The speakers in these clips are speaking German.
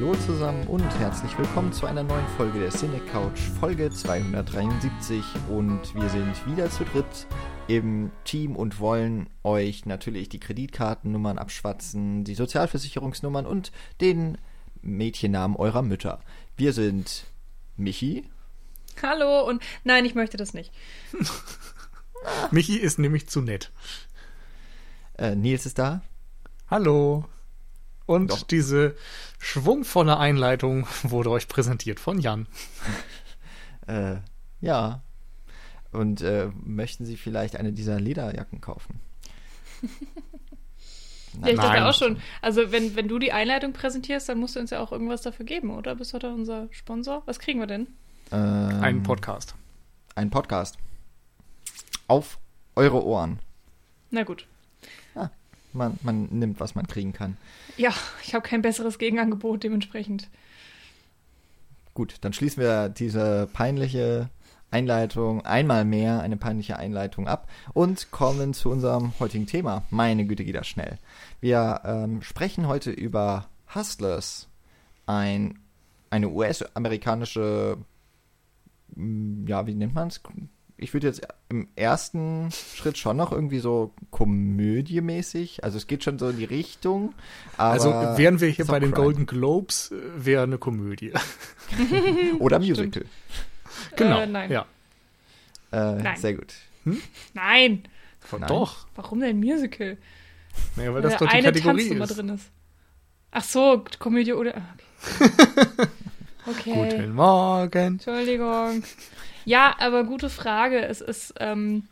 Hallo zusammen und herzlich willkommen zu einer neuen Folge der Cine Couch, Folge 273 und wir sind wieder zu dritt im Team und wollen euch natürlich die Kreditkartennummern abschwatzen, die Sozialversicherungsnummern und den Mädchennamen eurer Mütter. Wir sind Michi. Hallo und nein, ich möchte das nicht. Michi ist nämlich zu nett. Äh, Nils ist da. Hallo. Und Doch. diese schwungvolle Einleitung wurde euch präsentiert von Jan. Äh, ja. Und äh, möchten Sie vielleicht eine dieser Lederjacken kaufen? Ja, ich dachte auch schon. Also, wenn, wenn du die Einleitung präsentierst, dann musst du uns ja auch irgendwas dafür geben, oder? Bist du da unser Sponsor? Was kriegen wir denn? Ähm, Einen Podcast. Ein Podcast. Auf eure Ohren. Na gut. Man, man nimmt, was man kriegen kann. Ja, ich habe kein besseres Gegenangebot dementsprechend. Gut, dann schließen wir diese peinliche Einleitung, einmal mehr eine peinliche Einleitung ab und kommen zu unserem heutigen Thema. Meine Güte, geht das schnell. Wir ähm, sprechen heute über Hustlers, ein, eine US-amerikanische, ja, wie nennt man es? Ich würde jetzt im ersten Schritt schon noch irgendwie so komödiemäßig, also es geht schon so in die Richtung. Aber Also wären wir hier bei den Crime. Golden Globes, äh, wäre eine Komödie. Oder Stimmt. Musical. genau. Äh, nein. Ja. Äh, Nein. Sehr gut. Nein! Nein. Doch. Warum denn Musical? Naja, weil das da doch die eine Kategorie Tanznummer ist. drin ist. Ach so, Komödie oder. ah, Okay. okay. Guten Morgen. Entschuldigung. Ja, aber gute Frage. Es ist, ähm,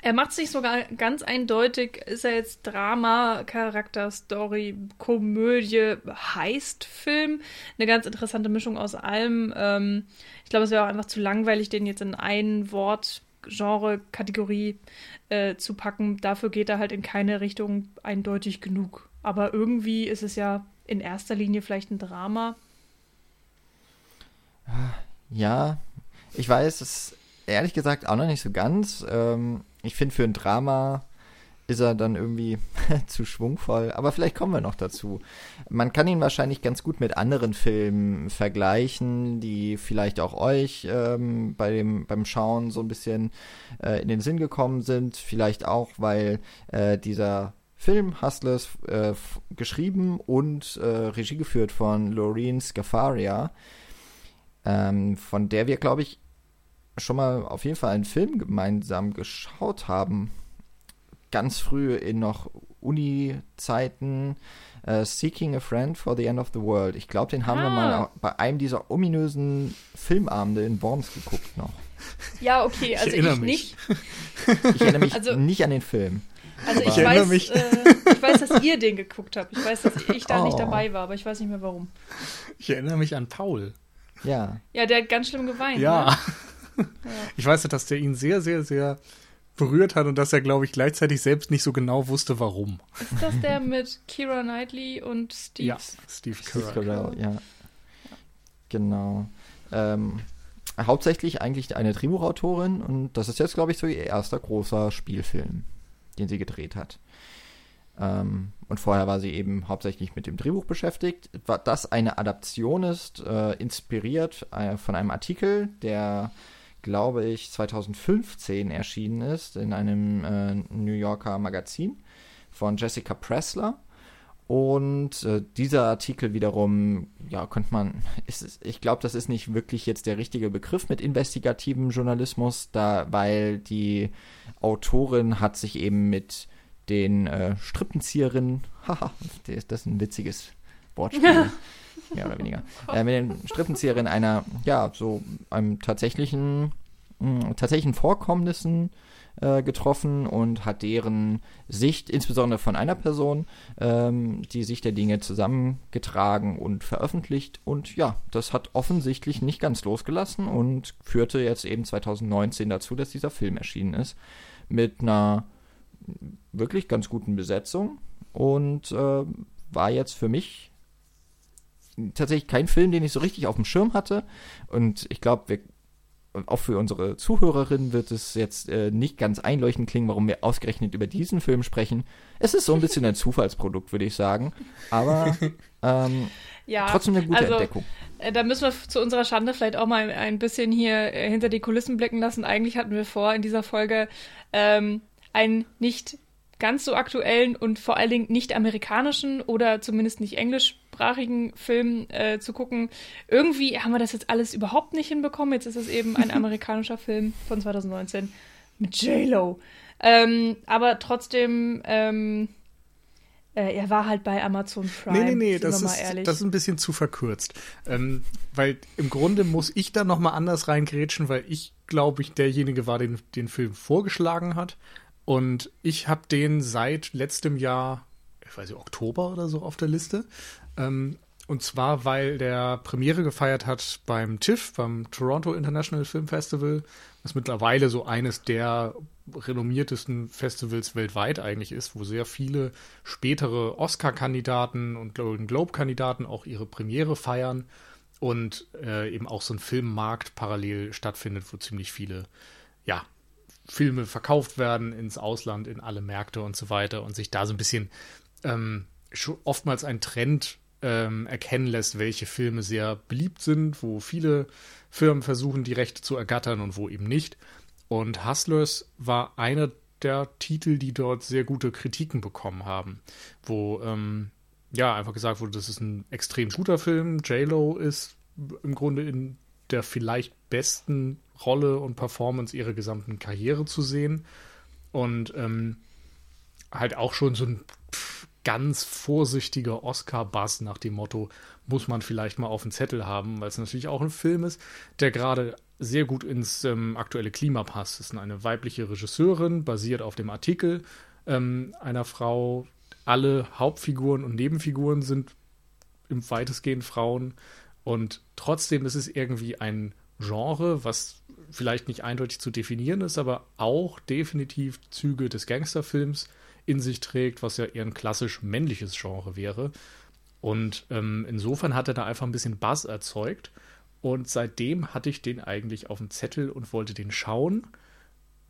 er macht sich sogar ganz eindeutig, ist er jetzt Drama, Charakter, Story, Komödie, Heist-Film. Eine ganz interessante Mischung aus allem. Ähm, ich glaube, es wäre auch einfach zu langweilig, den jetzt in ein Wort, Genre, Kategorie äh, zu packen. Dafür geht er halt in keine Richtung eindeutig genug. Aber irgendwie ist es ja in erster Linie vielleicht ein Drama. Ja, ich weiß es ehrlich gesagt auch noch nicht so ganz. Ähm, ich finde, für ein Drama ist er dann irgendwie zu schwungvoll, aber vielleicht kommen wir noch dazu. Man kann ihn wahrscheinlich ganz gut mit anderen Filmen vergleichen, die vielleicht auch euch ähm, bei dem, beim Schauen so ein bisschen äh, in den Sinn gekommen sind. Vielleicht auch, weil äh, dieser Film Hustlers äh, geschrieben und äh, Regie geführt von Loreen Scafaria ähm, von der wir, glaube ich, schon mal auf jeden Fall einen Film gemeinsam geschaut haben. Ganz früh in noch Uni-Zeiten. Äh, Seeking a Friend for the End of the World. Ich glaube, den haben wir Ah. mal au- bei einem dieser ominösen Filmabende in Worms geguckt noch. Ja, okay, also ich, erinnere mich. nicht. Ich erinnere mich Also- nicht an den Film. Also ich, Ich erinnere weiß, mich. Äh, ich weiß, dass ihr den geguckt habt. Ich weiß, dass ich da nicht Oh. dabei war, aber ich weiß nicht mehr warum. Ich erinnere mich an Paul. Ja. Ja, der hat ganz schlimm geweint. Ja. Ne? Ich weiß, dass der ihn sehr, sehr, sehr berührt hat und dass er, glaube ich, gleichzeitig selbst nicht so genau wusste, warum. Ist das der mit Kira Knightley und Steve? Ja, Steve Steve Carell. Carell, ja. Genau. Ähm, hauptsächlich eigentlich eine Drehbuchautorin und das ist jetzt, glaube ich, so ihr erster großer Spielfilm, den sie gedreht hat. Ähm, und vorher war sie eben hauptsächlich mit dem Drehbuch beschäftigt. Das eine Adaption ist, äh, inspiriert äh, von einem Artikel, der, glaube ich, 2015 erschienen ist in einem äh, New Yorker Magazin von Jessica Pressler. Und äh, dieser Artikel wiederum, ja, könnte man, ist, ich glaube, das ist nicht wirklich jetzt der richtige Begriff mit investigativem Journalismus, da, weil die Autorin hat sich eben mit den äh, Strippenzieherinnen, haha, das ist ein witziges Wortspiel, mehr oder weniger, äh, mit den Strippenzieherinnen einer, ja, so einem tatsächlichen, mh, tatsächlichen Vorkommnissen äh, getroffen und hat deren Sicht, insbesondere von einer Person, ähm, die Sicht der Dinge zusammengetragen und veröffentlicht. Und ja, das hat offensichtlich nicht ganz losgelassen und führte jetzt eben 2019 dazu, dass dieser Film erschienen ist. Mit einer wirklich ganz guten Besetzung und äh, war jetzt für mich tatsächlich kein Film, den ich so richtig auf dem Schirm hatte. Und ich glaube, auch für unsere Zuhörerinnen wird es jetzt äh, nicht ganz einleuchtend klingen, warum wir ausgerechnet über diesen Film sprechen. Es ist so ein bisschen ein Zufallsprodukt, würde ich sagen. Aber ähm, ja, trotzdem eine gute also, Entdeckung. Äh, da müssen wir zu unserer Schande vielleicht auch mal ein bisschen hier äh, hinter die Kulissen blicken lassen. Eigentlich hatten wir vor, in dieser Folge ähm, einen nicht ganz so aktuellen und vor allen Dingen nicht amerikanischen oder zumindest nicht englischsprachigen Film äh, zu gucken. Irgendwie haben wir das jetzt alles überhaupt nicht hinbekommen. Jetzt ist es eben ein amerikanischer Film von 2019 mit J-Lo. Ähm, aber trotzdem, ähm, äh, er war halt bei Amazon Prime. Nee, nee, nee, das ist, das ist ein bisschen zu verkürzt. Ähm, weil im Grunde muss ich da nochmal anders reingrätschen, weil ich, glaube ich, derjenige war, den den Film vorgeschlagen hat. Und ich habe den seit letztem Jahr, ich weiß nicht, Oktober oder so auf der Liste. Ähm, und zwar, weil der Premiere gefeiert hat beim TIFF, beim Toronto International Film Festival, was mittlerweile so eines der renommiertesten Festivals weltweit eigentlich ist, wo sehr viele spätere Oscar-Kandidaten und Golden Globe-Kandidaten auch ihre Premiere feiern und äh, eben auch so ein Filmmarkt parallel stattfindet, wo ziemlich viele ja, Filme verkauft werden ins Ausland, in alle Märkte und so weiter und sich da so ein bisschen ähm, oftmals ein Trend ähm, erkennen lässt, welche Filme sehr beliebt sind, wo viele Firmen versuchen, die Rechte zu ergattern und wo eben nicht. Und Hustlers war einer der Titel, die dort sehr gute Kritiken bekommen haben, wo ähm, ja einfach gesagt wurde, das ist ein extrem guter Film. J-Lo ist im Grunde in der vielleicht besten Rolle und Performance ihrer gesamten Karriere zu sehen. Und ähm, halt auch schon so ein ganz vorsichtiger Oscar-Bass nach dem Motto, muss man vielleicht mal auf dem Zettel haben, weil es natürlich auch ein Film ist, der gerade sehr gut ins ähm, aktuelle Klima passt. Es ist eine weibliche Regisseurin, basiert auf dem Artikel ähm, einer Frau. Alle Hauptfiguren und Nebenfiguren sind im weitestgehend Frauen. Und trotzdem ist es irgendwie ein Genre, was vielleicht nicht eindeutig zu definieren ist, aber auch definitiv Züge des Gangsterfilms in sich trägt, was ja eher ein klassisch männliches Genre wäre. Und ähm, insofern hat er da einfach ein bisschen Buzz erzeugt. Und seitdem hatte ich den eigentlich auf dem Zettel und wollte den schauen.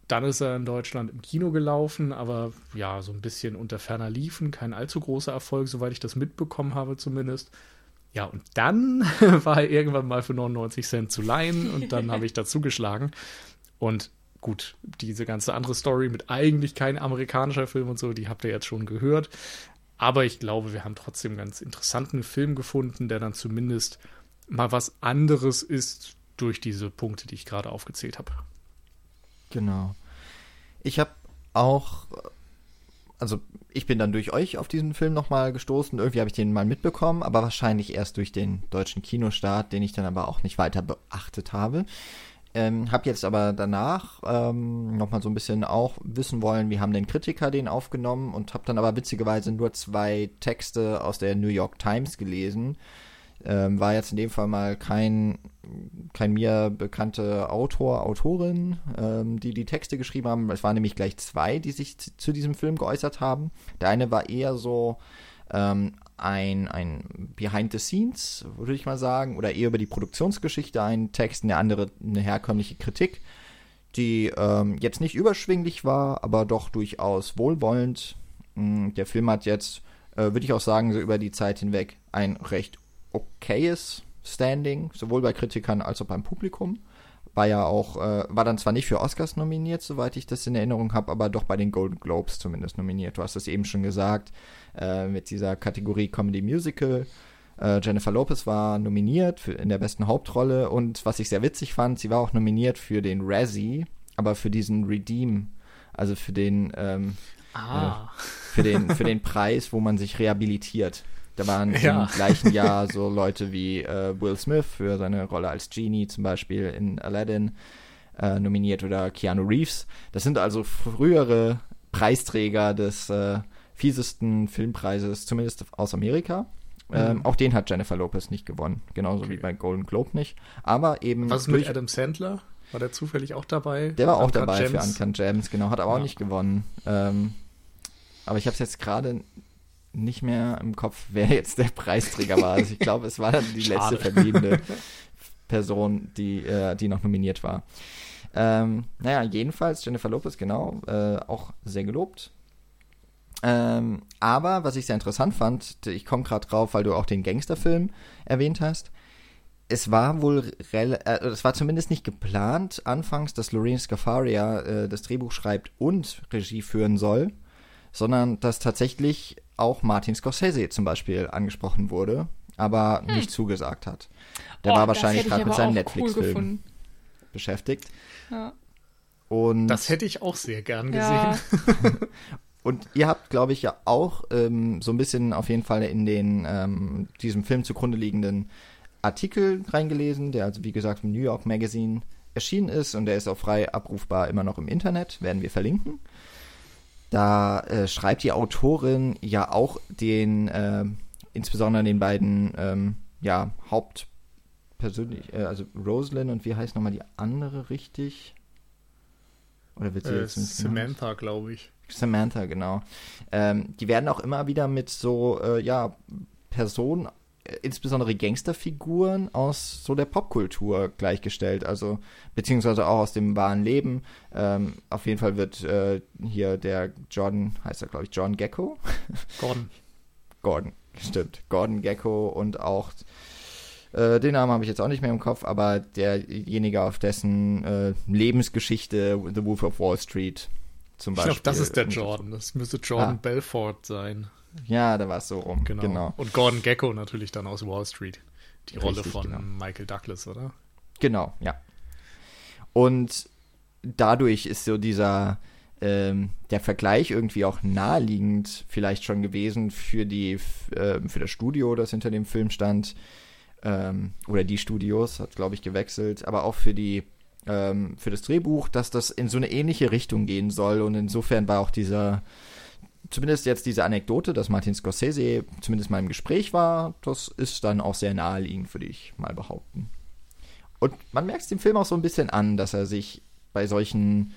Dann ist er in Deutschland im Kino gelaufen, aber ja, so ein bisschen unter ferner Liefen. Kein allzu großer Erfolg, soweit ich das mitbekommen habe zumindest. Ja, und dann war er irgendwann mal für 99 Cent zu leihen und dann habe ich dazu geschlagen. Und gut, diese ganze andere Story mit eigentlich kein amerikanischer Film und so, die habt ihr jetzt schon gehört. Aber ich glaube, wir haben trotzdem einen ganz interessanten Film gefunden, der dann zumindest mal was anderes ist durch diese Punkte, die ich gerade aufgezählt habe. Genau. Ich habe auch also ich bin dann durch euch auf diesen Film nochmal gestoßen. Irgendwie habe ich den mal mitbekommen, aber wahrscheinlich erst durch den deutschen Kinostart, den ich dann aber auch nicht weiter beachtet habe. Ähm, hab jetzt aber danach ähm, nochmal so ein bisschen auch wissen wollen, wie haben denn Kritiker den aufgenommen und habe dann aber witzigerweise nur zwei Texte aus der New York Times gelesen ähm, war jetzt in dem Fall mal kein, kein mir bekannte Autor, Autorin, ähm, die die Texte geschrieben haben. Es waren nämlich gleich zwei, die sich zu diesem Film geäußert haben. Der eine war eher so ähm, ein, ein Behind the Scenes, würde ich mal sagen, oder eher über die Produktionsgeschichte ein Text, und der andere eine herkömmliche Kritik, die ähm, jetzt nicht überschwinglich war, aber doch durchaus wohlwollend. Mm, der Film hat jetzt, äh, würde ich auch sagen, so über die Zeit hinweg ein recht okayes Standing, sowohl bei Kritikern als auch beim Publikum. War ja auch, äh, war dann zwar nicht für Oscars nominiert, soweit ich das in Erinnerung habe, aber doch bei den Golden Globes zumindest nominiert. Du hast es eben schon gesagt, äh, mit dieser Kategorie Comedy Musical. Äh, Jennifer Lopez war nominiert für, in der besten Hauptrolle und was ich sehr witzig fand, sie war auch nominiert für den Razzie, aber für diesen Redeem, also für den, ähm, ah. Äh, für den, für den Preis, wo man sich rehabilitiert. Da waren ja. im gleichen Jahr so Leute wie äh, Will Smith für seine Rolle als Genie zum Beispiel in Aladdin äh, nominiert oder Keanu Reeves. Das sind also frühere Preisträger des äh, fiesesten Filmpreises, zumindest aus Amerika. Ähm, mhm. auch den hat Jennifer Lopez nicht gewonnen, genauso okay. wie bei Golden Globe nicht. Aber eben. Was ist mit Adam Sandler? War der zufällig auch dabei? Der war auch Uncut dabei Gems. für Uncut Gems, genau, hat aber ja. auch nicht gewonnen. Ähm, aber ich habe es jetzt gerade nicht mehr im Kopf, wer jetzt der Preisträger war. Also ich glaube, es war die letzte verbliebene Person, die, äh, die noch nominiert war. Ähm, naja, jedenfalls Jennifer Lopez, genau, äh, auch sehr gelobt. Ähm, aber was ich sehr interessant fand, ich komme gerade drauf, weil du auch den Gangsterfilm erwähnt hast. Es war wohl, äh, es war zumindest nicht geplant anfangs, dass Lorraine Scafaria äh, das Drehbuch schreibt und Regie führen soll, sondern dass tatsächlich auch Martin Scorsese zum Beispiel angesprochen wurde, aber hm. nicht zugesagt hat. Der oh, war wahrscheinlich gerade mit seinem Netflix-Film cool beschäftigt. Ja. Und das hätte ich auch sehr gern gesehen. Ja. Und ihr habt, glaube ich, ja auch ähm, so ein bisschen auf jeden Fall in den ähm, diesem Film zugrunde liegenden Artikel reingelesen, der also wie gesagt im New York Magazine erschienen ist und der ist auch frei abrufbar immer noch im Internet, werden wir verlinken. Da äh, schreibt die Autorin ja auch den, äh, insbesondere den beiden ähm, ja, Hauptpersönlich, äh, also Rosalind und wie heißt nochmal die andere richtig? Oder wird sie äh, jetzt Samantha, glaube ich. Samantha, genau. Ähm, die werden auch immer wieder mit so, äh, ja, Personen, insbesondere Gangsterfiguren aus so der Popkultur gleichgestellt, also beziehungsweise auch aus dem wahren Leben. Ähm, auf jeden Fall wird äh, hier der Jordan, heißt er glaube ich, John Gecko? Gordon. Gordon, stimmt. Gordon Gecko und auch äh, den Namen habe ich jetzt auch nicht mehr im Kopf, aber derjenige, auf dessen äh, Lebensgeschichte The Wolf of Wall Street zum Beispiel. Ich glaube, das ist der Jordan. Das müsste Jordan ah. Belfort sein. Ja, da war es so rum. Genau. genau. Und Gordon Gecko natürlich dann aus Wall Street. Die Richtig, Rolle von genau. Michael Douglas, oder? Genau, ja. Und dadurch ist so dieser ähm, der Vergleich irgendwie auch naheliegend vielleicht schon gewesen für die äh, für das Studio, das hinter dem Film stand ähm, oder die Studios hat glaube ich gewechselt, aber auch für die ähm, für das Drehbuch, dass das in so eine ähnliche Richtung gehen soll. Und insofern war auch dieser, zumindest jetzt diese Anekdote, dass Martin Scorsese zumindest mal im Gespräch war, das ist dann auch sehr naheliegend, würde ich mal behaupten. Und man merkt es dem Film auch so ein bisschen an, dass er sich bei solchen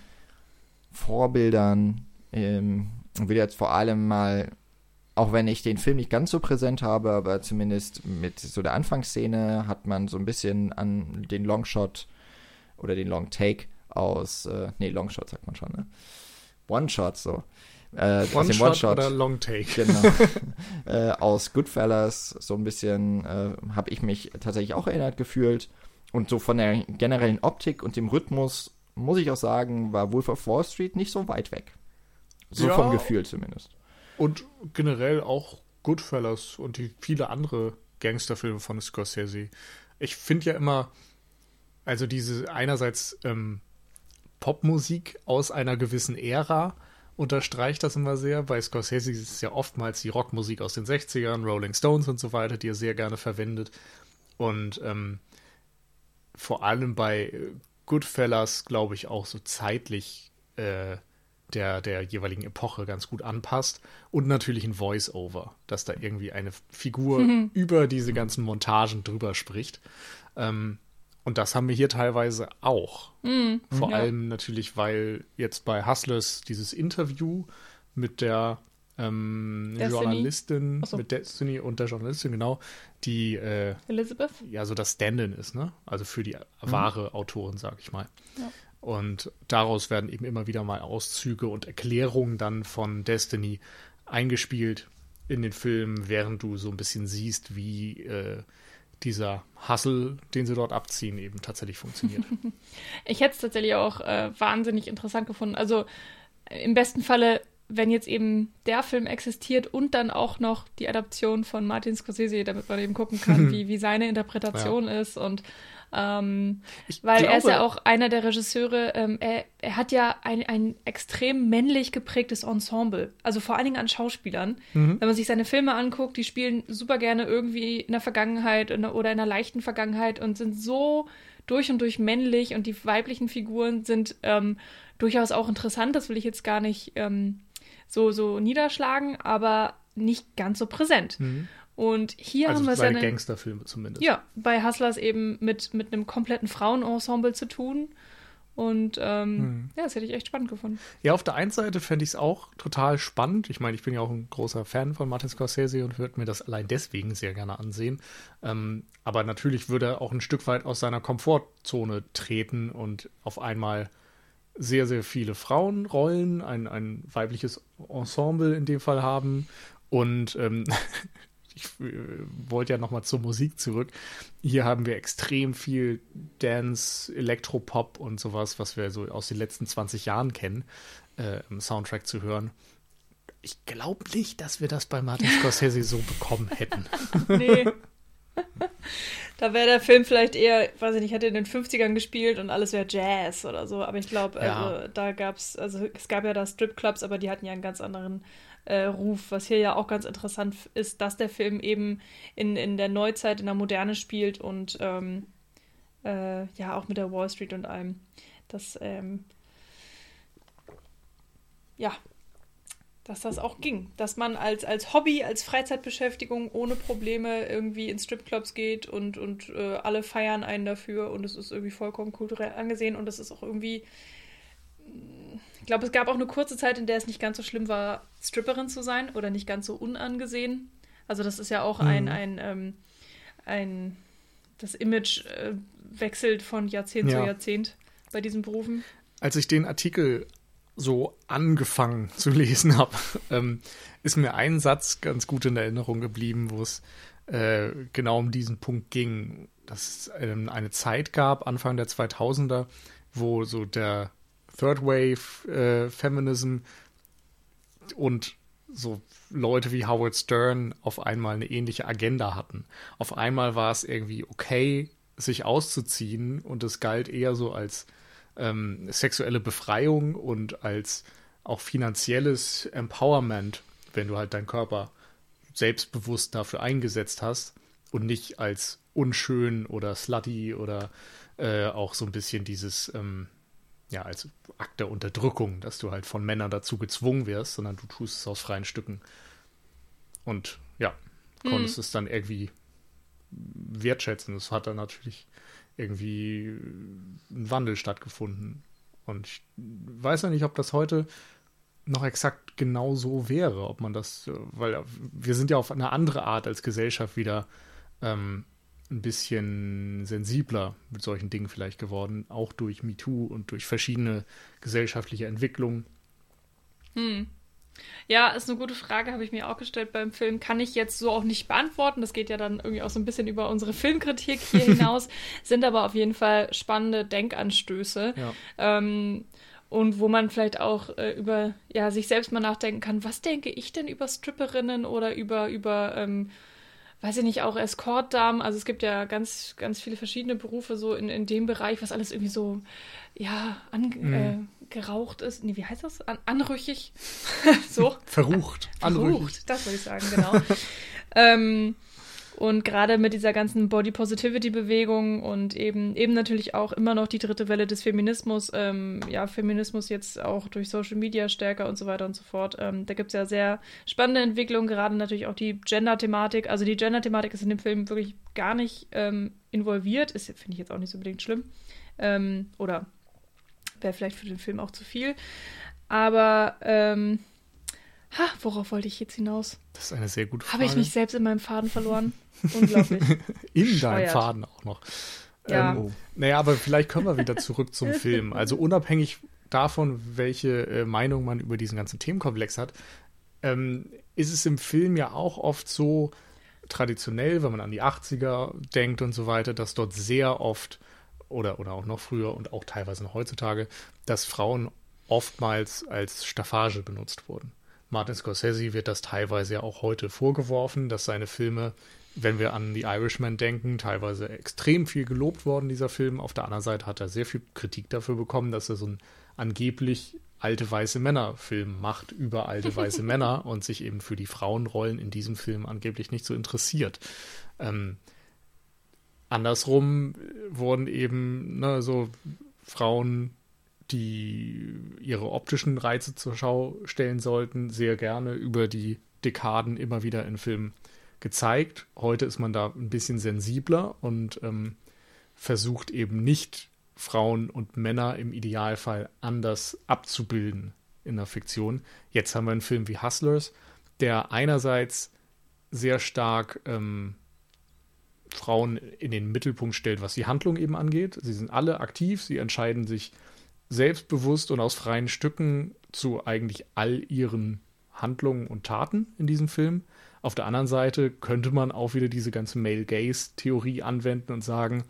Vorbildern, ähm, will jetzt vor allem mal, auch wenn ich den Film nicht ganz so präsent habe, aber zumindest mit so der Anfangsszene hat man so ein bisschen an den Longshot oder den Long Take aus, äh, nee, Long Shot sagt man schon, ne? One Shot, so. Äh, One, Shot One Shot oder Long Take. Genau. äh, aus Goodfellas, so ein bisschen äh, habe ich mich tatsächlich auch erinnert gefühlt. Und so von der generellen Optik und dem Rhythmus, muss ich auch sagen, war Wolf of Wall Street nicht so weit weg. So ja, vom Gefühl zumindest. Und generell auch Goodfellas und die viele andere Gangsterfilme von Scorsese. Ich finde ja immer, also diese einerseits ähm, Popmusik aus einer gewissen Ära unterstreicht das immer sehr. Bei Scorsese ist es ja oftmals die Rockmusik aus den 60ern, Rolling Stones und so weiter, die er sehr gerne verwendet. Und ähm, vor allem bei Goodfellas, glaube ich, auch so zeitlich äh, der, der jeweiligen Epoche ganz gut anpasst. Und natürlich ein Voice-Over, dass da irgendwie eine Figur mhm. über diese ganzen Montagen drüber spricht. Ähm, und das haben wir hier teilweise auch. Mhm, Vor ja. allem natürlich, weil jetzt bei Hustlers dieses Interview mit der ähm, Journalistin, so. mit Destiny und der Journalistin, genau, die äh, Elizabeth? Ja, so das Stand-in ist, ne? Also für die mhm. wahre Autorin, sag ich mal. Ja. Und daraus werden eben immer wieder mal Auszüge und Erklärungen dann von Destiny eingespielt in den Film, während du so ein bisschen siehst, wie äh, dieser Hustle, den sie dort abziehen, eben tatsächlich funktioniert. ich hätte es tatsächlich auch äh, wahnsinnig interessant gefunden. Also äh, im besten Falle, wenn jetzt eben der Film existiert und dann auch noch die Adaption von Martin Scorsese, damit man eben gucken kann, wie, wie seine Interpretation ja. ist und ähm, weil glaube, er ist ja auch einer der Regisseure, ähm, er, er hat ja ein, ein extrem männlich geprägtes Ensemble. Also vor allen Dingen an Schauspielern. Mhm. Wenn man sich seine Filme anguckt, die spielen super gerne irgendwie in der Vergangenheit oder in einer leichten Vergangenheit und sind so durch und durch männlich und die weiblichen Figuren sind ähm, durchaus auch interessant. Das will ich jetzt gar nicht ähm, so, so niederschlagen, aber nicht ganz so präsent. Mhm. Und hier also haben wir es ja. Gangsterfilme zumindest. Ja, bei Hustlers eben mit, mit einem kompletten Frauenensemble zu tun. Und ähm, hm. ja, das hätte ich echt spannend gefunden. Ja, auf der einen Seite fände ich es auch total spannend. Ich meine, ich bin ja auch ein großer Fan von Martin Scorsese und würde mir das allein deswegen sehr gerne ansehen. Ähm, aber natürlich würde er auch ein Stück weit aus seiner Komfortzone treten und auf einmal sehr, sehr viele Frauenrollen, ein, ein weibliches Ensemble in dem Fall haben und ähm, ich äh, wollte ja nochmal zur Musik zurück. Hier haben wir extrem viel Dance, Elektropop und sowas, was wir so aus den letzten 20 Jahren kennen, äh, im Soundtrack zu hören. Ich glaube nicht, dass wir das bei Martin Scorsese so bekommen hätten. nee. Da wäre der Film vielleicht eher, weiß ich nicht, hätte in den 50ern gespielt und alles wäre Jazz oder so. Aber ich glaube, ja. also, da gab es, also es gab ja da Stripclubs, aber die hatten ja einen ganz anderen äh, Ruf, was hier ja auch ganz interessant ist, dass der Film eben in, in der Neuzeit, in der Moderne spielt und ähm, äh, ja auch mit der Wall Street und allem. Das, ähm, ja, dass das auch ging. Dass man als, als Hobby, als Freizeitbeschäftigung ohne Probleme irgendwie in Stripclubs geht und, und äh, alle feiern einen dafür und es ist irgendwie vollkommen kulturell angesehen und es ist auch irgendwie glaube, es gab auch eine kurze Zeit, in der es nicht ganz so schlimm war, Stripperin zu sein oder nicht ganz so unangesehen. Also das ist ja auch mhm. ein, ein, ähm, ein, das Image äh, wechselt von Jahrzehnt ja. zu Jahrzehnt bei diesen Berufen. Als ich den Artikel so angefangen zu lesen habe, ähm, ist mir ein Satz ganz gut in Erinnerung geblieben, wo es äh, genau um diesen Punkt ging, dass es ähm, eine Zeit gab, Anfang der 2000er, wo so der Third Wave äh, Feminism und so Leute wie Howard Stern auf einmal eine ähnliche Agenda hatten. Auf einmal war es irgendwie okay, sich auszuziehen und es galt eher so als ähm, sexuelle Befreiung und als auch finanzielles Empowerment, wenn du halt deinen Körper selbstbewusst dafür eingesetzt hast und nicht als unschön oder slutty oder äh, auch so ein bisschen dieses ähm, ja, als Akt der Unterdrückung, dass du halt von Männern dazu gezwungen wirst, sondern du tust es aus freien Stücken. Und ja, konntest mhm. es dann irgendwie wertschätzen. Es hat dann natürlich irgendwie ein Wandel stattgefunden. Und ich weiß ja nicht, ob das heute noch exakt genau so wäre, ob man das, weil wir sind ja auf eine andere Art als Gesellschaft wieder ähm, ein bisschen sensibler mit solchen Dingen vielleicht geworden, auch durch MeToo und durch verschiedene gesellschaftliche Entwicklungen. Hm. Ja, ist eine gute Frage, habe ich mir auch gestellt beim Film. Kann ich jetzt so auch nicht beantworten. Das geht ja dann irgendwie auch so ein bisschen über unsere Filmkritik hier hinaus. Sind aber auf jeden Fall spannende Denkanstöße. Ja. Ähm, und wo man vielleicht auch äh, über ja, sich selbst mal nachdenken kann, was denke ich denn über Stripperinnen oder über, über ähm, weiß ich nicht, auch Escortdamen. Also es gibt ja ganz, ganz viele verschiedene Berufe so in, in dem Bereich, was alles irgendwie so, ja, angeraucht mhm. äh, ist. Nee, wie heißt das? An, anrüchig. so. Verrucht. Verrucht, das wollte ich sagen, genau. ähm, und gerade mit dieser ganzen Body Positivity Bewegung und eben, eben natürlich auch immer noch die dritte Welle des Feminismus, ähm, ja, Feminismus jetzt auch durch Social Media stärker und so weiter und so fort. Ähm, da gibt es ja sehr spannende Entwicklungen, gerade natürlich auch die Gender-Thematik. Also die Gender-Thematik ist in dem Film wirklich gar nicht ähm, involviert. Ist, finde ich jetzt auch nicht so unbedingt schlimm. Ähm, oder wäre vielleicht für den Film auch zu viel. Aber ähm, Ha, worauf wollte ich jetzt hinaus? Das ist eine sehr gute Frage. Habe ich mich selbst in meinem Faden verloren? Unglaublich. in deinem Faden auch noch. Ja. Ähm, naja, aber vielleicht kommen wir wieder zurück zum Film. Also unabhängig davon, welche äh, Meinung man über diesen ganzen Themenkomplex hat, ähm, ist es im Film ja auch oft so traditionell, wenn man an die 80er denkt und so weiter, dass dort sehr oft oder, oder auch noch früher und auch teilweise noch heutzutage, dass Frauen oftmals als Staffage benutzt wurden. Martin Scorsese wird das teilweise ja auch heute vorgeworfen, dass seine Filme, wenn wir an The Irishman denken, teilweise extrem viel gelobt worden, dieser Film. Auf der anderen Seite hat er sehr viel Kritik dafür bekommen, dass er so ein angeblich alte weiße Männer-Film macht über alte weiße Männer und sich eben für die Frauenrollen in diesem Film angeblich nicht so interessiert. Ähm, andersrum wurden eben ne, so Frauen die ihre optischen Reize zur Schau stellen sollten, sehr gerne über die Dekaden immer wieder in Filmen gezeigt. Heute ist man da ein bisschen sensibler und ähm, versucht eben nicht Frauen und Männer im Idealfall anders abzubilden in der Fiktion. Jetzt haben wir einen Film wie Hustlers, der einerseits sehr stark ähm, Frauen in den Mittelpunkt stellt, was die Handlung eben angeht. Sie sind alle aktiv, sie entscheiden sich selbstbewusst und aus freien Stücken zu eigentlich all ihren Handlungen und Taten in diesem Film. Auf der anderen Seite könnte man auch wieder diese ganze Male Gaze-Theorie anwenden und sagen,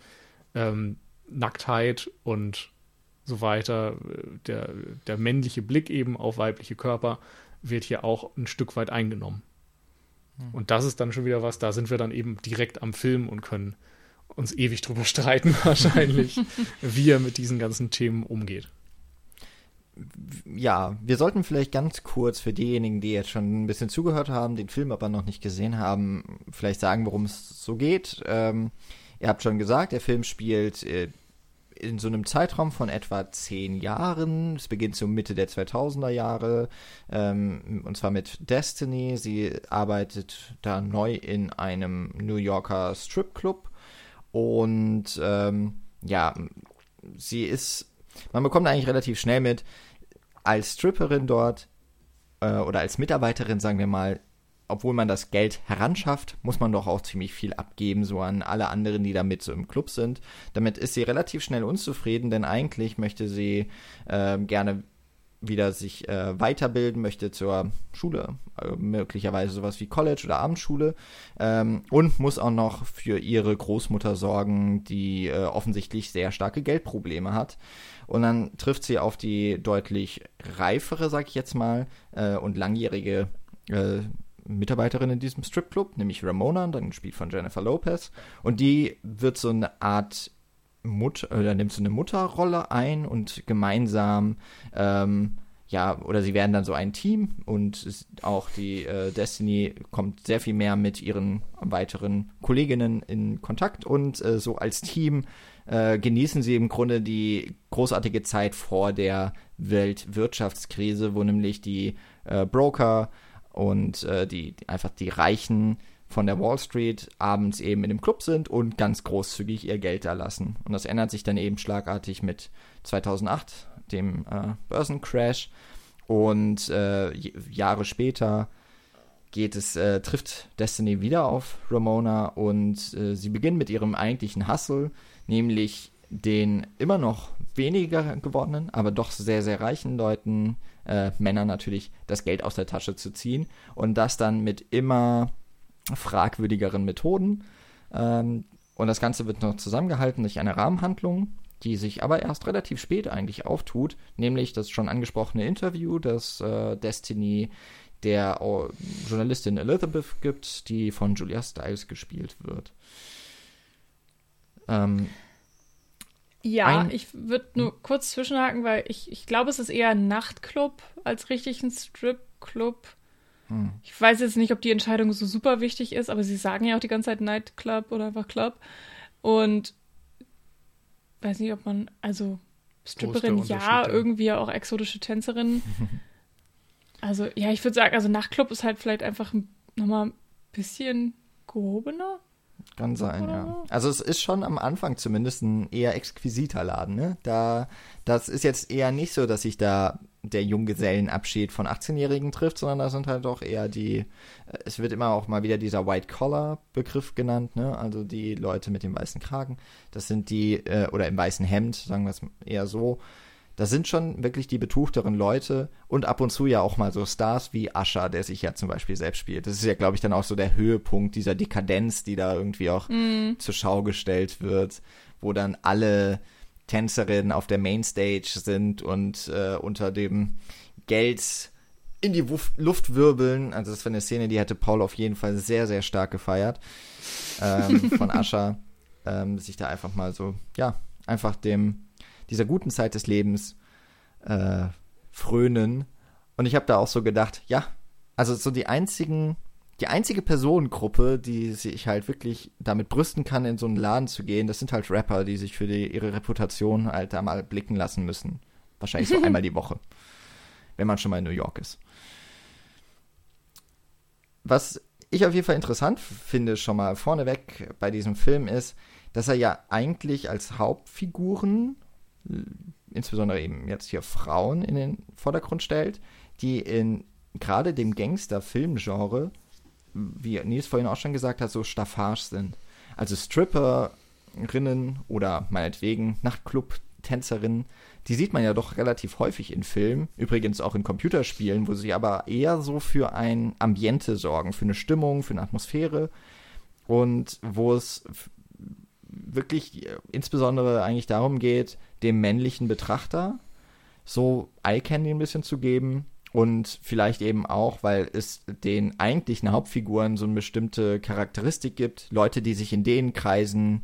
ähm, Nacktheit und so weiter, der, der männliche Blick eben auf weibliche Körper wird hier auch ein Stück weit eingenommen. Hm. Und das ist dann schon wieder was, da sind wir dann eben direkt am Film und können uns ewig drüber streiten, wahrscheinlich, wie er mit diesen ganzen Themen umgeht. Ja, wir sollten vielleicht ganz kurz für diejenigen, die jetzt schon ein bisschen zugehört haben, den Film aber noch nicht gesehen haben, vielleicht sagen, worum es so geht. Ähm, ihr habt schon gesagt, der Film spielt äh, in so einem Zeitraum von etwa zehn Jahren. Es beginnt so Mitte der 2000er Jahre ähm, und zwar mit Destiny. Sie arbeitet da neu in einem New Yorker Stripclub und ähm, ja, sie ist, man bekommt eigentlich relativ schnell mit, als Stripperin dort äh, oder als Mitarbeiterin, sagen wir mal, obwohl man das Geld heranschafft, muss man doch auch ziemlich viel abgeben, so an alle anderen, die da mit so im Club sind. Damit ist sie relativ schnell unzufrieden, denn eigentlich möchte sie äh, gerne wieder sich äh, weiterbilden, möchte zur Schule, äh, möglicherweise sowas wie College oder Abendschule ähm, und muss auch noch für ihre Großmutter sorgen, die äh, offensichtlich sehr starke Geldprobleme hat. Und dann trifft sie auf die deutlich reifere, sag ich jetzt mal, äh, und langjährige äh, Mitarbeiterin in diesem Stripclub, nämlich Ramona, dann gespielt von Jennifer Lopez. Und die wird so eine Art Mutter, oder nimmt so eine Mutterrolle ein und gemeinsam, ähm, ja, oder sie werden dann so ein Team und auch die äh, Destiny kommt sehr viel mehr mit ihren weiteren Kolleginnen in Kontakt und äh, so als Team äh, genießen sie im Grunde die großartige Zeit vor der Weltwirtschaftskrise, wo nämlich die äh, Broker und äh, die, einfach die Reichen von der Wall Street abends eben in dem Club sind und ganz großzügig ihr Geld da lassen. Und das ändert sich dann eben schlagartig mit 2008, dem äh, Börsencrash. Und äh, Jahre später geht es, äh, trifft Destiny wieder auf Ramona und äh, sie beginnen mit ihrem eigentlichen Hustle, nämlich den immer noch weniger gewordenen, aber doch sehr, sehr reichen Leuten, äh, Männern natürlich, das Geld aus der Tasche zu ziehen und das dann mit immer fragwürdigeren Methoden. Ähm, und das Ganze wird noch zusammengehalten durch eine Rahmenhandlung, die sich aber erst relativ spät eigentlich auftut, nämlich das schon angesprochene Interview, das äh, Destiny der oh, Journalistin Elizabeth gibt, die von Julia Stiles gespielt wird. Ähm, ja, ich würde nur hm? kurz zwischenhaken, weil ich, ich glaube, es ist eher ein Nachtclub als richtig ein Stripclub. Hm. Ich weiß jetzt nicht, ob die Entscheidung so super wichtig ist, aber sie sagen ja auch die ganze Zeit Nightclub oder einfach Club. Und weiß nicht, ob man, also Stripperin ja, irgendwie auch exotische Tänzerin. also ja, ich würde sagen, also Nachtclub ist halt vielleicht einfach nochmal ein bisschen gehobener. Kann sein, ja. Also es ist schon am Anfang zumindest ein eher exquisiter Laden, ne? Da, das ist jetzt eher nicht so, dass sich da der Junggesellenabschied von 18-Jährigen trifft, sondern da sind halt doch eher die, es wird immer auch mal wieder dieser White-Collar-Begriff genannt, ne? Also die Leute mit dem weißen Kragen. Das sind die, äh, oder im weißen Hemd, sagen wir es eher so das sind schon wirklich die betuchteren Leute und ab und zu ja auch mal so Stars wie Ascher, der sich ja zum Beispiel selbst spielt. Das ist ja, glaube ich, dann auch so der Höhepunkt dieser Dekadenz, die da irgendwie auch mm. zur Schau gestellt wird, wo dann alle Tänzerinnen auf der Mainstage sind und äh, unter dem Geld in die Luft wirbeln. Also das war eine Szene, die hätte Paul auf jeden Fall sehr, sehr stark gefeiert. Ähm, von Ascher. Ähm, sich da einfach mal so, ja, einfach dem dieser guten Zeit des Lebens äh, frönen. Und ich habe da auch so gedacht, ja, also so die einzigen, die einzige Personengruppe, die sich halt wirklich damit brüsten kann, in so einen Laden zu gehen, das sind halt Rapper, die sich für die, ihre Reputation halt da mal blicken lassen müssen. Wahrscheinlich so einmal die Woche. Wenn man schon mal in New York ist. Was ich auf jeden Fall interessant finde, schon mal vorneweg bei diesem Film ist, dass er ja eigentlich als Hauptfiguren insbesondere eben jetzt hier Frauen in den Vordergrund stellt, die in gerade dem Gangster-Filmgenre, wie Nils vorhin auch schon gesagt hat, so staffage sind. Also Stripperinnen oder meinetwegen Nachtclub-Tänzerinnen, die sieht man ja doch relativ häufig in Filmen, übrigens auch in Computerspielen, wo sie aber eher so für ein Ambiente sorgen, für eine Stimmung, für eine Atmosphäre und wo es wirklich äh, insbesondere eigentlich darum geht, dem männlichen Betrachter so Eye Candy ein bisschen zu geben und vielleicht eben auch, weil es den eigentlichen Hauptfiguren so eine bestimmte Charakteristik gibt, Leute, die sich in den Kreisen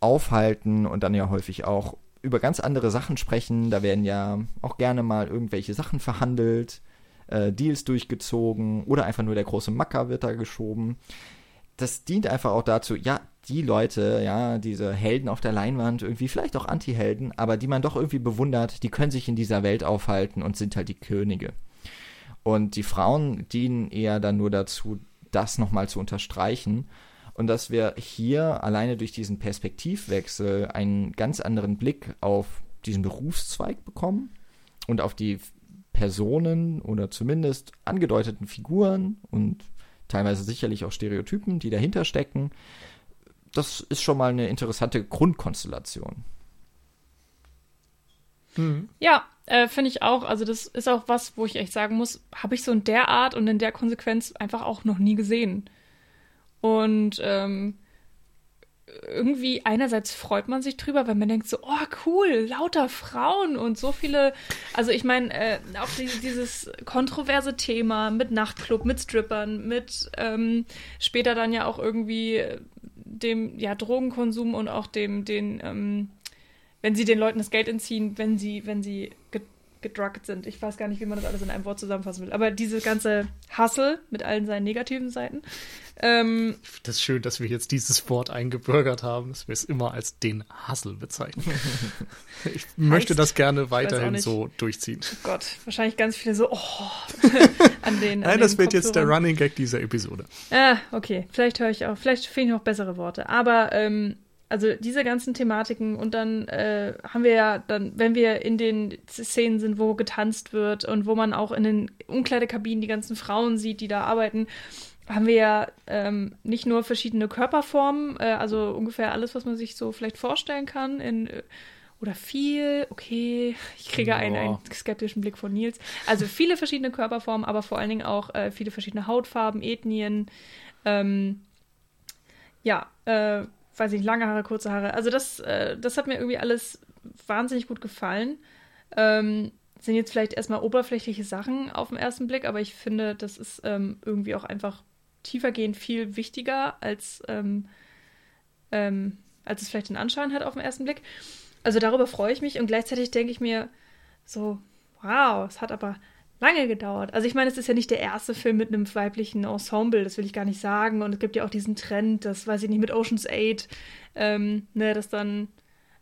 aufhalten und dann ja häufig auch über ganz andere Sachen sprechen. Da werden ja auch gerne mal irgendwelche Sachen verhandelt, äh, Deals durchgezogen oder einfach nur der große Macker wird da geschoben. Das dient einfach auch dazu, ja, die Leute, ja, diese Helden auf der Leinwand, irgendwie vielleicht auch Anti-Helden, aber die man doch irgendwie bewundert, die können sich in dieser Welt aufhalten und sind halt die Könige. Und die Frauen dienen eher dann nur dazu, das nochmal zu unterstreichen. Und dass wir hier alleine durch diesen Perspektivwechsel einen ganz anderen Blick auf diesen Berufszweig bekommen und auf die Personen oder zumindest angedeuteten Figuren und teilweise sicherlich auch Stereotypen, die dahinter stecken, das ist schon mal eine interessante Grundkonstellation. Mhm. Ja, äh, finde ich auch. Also das ist auch was, wo ich echt sagen muss, habe ich so in der Art und in der Konsequenz einfach auch noch nie gesehen. Und ähm, irgendwie einerseits freut man sich drüber, weil man denkt so, oh cool, lauter Frauen und so viele. Also ich meine, äh, auch die, dieses kontroverse Thema mit Nachtclub, mit Strippern, mit ähm, später dann ja auch irgendwie dem ja, Drogenkonsum und auch dem, den, ähm, wenn sie den Leuten das Geld entziehen, wenn sie, wenn sie gedruckt sind. Ich weiß gar nicht, wie man das alles in einem Wort zusammenfassen will. Aber diese ganze Hustle mit allen seinen negativen Seiten. Ähm, das ist schön, dass wir jetzt dieses Wort eingebürgert haben, dass wir es immer als den Hustle bezeichnen. ich möchte das gerne weiterhin so durchziehen. Oh Gott, wahrscheinlich ganz viele so, oh, an den. Nein, an das wird jetzt der Running Gag dieser Episode. Ah, okay. Vielleicht höre ich auch, vielleicht finde ich noch bessere Worte. Aber ähm, also diese ganzen Thematiken und dann äh, haben wir ja dann, wenn wir in den Szenen sind, wo getanzt wird und wo man auch in den Umkleidekabinen die ganzen Frauen sieht, die da arbeiten, haben wir ja ähm, nicht nur verschiedene Körperformen, äh, also ungefähr alles, was man sich so vielleicht vorstellen kann in äh, oder viel, okay, ich kriege einen, einen, skeptischen Blick von Nils. Also viele verschiedene Körperformen, aber vor allen Dingen auch äh, viele verschiedene Hautfarben, Ethnien. Ähm, ja, äh, weiß ich, lange Haare, kurze Haare. Also das, äh, das hat mir irgendwie alles wahnsinnig gut gefallen. Ähm, sind jetzt vielleicht erstmal oberflächliche Sachen auf den ersten Blick, aber ich finde, das ist ähm, irgendwie auch einfach tiefergehend viel wichtiger, als, ähm, ähm, als es vielleicht den Anschein hat auf den ersten Blick. Also darüber freue ich mich und gleichzeitig denke ich mir so, wow, es hat aber lange gedauert. Also ich meine, es ist ja nicht der erste Film mit einem weiblichen Ensemble, das will ich gar nicht sagen. Und es gibt ja auch diesen Trend, das weiß ich nicht, mit Ocean's 8, ähm, ne, dass dann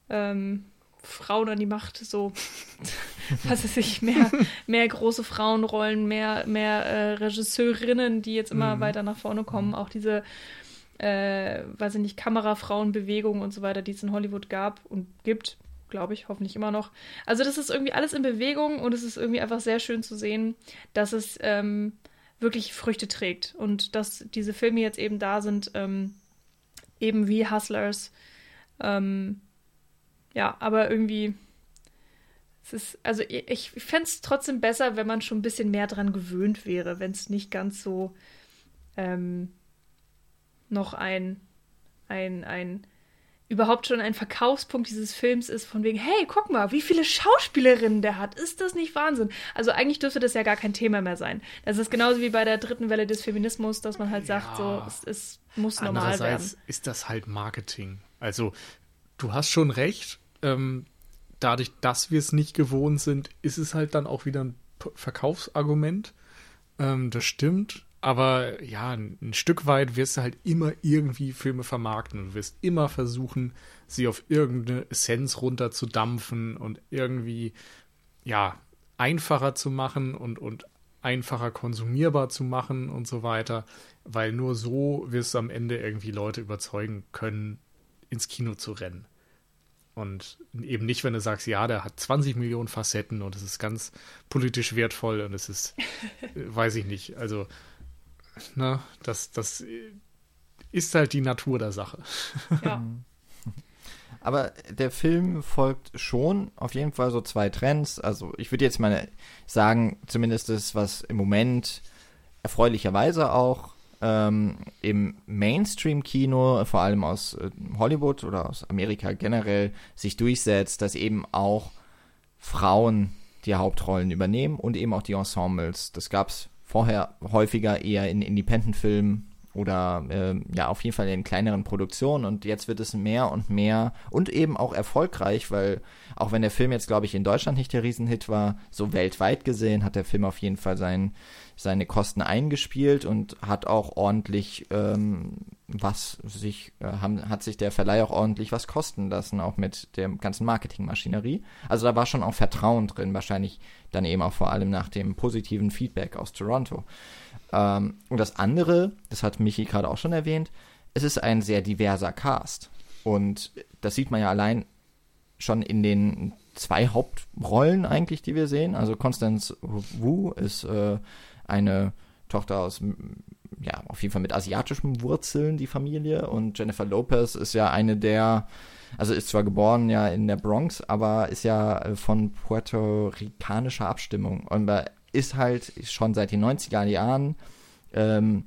ähm, Frauen an die Macht so, was weiß ich, mehr, mehr große Frauenrollen, mehr, mehr äh, Regisseurinnen, die jetzt immer mhm. weiter nach vorne kommen. Auch diese, äh, weiß ich nicht, Kamerafrauenbewegung und so weiter, die es in Hollywood gab und gibt glaube ich, hoffentlich immer noch. Also das ist irgendwie alles in Bewegung und es ist irgendwie einfach sehr schön zu sehen, dass es ähm, wirklich Früchte trägt und dass diese Filme jetzt eben da sind, ähm, eben wie Hustlers. Ähm, ja, aber irgendwie, es ist, also ich, ich fände es trotzdem besser, wenn man schon ein bisschen mehr dran gewöhnt wäre, wenn es nicht ganz so ähm, noch ein, ein, ein überhaupt schon ein Verkaufspunkt dieses Films ist, von wegen, hey, guck mal, wie viele Schauspielerinnen der hat. Ist das nicht Wahnsinn? Also eigentlich dürfte das ja gar kein Thema mehr sein. Das ist genauso wie bei der dritten Welle des Feminismus, dass man halt ja, sagt, so, es, es muss normal werden. ist das halt Marketing. Also, du hast schon recht. Ähm, dadurch, dass wir es nicht gewohnt sind, ist es halt dann auch wieder ein Verkaufsargument. Ähm, das stimmt. Aber ja, ein Stück weit wirst du halt immer irgendwie Filme vermarkten und wirst immer versuchen, sie auf irgendeine Essenz runterzudampfen und irgendwie, ja, einfacher zu machen und, und einfacher konsumierbar zu machen und so weiter, weil nur so wirst du am Ende irgendwie Leute überzeugen können, ins Kino zu rennen. Und eben nicht, wenn du sagst, ja, der hat 20 Millionen Facetten und es ist ganz politisch wertvoll und es ist, äh, weiß ich nicht, also, ne, das, das ist halt die Natur der Sache. Ja. Aber der Film folgt schon auf jeden Fall so zwei Trends. Also ich würde jetzt mal sagen, zumindest das, was im Moment erfreulicherweise auch ähm, im Mainstream-Kino, vor allem aus äh, Hollywood oder aus Amerika generell, sich durchsetzt, dass eben auch Frauen die Hauptrollen übernehmen und eben auch die Ensembles. Das gab es vorher häufiger eher in Independent-Filmen oder äh, ja auf jeden Fall in kleineren Produktionen und jetzt wird es mehr und mehr und eben auch erfolgreich, weil auch wenn der Film jetzt glaube ich in Deutschland nicht der Riesenhit war, so weltweit gesehen hat der Film auf jeden Fall seinen, seine Kosten eingespielt und hat auch ordentlich ähm, was sich äh, haben, hat sich der Verleih auch ordentlich was kosten lassen, auch mit der ganzen Marketingmaschinerie. Also da war schon auch Vertrauen drin, wahrscheinlich dann eben auch vor allem nach dem positiven Feedback aus Toronto. Ähm, und das andere, das hat Michi gerade auch schon erwähnt, es ist ein sehr diverser Cast. Und das sieht man ja allein schon in den zwei Hauptrollen eigentlich, die wir sehen. Also Constance Wu ist äh, eine Tochter aus, ja, auf jeden Fall mit asiatischen Wurzeln, die Familie. Und Jennifer Lopez ist ja eine der, also ist zwar geboren ja in der Bronx, aber ist ja äh, von puerto-ricanischer Abstimmung. Und ist halt schon seit den 90er Jahren ähm,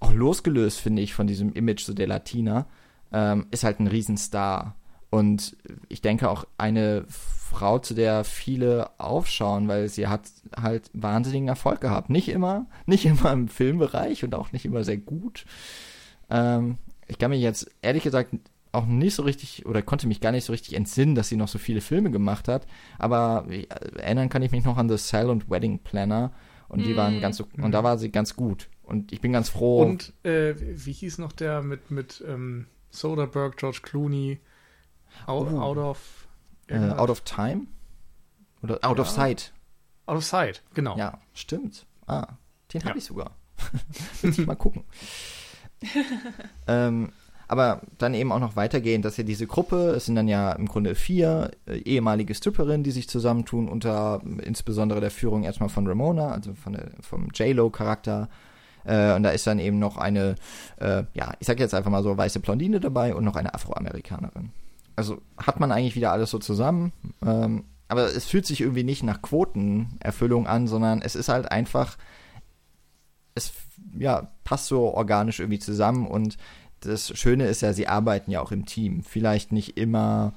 auch losgelöst, finde ich, von diesem Image so der Latina, ähm, ist halt ein Riesenstar. Und ich denke auch eine Frau, zu der viele aufschauen, weil sie hat halt wahnsinnigen Erfolg gehabt. Nicht immer, nicht immer im Filmbereich und auch nicht immer sehr gut. Ähm, ich kann mich jetzt ehrlich gesagt auch nicht so richtig oder konnte mich gar nicht so richtig entsinnen, dass sie noch so viele Filme gemacht hat. Aber erinnern kann ich mich noch an The Cell und Wedding Planner. Und die mm. waren ganz so, und da war sie ganz gut. Und ich bin ganz froh. Und äh, wie hieß noch der mit, mit ähm, Soderbergh, George Clooney, Out, oh. out of äh, Out of Time? Oder Out ja. of Sight? Out of Sight, genau. Ja, stimmt. Ah, den ja. habe ich sogar. Muss ich mal gucken. ähm, aber dann eben auch noch weitergehend, dass ja diese Gruppe, es sind dann ja im Grunde vier äh, ehemalige Stripperinnen, die sich zusammentun, unter insbesondere der Führung erstmal von Ramona, also von der, vom J-Lo-Charakter. Äh, und da ist dann eben noch eine, äh, ja, ich sag jetzt einfach mal so, weiße Blondine dabei und noch eine Afroamerikanerin. Also hat man eigentlich wieder alles so zusammen. Ähm, aber es fühlt sich irgendwie nicht nach Quotenerfüllung an, sondern es ist halt einfach, es ja, passt so organisch irgendwie zusammen und das Schöne ist ja, sie arbeiten ja auch im Team. Vielleicht nicht immer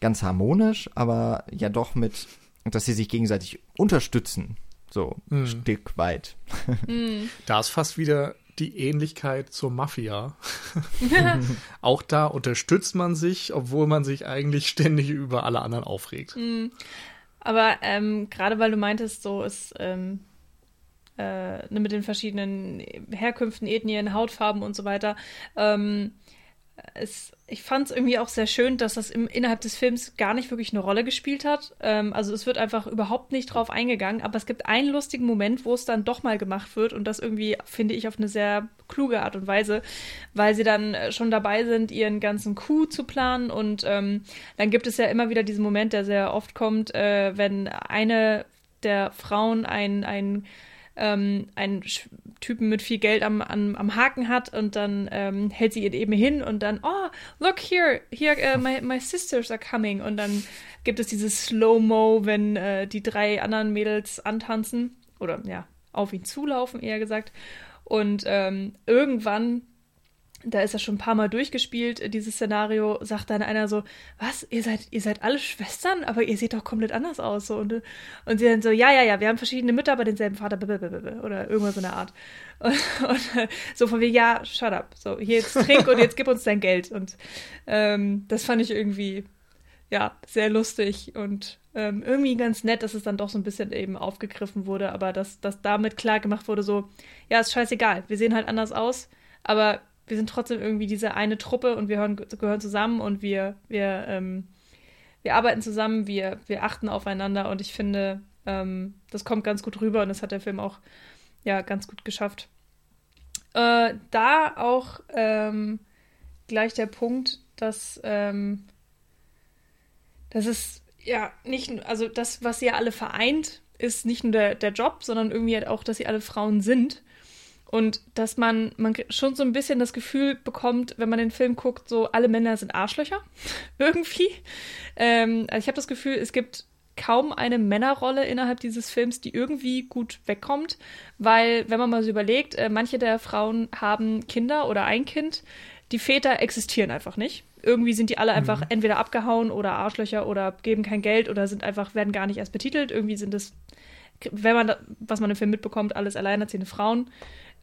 ganz harmonisch, aber ja doch mit, dass sie sich gegenseitig unterstützen. So ein mm. Stück weit. Mm. Da ist fast wieder die Ähnlichkeit zur Mafia. auch da unterstützt man sich, obwohl man sich eigentlich ständig über alle anderen aufregt. Mm. Aber ähm, gerade weil du meintest, so ist ähm, äh, ne, mit den verschiedenen Herkünften, Ethnien, Hautfarben und so weiter. Ähm, es, ich fand es irgendwie auch sehr schön, dass das im, innerhalb des Films gar nicht wirklich eine Rolle gespielt hat. Ähm, also es wird einfach überhaupt nicht drauf eingegangen, aber es gibt einen lustigen Moment, wo es dann doch mal gemacht wird und das irgendwie, finde ich, auf eine sehr kluge Art und Weise, weil sie dann schon dabei sind, ihren ganzen Coup zu planen und ähm, dann gibt es ja immer wieder diesen Moment, der sehr oft kommt, äh, wenn eine der Frauen ein, ein ähm, einen Typen mit viel Geld am, am, am Haken hat und dann ähm, hält sie ihn eben hin und dann, oh, look here, here, uh, my, my sisters are coming. Und dann gibt es dieses Slow-Mo, wenn äh, die drei anderen Mädels antanzen oder ja, auf ihn zulaufen, eher gesagt. Und ähm, irgendwann da ist er schon ein paar Mal durchgespielt, äh, dieses Szenario, sagt dann einer so, was, ihr seid, ihr seid alle Schwestern, aber ihr seht doch komplett anders aus. So. Und, und sie dann so, ja, ja, ja, wir haben verschiedene Mütter, aber denselben Vater, oder irgendwas so eine Art. Und, und so von wie, ja, shut up. So, hier jetzt trink und jetzt gib uns dein Geld. Und ähm, das fand ich irgendwie, ja, sehr lustig und ähm, irgendwie ganz nett, dass es dann doch so ein bisschen eben aufgegriffen wurde, aber dass, dass damit klar gemacht wurde, so, ja, ist scheißegal, wir sehen halt anders aus, aber wir sind trotzdem irgendwie diese eine Truppe und wir hören, gehören zusammen und wir, wir, ähm, wir arbeiten zusammen, wir, wir achten aufeinander und ich finde, ähm, das kommt ganz gut rüber und das hat der Film auch ja ganz gut geschafft. Äh, da auch ähm, gleich der Punkt, dass ähm, das ist ja nicht, also das, was sie ja alle vereint, ist nicht nur der, der Job, sondern irgendwie halt auch, dass sie alle Frauen sind. Und dass man, man schon so ein bisschen das Gefühl bekommt, wenn man den Film guckt, so alle Männer sind Arschlöcher. irgendwie. Ähm, also ich habe das Gefühl, es gibt kaum eine Männerrolle innerhalb dieses Films, die irgendwie gut wegkommt, weil, wenn man mal so überlegt, äh, manche der Frauen haben Kinder oder ein Kind, die Väter existieren einfach nicht. Irgendwie sind die alle einfach mhm. entweder abgehauen oder Arschlöcher oder geben kein Geld oder sind einfach, werden gar nicht erst betitelt. Irgendwie sind es, wenn man, da, was man im Film mitbekommt, alles alleinerziehende Frauen.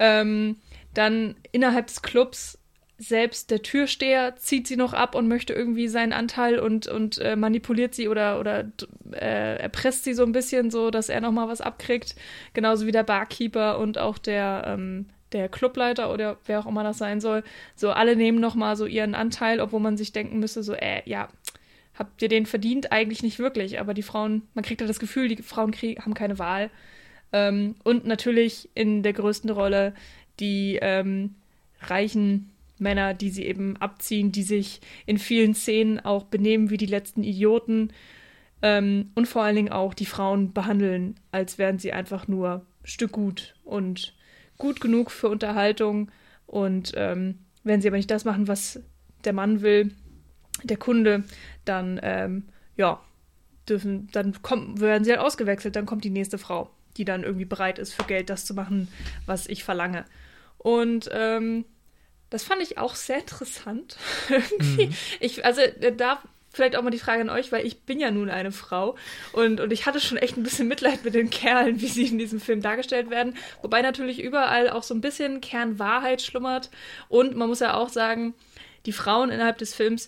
Ähm, dann innerhalb des Clubs selbst der Türsteher zieht sie noch ab und möchte irgendwie seinen Anteil und, und äh, manipuliert sie oder, oder äh, erpresst sie so ein bisschen, so dass er noch mal was abkriegt. Genauso wie der Barkeeper und auch der, ähm, der Clubleiter oder wer auch immer das sein soll. So alle nehmen noch mal so ihren Anteil, obwohl man sich denken müsste, so, äh, ja, habt ihr den verdient? Eigentlich nicht wirklich. Aber die Frauen, man kriegt halt das Gefühl, die Frauen krieg, haben keine Wahl. Ähm, und natürlich in der größten Rolle die ähm, reichen Männer, die sie eben abziehen, die sich in vielen Szenen auch benehmen wie die letzten Idioten ähm, und vor allen Dingen auch die Frauen behandeln, als wären sie einfach nur Stück gut und gut genug für Unterhaltung. Und ähm, wenn sie aber nicht das machen, was der Mann will, der Kunde, dann ähm, ja, dürfen, dann kommen, werden sie halt ausgewechselt, dann kommt die nächste Frau, die dann irgendwie bereit ist, für Geld das zu machen, was ich verlange. Und ähm, das fand ich auch sehr interessant. Irgendwie. Mhm. Ich, also äh, da vielleicht auch mal die Frage an euch, weil ich bin ja nun eine Frau und, und ich hatte schon echt ein bisschen Mitleid mit den Kerlen, wie sie in diesem Film dargestellt werden. Wobei natürlich überall auch so ein bisschen Kernwahrheit schlummert. Und man muss ja auch sagen, die Frauen innerhalb des Films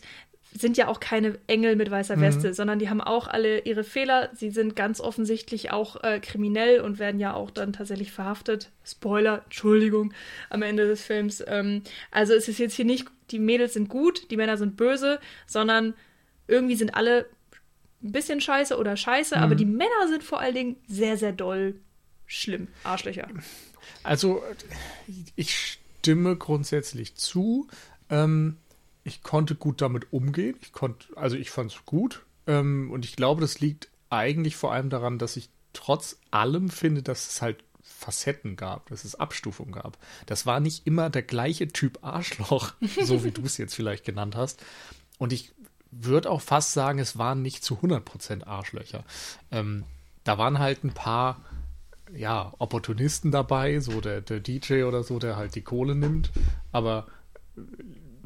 sind ja auch keine Engel mit weißer Weste, mhm. sondern die haben auch alle ihre Fehler. Sie sind ganz offensichtlich auch äh, kriminell und werden ja auch dann tatsächlich verhaftet. Spoiler, Entschuldigung, am Ende des Films. Ähm, also es ist jetzt hier nicht, die Mädels sind gut, die Männer sind böse, sondern irgendwie sind alle ein bisschen scheiße oder scheiße, mhm. aber die Männer sind vor allen Dingen sehr, sehr doll schlimm. Arschlöcher. Also ich stimme grundsätzlich zu. Ähm, ich konnte gut damit umgehen. Ich konnte, also ich fand es gut. Ähm, und ich glaube, das liegt eigentlich vor allem daran, dass ich trotz allem finde, dass es halt Facetten gab, dass es Abstufungen gab. Das war nicht immer der gleiche Typ Arschloch, so wie du es jetzt vielleicht genannt hast. Und ich würde auch fast sagen, es waren nicht zu 100% Arschlöcher. Ähm, da waren halt ein paar ja, Opportunisten dabei, so der, der DJ oder so, der halt die Kohle nimmt. Aber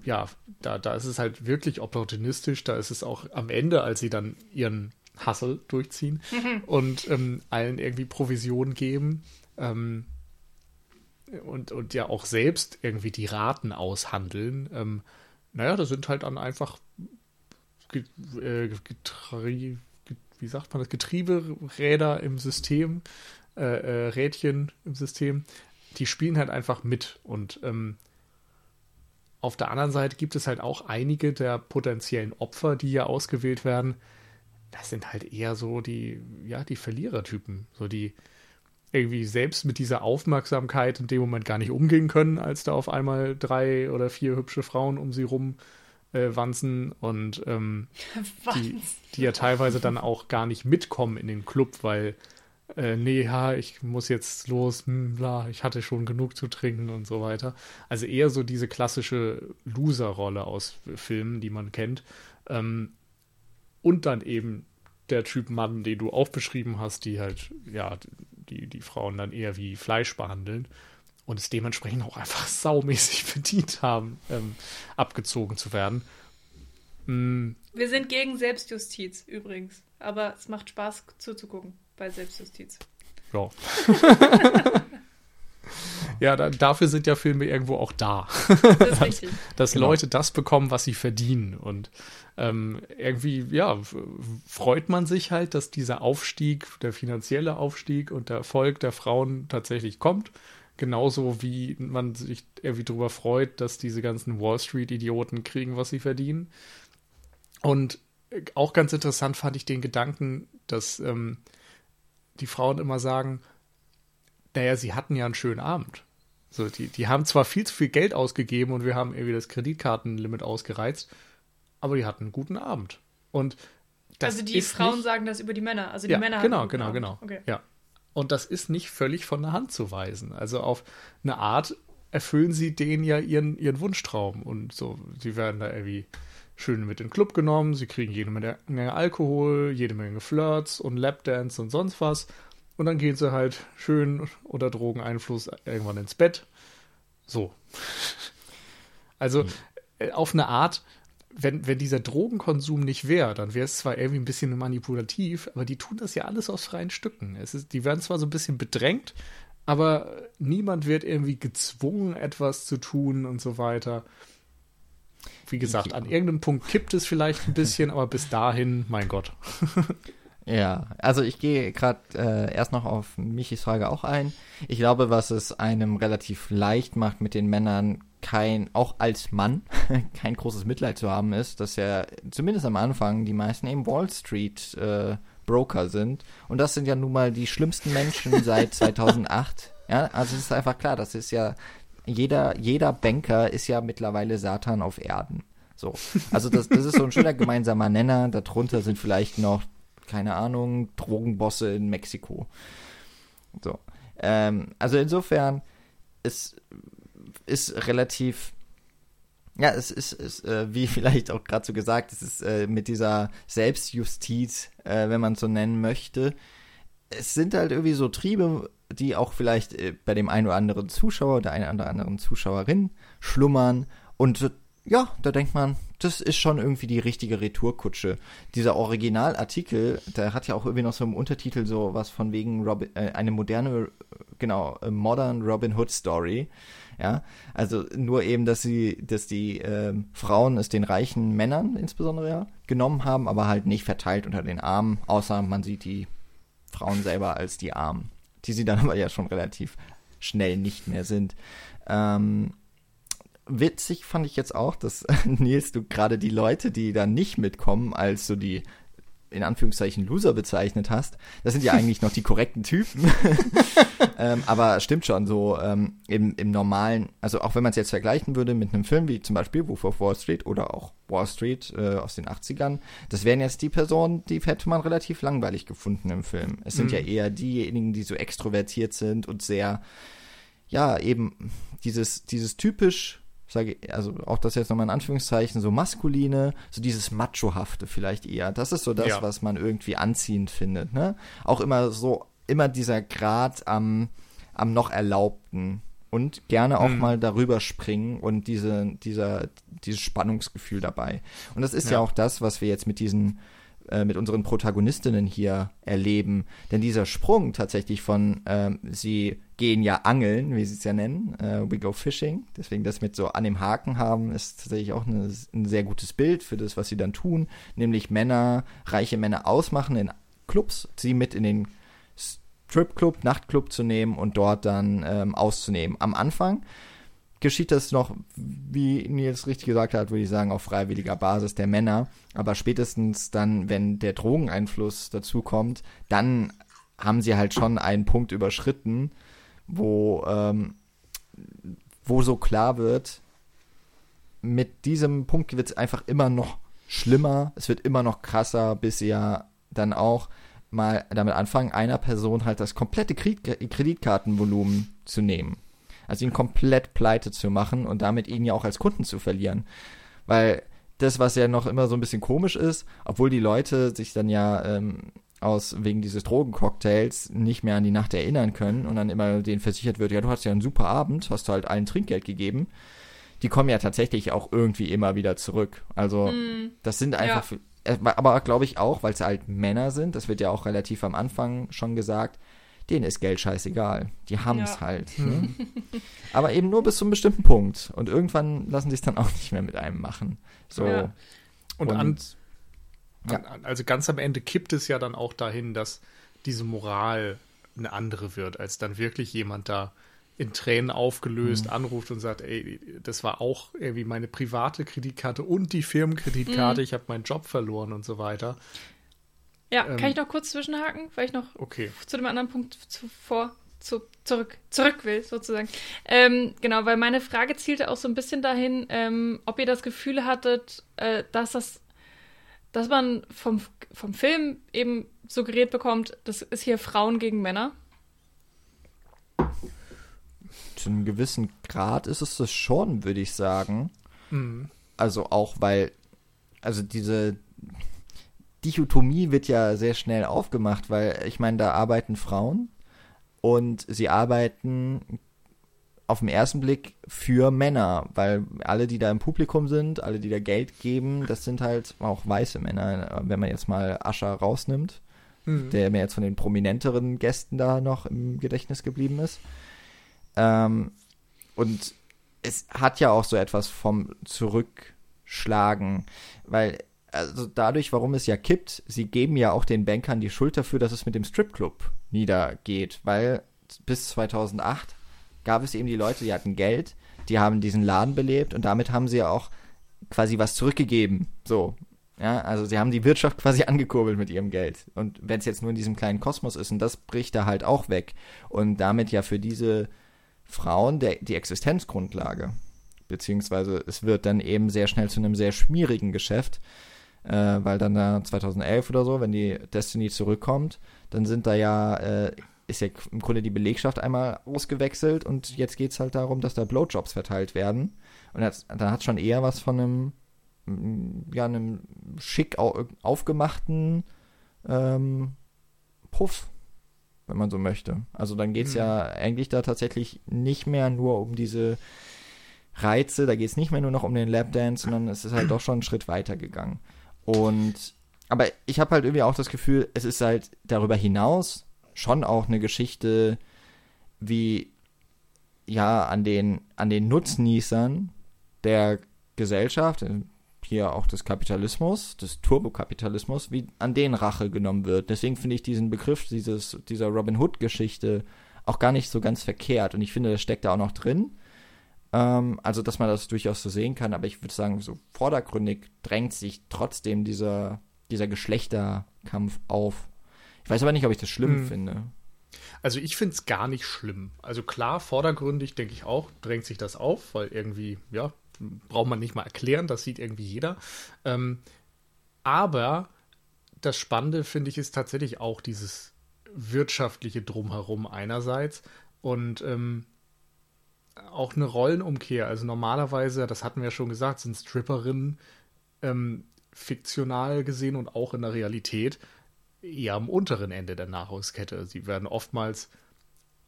ja, da, da ist es halt wirklich opportunistisch. Da ist es auch am Ende, als sie dann ihren Hassel durchziehen mhm. und ähm, allen irgendwie Provision geben. Ähm, und, und ja auch selbst irgendwie die Raten aushandeln. Ähm, naja, da sind halt dann einfach äh, Getrie wie sagt man das, Getrieberäder im System, äh, äh, Rädchen im System, die spielen halt einfach mit und ähm, auf der anderen Seite gibt es halt auch einige der potenziellen Opfer, die hier ausgewählt werden. Das sind halt eher so die, ja, die Verlierertypen. So die irgendwie selbst mit dieser Aufmerksamkeit in dem Moment gar nicht umgehen können, als da auf einmal drei oder vier hübsche Frauen um sie rum äh, wanzen und ähm, die, die ja teilweise dann auch gar nicht mitkommen in den Club, weil äh, nee, ja, ich muss jetzt los, hm, bla, ich hatte schon genug zu trinken und so weiter. Also eher so diese klassische Loser-Rolle aus Filmen, die man kennt. Ähm, und dann eben der Typ Mann, den du auch beschrieben hast, die halt, ja, die, die Frauen dann eher wie Fleisch behandeln und es dementsprechend auch einfach saumäßig verdient haben, ähm, abgezogen zu werden. Mm. Wir sind gegen Selbstjustiz übrigens, aber es macht Spaß zuzugucken bei Selbstjustiz. Ja. ja, da, dafür sind ja Filme irgendwo auch da. Das ist richtig. Dass genau. Leute das bekommen, was sie verdienen. Und ähm, irgendwie, ja, freut man sich halt, dass dieser Aufstieg, der finanzielle Aufstieg und der Erfolg der Frauen tatsächlich kommt. Genauso wie man sich irgendwie darüber freut, dass diese ganzen Wall Street-Idioten kriegen, was sie verdienen. Und auch ganz interessant fand ich den Gedanken, dass ähm, die Frauen immer sagen, naja, sie hatten ja einen schönen Abend. So, die, die haben zwar viel zu viel Geld ausgegeben und wir haben irgendwie das Kreditkartenlimit ausgereizt, aber die hatten einen guten Abend. Und also die Frauen nicht, sagen das über die Männer. Also die ja, Männer genau, genau, genau. Okay. Ja. Und das ist nicht völlig von der Hand zu weisen. Also auf eine Art erfüllen sie denen ja ihren, ihren Wunschtraum. Und so, sie werden da irgendwie schön mit in den Club genommen, sie kriegen jede Menge Alkohol, jede Menge Flirts und Lapdance und sonst was. Und dann gehen sie halt schön unter Drogeneinfluss irgendwann ins Bett. So. Also mhm. auf eine Art, wenn, wenn dieser Drogenkonsum nicht wäre, dann wäre es zwar irgendwie ein bisschen manipulativ, aber die tun das ja alles aus freien Stücken. Es ist, die werden zwar so ein bisschen bedrängt, aber niemand wird irgendwie gezwungen, etwas zu tun und so weiter. Wie gesagt, an irgendeinem Punkt kippt es vielleicht ein bisschen, aber bis dahin, mein Gott. ja, also ich gehe gerade äh, erst noch auf Michis Frage auch ein. Ich glaube, was es einem relativ leicht macht, mit den Männern kein, auch als Mann, kein großes Mitleid zu haben, ist, dass ja zumindest am Anfang die meisten eben Wall Street äh, Broker sind. Und das sind ja nun mal die schlimmsten Menschen seit 2008. Ja, also es ist einfach klar, das ist ja jeder, jeder Banker ist ja mittlerweile Satan auf Erden. So. Also das, das ist so ein schöner gemeinsamer Nenner. Darunter sind vielleicht noch, keine Ahnung, Drogenbosse in Mexiko. So. Ähm, also insofern, es ist relativ ja, es ist, ist äh, wie vielleicht auch gerade so gesagt, es ist äh, mit dieser Selbstjustiz, äh, wenn man so nennen möchte. Es sind halt irgendwie so Triebe, die auch vielleicht äh, bei dem einen oder anderen Zuschauer, der einen oder anderen Zuschauerin schlummern. Und ja, da denkt man, das ist schon irgendwie die richtige Retourkutsche. Dieser Originalartikel, der hat ja auch irgendwie noch so im Untertitel so was von wegen Robin, äh, eine moderne, genau, Modern Robin Hood Story. Ja, also nur eben, dass sie, dass die äh, Frauen es den reichen Männern insbesondere ja, genommen haben, aber halt nicht verteilt unter den Armen, außer man sieht die Frauen selber als die Armen die sie dann aber ja schon relativ schnell nicht mehr sind. Ähm, witzig fand ich jetzt auch, dass Nils, du gerade die Leute, die da nicht mitkommen, als so die in Anführungszeichen Loser bezeichnet hast, das sind ja eigentlich noch die korrekten Typen. ähm, aber stimmt schon, so ähm, im, im normalen, also auch wenn man es jetzt vergleichen würde mit einem Film wie zum Beispiel Wolf of Wall Street oder auch Wall Street äh, aus den 80ern, das wären jetzt die Personen, die hätte man relativ langweilig gefunden im Film. Es sind mhm. ja eher diejenigen, die so extrovertiert sind und sehr, ja, eben dieses, dieses typisch sage also auch das jetzt nochmal in Anführungszeichen, so maskuline, so dieses Machohafte vielleicht eher. Das ist so das, ja. was man irgendwie anziehend findet, ne? Auch immer so, immer dieser Grad am, am noch Erlaubten und gerne auch mhm. mal darüber springen und diese, dieser, dieses Spannungsgefühl dabei. Und das ist ja, ja auch das, was wir jetzt mit diesen äh, mit unseren Protagonistinnen hier erleben. Denn dieser Sprung tatsächlich von, ähm, sie gehen ja angeln, wie sie es ja nennen, äh, we go fishing, deswegen das mit so an dem Haken haben, ist tatsächlich auch eine, ein sehr gutes Bild für das, was sie dann tun, nämlich Männer, reiche Männer ausmachen in Clubs, sie mit in den Stripclub, Nachtclub zu nehmen und dort dann ähm, auszunehmen. Am Anfang geschieht das noch, wie Nils richtig gesagt hat, würde ich sagen, auf freiwilliger Basis der Männer. Aber spätestens dann, wenn der Drogeneinfluss dazu kommt, dann haben sie halt schon einen Punkt überschritten, wo, ähm, wo so klar wird, mit diesem Punkt wird es einfach immer noch schlimmer, es wird immer noch krasser, bis sie ja dann auch mal damit anfangen, einer Person halt das komplette Kreditkartenvolumen zu nehmen also ihn komplett pleite zu machen und damit ihn ja auch als Kunden zu verlieren. Weil das, was ja noch immer so ein bisschen komisch ist, obwohl die Leute sich dann ja ähm, aus wegen dieses Drogencocktails nicht mehr an die Nacht erinnern können und dann immer denen versichert wird, ja, du hast ja einen super Abend, hast du halt allen Trinkgeld gegeben. Die kommen ja tatsächlich auch irgendwie immer wieder zurück. Also, mm, das sind einfach, ja. Äh, aber glaube ich auch, weil es halt Männer sind, das wird ja auch relativ am Anfang schon gesagt, denen ist Geld scheißegal. Die haben es ja. halt. Ne? Aber eben nur bis zu einem bestimmten Punkt. Und irgendwann lassen sie es dann auch nicht mehr mit einem machen. So. Ja. Und, und an, ja. also ganz am Ende kippt es ja dann auch dahin, dass diese Moral eine andere wird, als dann wirklich jemand da in Tränen aufgelöst mhm. anruft und sagt, ey, das war auch irgendwie meine private Kreditkarte und die Firmenkreditkarte, mhm. ich habe meinen Job verloren und so weiter. Ja, ähm, kann ich noch kurz zwischenhaken, weil ich noch okay. zu dem anderen Punkt zuvor zu, zurück, zurück will, sozusagen. Ähm, genau, weil meine Frage zielte auch so ein bisschen dahin, ähm, ob ihr das Gefühl hattet, äh, dass das dass man vom, vom Film eben suggeriert bekommt, das ist hier Frauen gegen Männer? Zu einem gewissen Grad ist es das schon, würde ich sagen. Mhm. Also auch weil, also diese Dichotomie wird ja sehr schnell aufgemacht, weil ich meine, da arbeiten Frauen und sie arbeiten auf den ersten Blick für Männer, weil alle, die da im Publikum sind, alle, die da Geld geben, das sind halt auch weiße Männer, wenn man jetzt mal Ascher rausnimmt, mhm. der mir jetzt von den prominenteren Gästen da noch im Gedächtnis geblieben ist. Ähm, und es hat ja auch so etwas vom Zurückschlagen, weil also dadurch, warum es ja kippt, sie geben ja auch den Bankern die Schuld dafür, dass es mit dem Stripclub niedergeht, weil bis 2008 gab es eben die Leute, die hatten Geld, die haben diesen Laden belebt und damit haben sie ja auch quasi was zurückgegeben. So. Ja, also sie haben die Wirtschaft quasi angekurbelt mit ihrem Geld. Und wenn es jetzt nur in diesem kleinen Kosmos ist, und das bricht da halt auch weg. Und damit ja für diese Frauen der, die Existenzgrundlage. Beziehungsweise es wird dann eben sehr schnell zu einem sehr schmierigen Geschäft, äh, weil dann da 2011 oder so, wenn die Destiny zurückkommt, dann sind da ja äh, ist ja im Grunde die Belegschaft einmal ausgewechselt und jetzt geht es halt darum, dass da Blowjobs verteilt werden. Und das, da hat schon eher was von einem, mm, ja, einem schick au aufgemachten ähm, Puff, wenn man so möchte. Also dann geht es mhm. ja eigentlich da tatsächlich nicht mehr nur um diese Reize, da geht es nicht mehr nur noch um den Lapdance, sondern es ist halt doch schon einen Schritt weiter gegangen. Und aber ich habe halt irgendwie auch das Gefühl, es ist halt darüber hinaus schon auch eine Geschichte wie ja an den an den Nutznießern der Gesellschaft, hier auch des Kapitalismus, des Turbokapitalismus, wie an denen Rache genommen wird. Deswegen finde ich diesen Begriff dieses dieser Robin Hood Geschichte auch gar nicht so ganz verkehrt und ich finde, das steckt da auch noch drin. Ähm, also, dass man das durchaus so sehen kann, aber ich würde sagen, so vordergründig drängt sich trotzdem dieser, dieser Geschlechterkampf auf. Ich weiß aber nicht, ob ich das schlimm hm. finde. Also ich finde es gar nicht schlimm. Also klar, vordergründig denke ich auch, drängt sich das auf, weil irgendwie, ja, braucht man nicht mal erklären, das sieht irgendwie jeder. Ähm, aber das Spannende, finde ich, ist tatsächlich auch dieses wirtschaftliche Drumherum einerseits und ähm, auch eine Rollenumkehr. Also normalerweise, das hatten wir ja schon gesagt, sind Stripperinnen ähm, fiktional gesehen und auch in der Realität eher am unteren Ende der Nahrungskette. Sie werden oftmals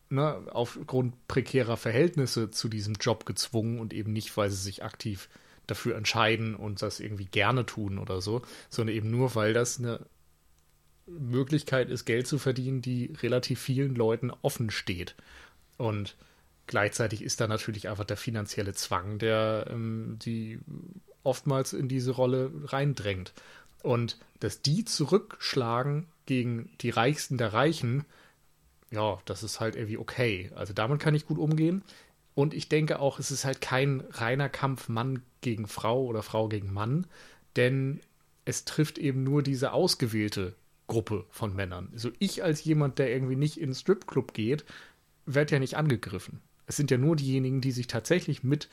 ne, aufgrund prekärer Verhältnisse zu diesem Job gezwungen und eben nicht, weil sie sich aktiv dafür entscheiden und das irgendwie gerne tun oder so, sondern eben nur, weil das eine Möglichkeit ist, Geld zu verdienen, die relativ vielen Leuten offen steht. Und gleichzeitig ist da natürlich einfach der finanzielle Zwang, der ähm, die oftmals in diese Rolle reindrängt. Und dass die zurückschlagen gegen die Reichsten der Reichen, ja, das ist halt irgendwie okay. Also damit kann ich gut umgehen. Und ich denke auch, es ist halt kein reiner Kampf Mann gegen Frau oder Frau gegen Mann, denn es trifft eben nur diese ausgewählte Gruppe von Männern. Also ich als jemand, der irgendwie nicht in den Stripclub geht, werde ja nicht angegriffen. Es sind ja nur diejenigen, die sich tatsächlich mit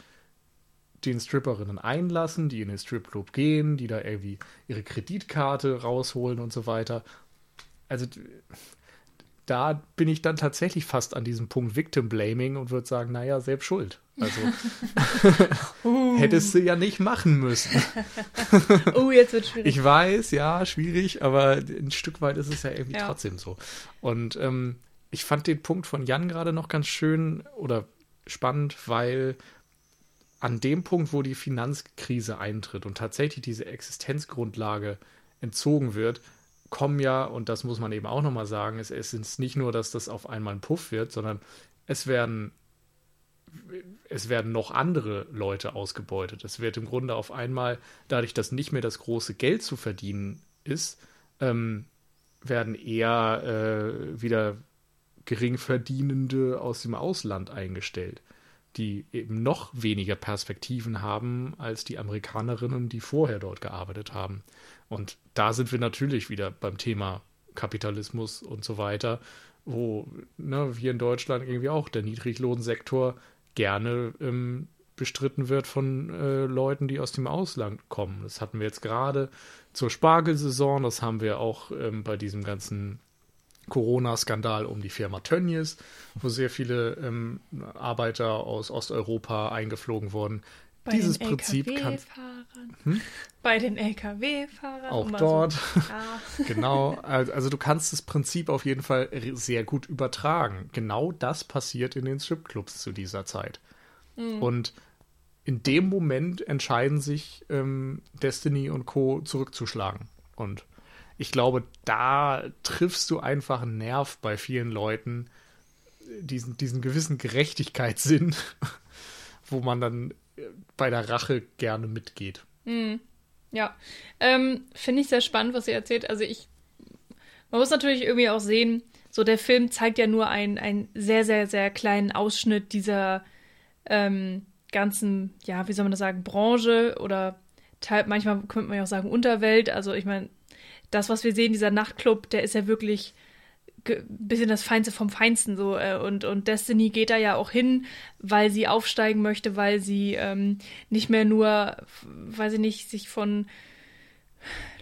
den Stripperinnen einlassen, die in den Stripclub gehen, die da irgendwie ihre Kreditkarte rausholen und so weiter. Also da bin ich dann tatsächlich fast an diesem Punkt Victim Blaming und würde sagen, naja, selbst schuld. Also uh. hättest du ja nicht machen müssen. oh, jetzt wird schwierig. Ich weiß, ja, schwierig, aber ein Stück weit ist es ja irgendwie ja. trotzdem so. Und ähm, ich fand den Punkt von Jan gerade noch ganz schön oder spannend, weil an dem Punkt, wo die Finanzkrise eintritt und tatsächlich diese Existenzgrundlage entzogen wird, kommen ja, und das muss man eben auch nochmal sagen, es, es ist nicht nur, dass das auf einmal ein Puff wird, sondern es werden, es werden noch andere Leute ausgebeutet. Es wird im Grunde auf einmal, dadurch, dass nicht mehr das große Geld zu verdienen ist, ähm, werden eher äh, wieder Geringverdienende aus dem Ausland eingestellt die eben noch weniger Perspektiven haben als die Amerikanerinnen, die vorher dort gearbeitet haben. Und da sind wir natürlich wieder beim Thema Kapitalismus und so weiter, wo ne, wir in Deutschland irgendwie auch der Niedriglohnsektor gerne ähm, bestritten wird von äh, Leuten, die aus dem Ausland kommen. Das hatten wir jetzt gerade zur Spargelsaison, das haben wir auch ähm, bei diesem ganzen Corona-Skandal um die Firma Tönnies, wo sehr viele ähm, Arbeiter aus Osteuropa eingeflogen wurden. Bei Dieses Prinzip kann. Hm? Bei den Lkw-Fahrern. Auch dort. So. Ah. genau. Also du kannst das Prinzip auf jeden Fall sehr gut übertragen. Genau das passiert in den Stripclubs zu dieser Zeit. Mhm. Und in dem Moment entscheiden sich ähm, Destiny und Co. zurückzuschlagen. Und ich glaube, da triffst du einfach einen Nerv bei vielen Leuten, diesen, diesen gewissen Gerechtigkeitssinn, wo man dann äh, bei der Rache gerne mitgeht. Mhm. Ja, ähm, finde ich sehr spannend, was ihr erzählt. Also ich, man muss natürlich irgendwie auch sehen, so der Film zeigt ja nur einen, sehr, sehr, sehr kleinen Ausschnitt dieser ähm, ganzen, ja, wie soll man das sagen, Branche oder manchmal könnte man ja auch sagen Unterwelt. Also ich meine, das, was wir sehen, dieser Nachtclub, der ist ja wirklich ein bisschen das Feinste vom Feinsten so äh, und und Destiny geht da ja auch hin, weil sie aufsteigen möchte, weil sie ähm, nicht mehr nur, weiß ich nicht, sich von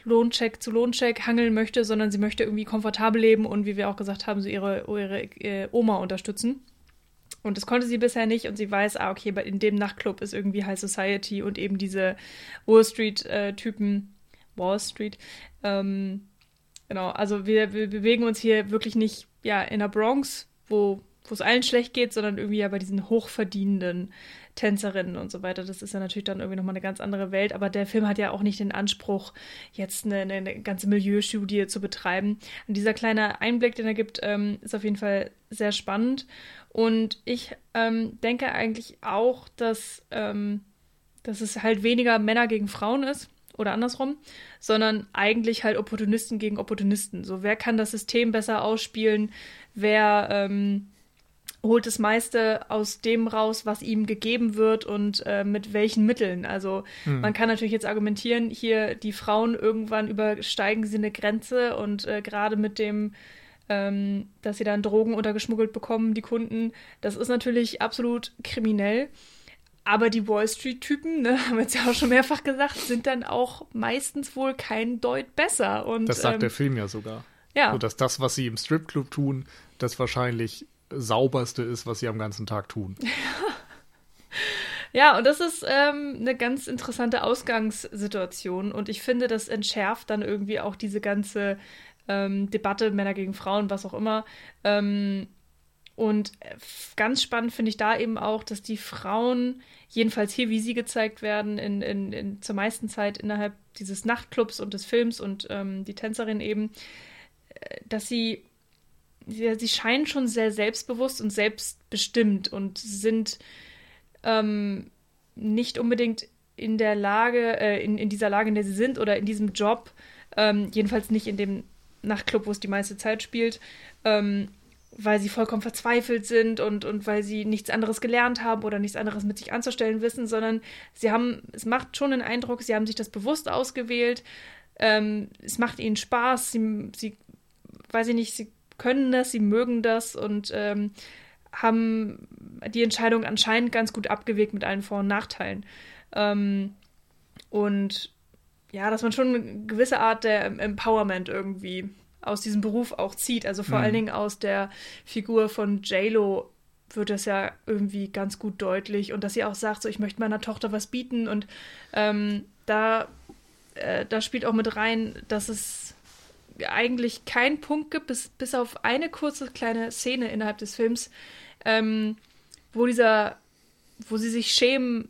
Lohncheck zu Lohncheck hangeln möchte, sondern sie möchte irgendwie komfortabel leben und wie wir auch gesagt haben, so ihre, ihre äh, Oma unterstützen. Und das konnte sie bisher nicht und sie weiß, ah, okay, in dem Nachtclub ist irgendwie High Society und eben diese Wall Street-Typen, äh, Wall Street, ähm, genau, also wir, wir bewegen uns hier wirklich nicht ja, in der Bronx, wo es allen schlecht geht, sondern irgendwie ja bei diesen hochverdienenden Tänzerinnen und so weiter. Das ist ja natürlich dann irgendwie nochmal eine ganz andere Welt, aber der Film hat ja auch nicht den Anspruch, jetzt eine, eine ganze Milieustudie zu betreiben. Und dieser kleine Einblick, den er gibt, ähm, ist auf jeden Fall sehr spannend. Und ich ähm, denke eigentlich auch, dass, ähm, dass es halt weniger Männer gegen Frauen ist oder andersrum, sondern eigentlich halt Opportunisten gegen Opportunisten. So, wer kann das System besser ausspielen? Wer ähm, holt das meiste aus dem raus, was ihm gegeben wird und äh, mit welchen Mitteln? Also, hm. man kann natürlich jetzt argumentieren, hier die Frauen irgendwann übersteigen sie eine Grenze und äh, gerade mit dem ähm, dass sie dann Drogen untergeschmuggelt bekommen, die Kunden. Das ist natürlich absolut kriminell. Aber die Wall Street-Typen, ne, haben wir jetzt ja auch schon mehrfach gesagt, sind dann auch meistens wohl kein Deut besser. Und, das sagt ähm, der Film ja sogar. Ja. So, dass das, was sie im Stripclub tun, das wahrscheinlich sauberste ist, was sie am ganzen Tag tun. ja, und das ist ähm, eine ganz interessante Ausgangssituation. Und ich finde, das entschärft dann irgendwie auch diese ganze ähm, Debatte, Männer gegen Frauen, was auch immer. Ähm, und ganz spannend finde ich da eben auch, dass die Frauen, jedenfalls hier, wie sie gezeigt werden, in, in, in zur meisten Zeit innerhalb dieses Nachtclubs und des Films und ähm, die Tänzerin eben, äh, dass sie, sie, sie, scheinen schon sehr selbstbewusst und selbstbestimmt und sind ähm, nicht unbedingt in der Lage, äh, in, in dieser Lage, in der sie sind oder in diesem Job, ähm, jedenfalls nicht in dem Nachtclub, wo es die meiste Zeit spielt, ähm, weil sie vollkommen verzweifelt sind und, und weil sie nichts anderes gelernt haben oder nichts anderes mit sich anzustellen wissen, sondern sie haben, es macht schon den Eindruck, sie haben sich das bewusst ausgewählt. Ähm, es macht ihnen Spaß, sie, sie, weiß ich nicht, sie können das, sie mögen das und ähm, haben die Entscheidung anscheinend ganz gut abgewegt mit allen Vor- und Nachteilen. Ähm, und ja, dass man schon eine gewisse Art der Empowerment irgendwie aus diesem Beruf auch zieht. Also vor mhm. allen Dingen aus der Figur von JLo wird das ja irgendwie ganz gut deutlich und dass sie auch sagt, so ich möchte meiner Tochter was bieten und ähm, da, äh, da spielt auch mit rein, dass es eigentlich keinen Punkt gibt, bis, bis auf eine kurze kleine Szene innerhalb des Films, ähm, wo dieser, wo sie sich schämen,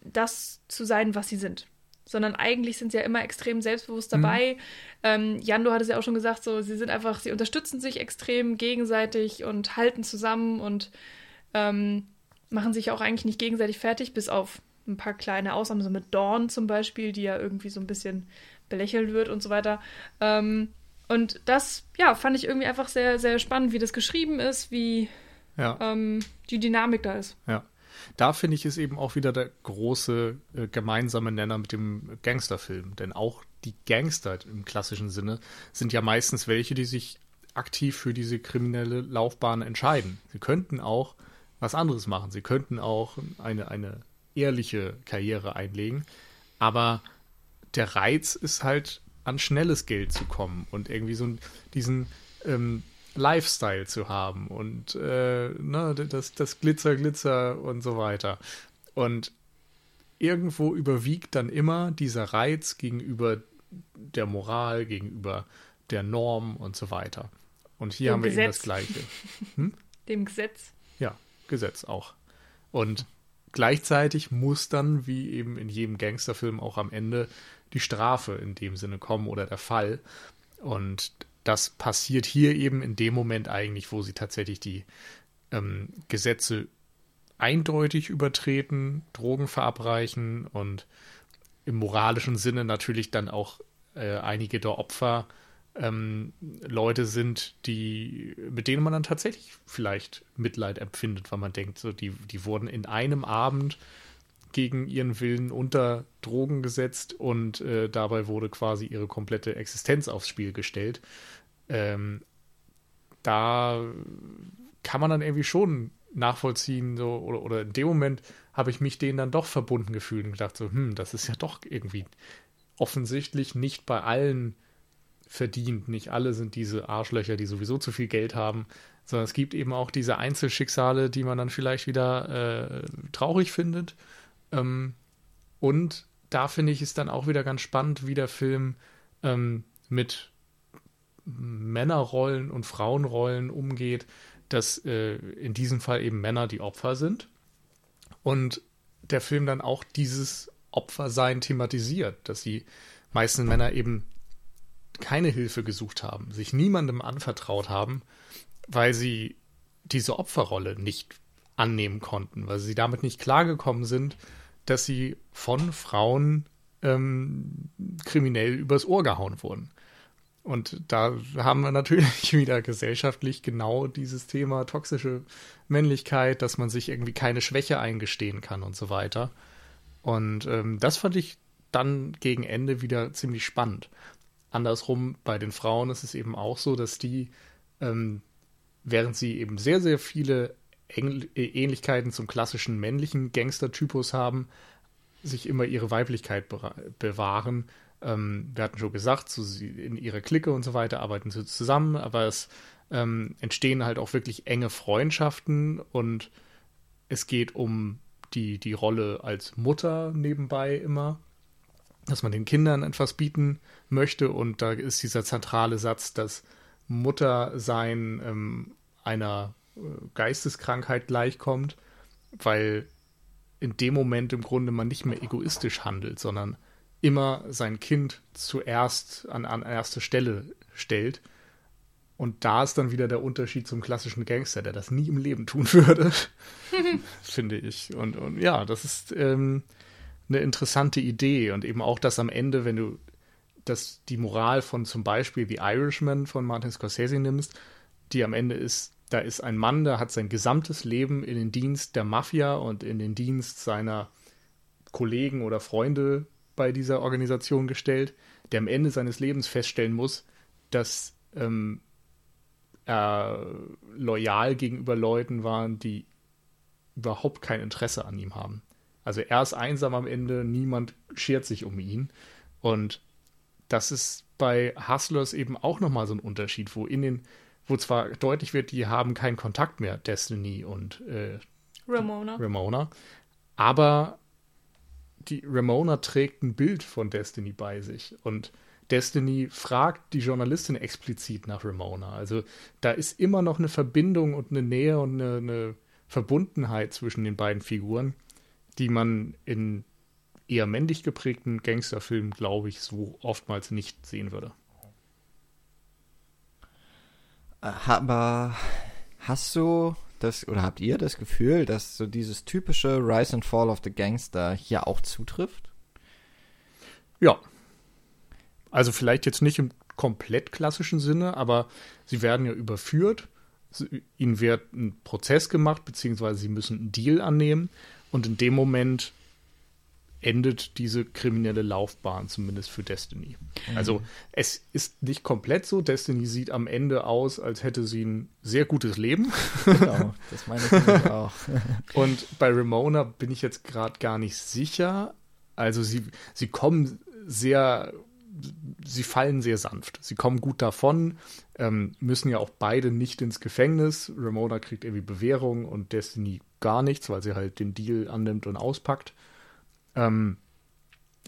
das zu sein, was sie sind sondern eigentlich sind sie ja immer extrem selbstbewusst dabei. Mhm. Ähm, Jan, du hattest ja auch schon gesagt, so sie sind einfach, sie unterstützen sich extrem gegenseitig und halten zusammen und ähm, machen sich auch eigentlich nicht gegenseitig fertig, bis auf ein paar kleine Ausnahmen, so mit Dawn zum Beispiel, die ja irgendwie so ein bisschen belächelt wird und so weiter. Ähm, und das, ja, fand ich irgendwie einfach sehr, sehr spannend, wie das geschrieben ist, wie ja. ähm, die Dynamik da ist. Ja. Da finde ich es eben auch wieder der große äh, gemeinsame Nenner mit dem Gangsterfilm. Denn auch die Gangster im klassischen Sinne sind ja meistens welche, die sich aktiv für diese kriminelle Laufbahn entscheiden. Sie könnten auch was anderes machen. Sie könnten auch eine, eine ehrliche Karriere einlegen. Aber der Reiz ist halt, an schnelles Geld zu kommen und irgendwie so diesen ähm, Lifestyle zu haben und äh, ne, das, das Glitzer, Glitzer und so weiter. Und irgendwo überwiegt dann immer dieser Reiz gegenüber der Moral, gegenüber der Norm und so weiter. Und hier Dem haben wir Gesetz. eben das Gleiche. Hm? Dem Gesetz. Ja, Gesetz auch. Und gleichzeitig muss dann, wie eben in jedem Gangsterfilm auch am Ende, die Strafe in dem Sinne kommen oder der Fall. Und das passiert hier eben in dem Moment eigentlich, wo sie tatsächlich die ähm, Gesetze eindeutig übertreten, Drogen verabreichen und im moralischen Sinne natürlich dann auch äh, einige der Opfer ähm, Leute sind, die, mit denen man dann tatsächlich vielleicht Mitleid empfindet, weil man denkt, so, die, die wurden in einem Abend gegen ihren Willen unter Drogen gesetzt und äh, dabei wurde quasi ihre komplette Existenz aufs Spiel gestellt. Ähm, da kann man dann irgendwie schon nachvollziehen, so, oder, oder in dem Moment habe ich mich denen dann doch verbunden gefühlt und gedacht, so, hm, das ist ja doch irgendwie offensichtlich nicht bei allen verdient. Nicht alle sind diese Arschlöcher, die sowieso zu viel Geld haben, sondern es gibt eben auch diese Einzelschicksale, die man dann vielleicht wieder äh, traurig findet. Ähm, und da finde ich es dann auch wieder ganz spannend, wie der Film ähm, mit Männerrollen und Frauenrollen umgeht, dass äh, in diesem Fall eben Männer die Opfer sind und der Film dann auch dieses Opfersein thematisiert, dass die meisten Männer eben keine Hilfe gesucht haben, sich niemandem anvertraut haben, weil sie diese Opferrolle nicht annehmen konnten, weil sie damit nicht klargekommen sind, dass sie von Frauen ähm, kriminell übers Ohr gehauen wurden. Und da haben wir natürlich wieder gesellschaftlich genau dieses Thema toxische Männlichkeit, dass man sich irgendwie keine Schwäche eingestehen kann und so weiter. Und ähm, das fand ich dann gegen Ende wieder ziemlich spannend andersrum bei den Frauen ist es eben auch so, dass die, ähm, während sie eben sehr, sehr viele Engl äh, Ähnlichkeiten zum klassischen männlichen Gangster-Typus haben, sich immer ihre Weiblichkeit bewahren. Ähm, wir hatten schon gesagt, so in ihrer Clique und so weiter arbeiten sie zusammen, aber es ähm, entstehen halt auch wirklich enge Freundschaften und es geht um die, die Rolle als Mutter nebenbei immer dass man den Kindern etwas bieten möchte. Und da ist dieser zentrale Satz, dass Muttersein ähm, einer äh, Geisteskrankheit gleichkommt, weil in dem Moment im Grunde man nicht mehr egoistisch handelt, sondern immer sein Kind zuerst an, an erste Stelle stellt. Und da ist dann wieder der Unterschied zum klassischen Gangster, der das nie im Leben tun würde, finde ich. Und, und ja, das ist ähm, eine interessante Idee und eben auch, dass am Ende, wenn du das, die Moral von zum Beispiel The Irishman von Martin Scorsese nimmst, die am Ende ist, da ist ein Mann, der hat sein gesamtes Leben in den Dienst der Mafia und in den Dienst seiner Kollegen oder Freunde bei dieser Organisation gestellt, der am Ende seines Lebens feststellen muss, dass ähm, er loyal gegenüber Leuten waren, die überhaupt kein Interesse an ihm haben. Also er ist einsam am Ende, niemand schert sich um ihn. Und das ist bei Hustlers eben auch nochmal so ein Unterschied, wo in den, wo zwar deutlich wird, die haben keinen Kontakt mehr, Destiny und äh, Ramona. Ramona. Aber die Ramona trägt ein Bild von Destiny bei sich. Und Destiny fragt die Journalistin explizit nach Ramona. Also da ist immer noch eine Verbindung und eine Nähe und eine, eine Verbundenheit zwischen den beiden Figuren die man in eher männlich geprägten Gangsterfilmen, glaube ich, so oftmals nicht sehen würde. Aber hast du das oder habt ihr das Gefühl, dass so dieses typische Rise and Fall of the Gangster hier auch zutrifft? Ja. Also vielleicht jetzt nicht im komplett klassischen Sinne, aber sie werden ja überführt. Ihnen wird ein Prozess gemacht, beziehungsweise sie müssen einen Deal annehmen. Und in dem Moment endet diese kriminelle Laufbahn, zumindest für Destiny. Mhm. Also es ist nicht komplett so. Destiny sieht am Ende aus, als hätte sie ein sehr gutes Leben. Genau, das meine ich auch. Und bei Ramona bin ich jetzt gerade gar nicht sicher. Also sie, sie kommen sehr, sie fallen sehr sanft. Sie kommen gut davon, ähm, müssen ja auch beide nicht ins Gefängnis. Ramona kriegt irgendwie Bewährung und Destiny gar nichts, weil sie halt den Deal annimmt und auspackt. Ähm,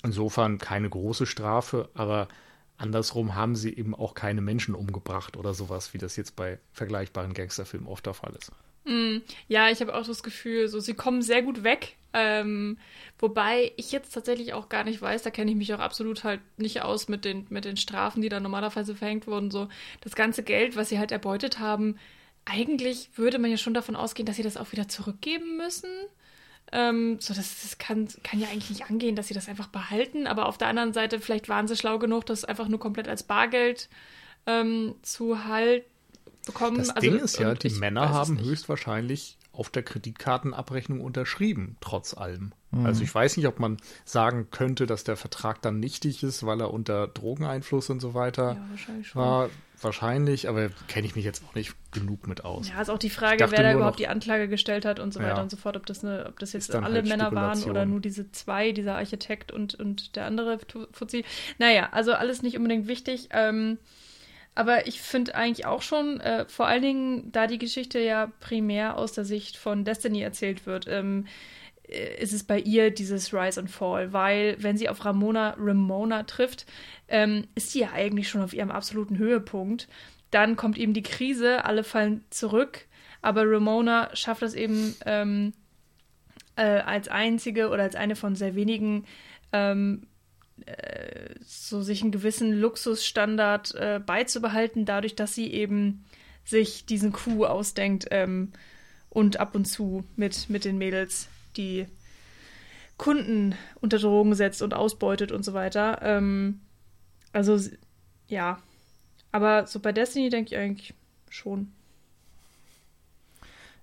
insofern keine große Strafe, aber andersrum haben sie eben auch keine Menschen umgebracht oder sowas, wie das jetzt bei vergleichbaren Gangsterfilmen oft der Fall ist. Mm, ja, ich habe auch das Gefühl, so sie kommen sehr gut weg. Ähm, wobei ich jetzt tatsächlich auch gar nicht weiß, da kenne ich mich auch absolut halt nicht aus mit den, mit den Strafen, die da normalerweise verhängt wurden. So das ganze Geld, was sie halt erbeutet haben, eigentlich würde man ja schon davon ausgehen, dass sie das auch wieder zurückgeben müssen. Ähm, so, das, das kann, kann ja eigentlich nicht angehen, dass sie das einfach behalten. Aber auf der anderen Seite, vielleicht waren sie schlau genug, das einfach nur komplett als Bargeld ähm, zu halten bekommen. Das also, Ding ist ja, die Männer haben höchstwahrscheinlich auf der Kreditkartenabrechnung unterschrieben, trotz allem. Mhm. Also ich weiß nicht, ob man sagen könnte, dass der Vertrag dann nichtig ist, weil er unter Drogeneinfluss und so weiter ja, wahrscheinlich war. Wahrscheinlich, aber kenne ich mich jetzt auch nicht genug mit aus. Ja, ist auch die Frage, wer da überhaupt noch, die Anklage gestellt hat und so weiter ja, und so fort, ob das, eine, ob das jetzt alle halt Männer waren oder nur diese zwei, dieser Architekt und, und der andere Fuzzi. Naja, also alles nicht unbedingt wichtig. Ähm, aber ich finde eigentlich auch schon, äh, vor allen Dingen, da die Geschichte ja primär aus der Sicht von Destiny erzählt wird, ähm, äh, ist es bei ihr dieses Rise and Fall, weil wenn sie auf Ramona, Ramona trifft, ähm, ist sie ja eigentlich schon auf ihrem absoluten Höhepunkt. Dann kommt eben die Krise, alle fallen zurück, aber Ramona schafft es eben ähm, äh, als einzige oder als eine von sehr wenigen ähm, so sich einen gewissen Luxusstandard äh, beizubehalten, dadurch, dass sie eben sich diesen Coup ausdenkt ähm, und ab und zu mit, mit den Mädels die Kunden unter Drogen setzt und ausbeutet und so weiter. Ähm, also ja, aber so bei Destiny denke ich eigentlich schon.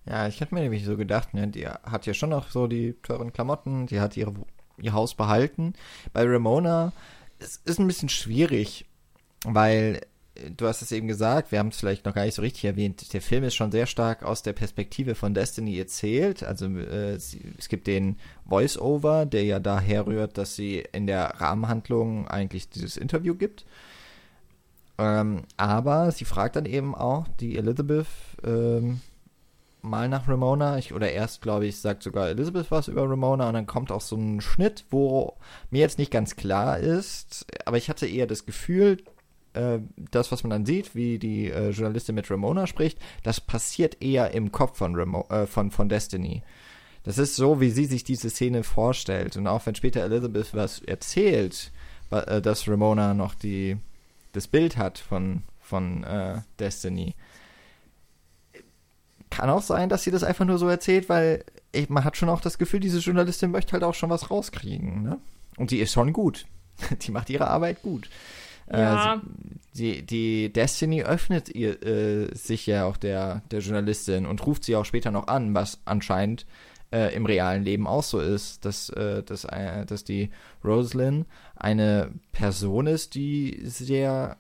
Ja, ich hätte mir nämlich so gedacht, ne, die hat ja schon noch so die teuren Klamotten, die hat ihre ihr Haus behalten. Bei Ramona es ist ein bisschen schwierig, weil äh, du hast es eben gesagt, wir haben es vielleicht noch gar nicht so richtig erwähnt, der Film ist schon sehr stark aus der Perspektive von Destiny erzählt. Also äh, es gibt den Voice-Over, der ja daher rührt, dass sie in der Rahmenhandlung eigentlich dieses Interview gibt. Ähm, aber sie fragt dann eben auch die Elizabeth, ähm, mal nach Ramona. Ich, oder erst, glaube ich, sagt sogar Elizabeth was über Ramona und dann kommt auch so ein Schnitt, wo mir jetzt nicht ganz klar ist, aber ich hatte eher das Gefühl, äh, das, was man dann sieht, wie die äh, Journalistin mit Ramona spricht, das passiert eher im Kopf von, Ramo äh, von, von Destiny. Das ist so, wie sie sich diese Szene vorstellt. Und auch wenn später Elizabeth was erzählt, äh, dass Ramona noch die, das Bild hat von, von äh, Destiny, kann auch sein, dass sie das einfach nur so erzählt, weil ey, man hat schon auch das Gefühl, diese Journalistin möchte halt auch schon was rauskriegen. Ne? Und die ist schon gut. die macht ihre Arbeit gut. Äh, ja. Äh, sie, die Destiny öffnet ihr, äh, sich ja auch der, der Journalistin und ruft sie auch später noch an, was anscheinend äh, im realen Leben auch so ist, dass, äh, dass, äh, dass die Rosalind eine Person ist, die sehr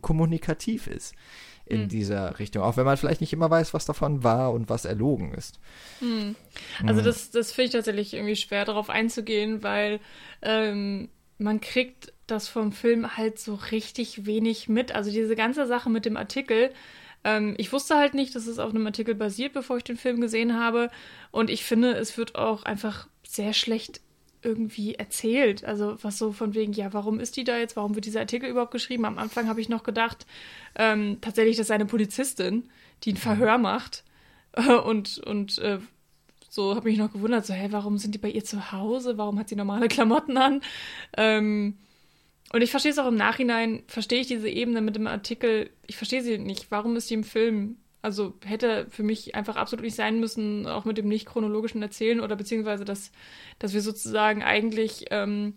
kommunikativ ist in mhm. dieser Richtung. Auch wenn man vielleicht nicht immer weiß, was davon wahr und was erlogen ist. Mhm. Also mhm. das, das finde ich tatsächlich irgendwie schwer darauf einzugehen, weil ähm, man kriegt das vom Film halt so richtig wenig mit. Also diese ganze Sache mit dem Artikel, ähm, ich wusste halt nicht, dass es auf einem Artikel basiert, bevor ich den Film gesehen habe. Und ich finde, es wird auch einfach sehr schlecht irgendwie erzählt. Also was so von wegen, ja, warum ist die da jetzt? Warum wird dieser Artikel überhaupt geschrieben? Am Anfang habe ich noch gedacht, ähm, tatsächlich, das ist eine Polizistin, die ein Verhör macht. und und äh, so habe ich noch gewundert, so, hä, warum sind die bei ihr zu Hause? Warum hat sie normale Klamotten an? Ähm, und ich verstehe es auch im Nachhinein, verstehe ich diese Ebene mit dem Artikel, ich verstehe sie nicht. Warum ist sie im Film? Also hätte für mich einfach absolut nicht sein müssen, auch mit dem nicht chronologischen Erzählen oder beziehungsweise, dass, dass wir sozusagen eigentlich ähm,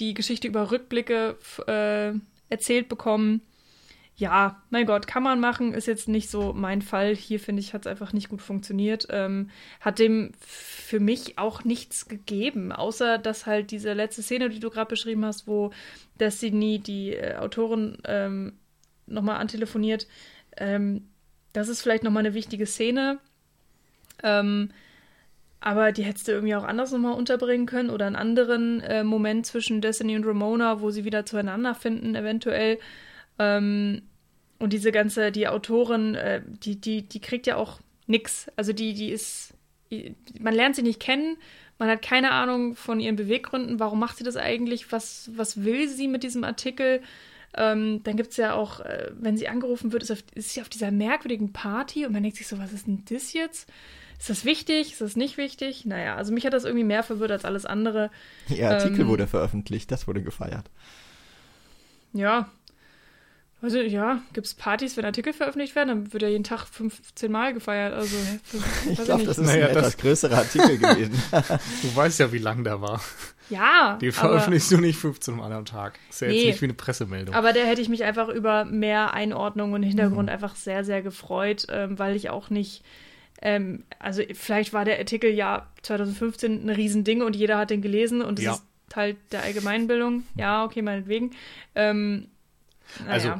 die Geschichte über Rückblicke äh, erzählt bekommen. ja, mein Gott, kann man machen, ist jetzt nicht so mein Fall. Hier finde ich, hat es einfach nicht gut funktioniert. Ähm, hat dem für mich auch nichts gegeben, außer dass halt diese letzte Szene, die du gerade beschrieben hast, wo Destiny, die äh, Autorin, ähm, nochmal antelefoniert. Ähm, das ist vielleicht nochmal eine wichtige Szene. Ähm, aber die hättest du irgendwie auch anders nochmal unterbringen können oder einen anderen äh, Moment zwischen Destiny und Ramona, wo sie wieder zueinander finden, eventuell. Ähm, und diese ganze, die Autorin, äh, die, die, die kriegt ja auch nix. Also die, die ist, man lernt sie nicht kennen, man hat keine Ahnung von ihren Beweggründen, warum macht sie das eigentlich, was, was will sie mit diesem Artikel. Ähm, dann gibt es ja auch, äh, wenn sie angerufen wird, ist, auf, ist, sie auf dieser merkwürdigen Party und man denkt sich so, was ist denn das jetzt? Ist das wichtig? Ist das nicht wichtig? Naja, also mich hat das irgendwie mehr verwirrt als alles andere. Ihr Artikel ähm, wurde veröffentlicht, das wurde gefeiert. Ja, also ja, gibt es Partys, wenn Artikel veröffentlicht werden, dann wird ja jeden Tag 15 Mal gefeiert. Also ich glaube, das ist naja, ein etwas größerer Artikel gewesen. du weißt ja, wie lang der war. Ja. Die veröffentlichst du nicht 15 Mal am Tag. Ist ja nee, jetzt nicht wie eine Pressemeldung. Aber da hätte ich mich einfach über mehr Einordnung und Hintergrund mhm. einfach sehr, sehr gefreut, ähm, weil ich auch nicht. Ähm, also vielleicht war der Artikel ja 2015 ein Riesending und jeder hat den gelesen und das ja. ist Teil der Allgemeinbildung. Ja, okay, meinetwegen. Ähm, also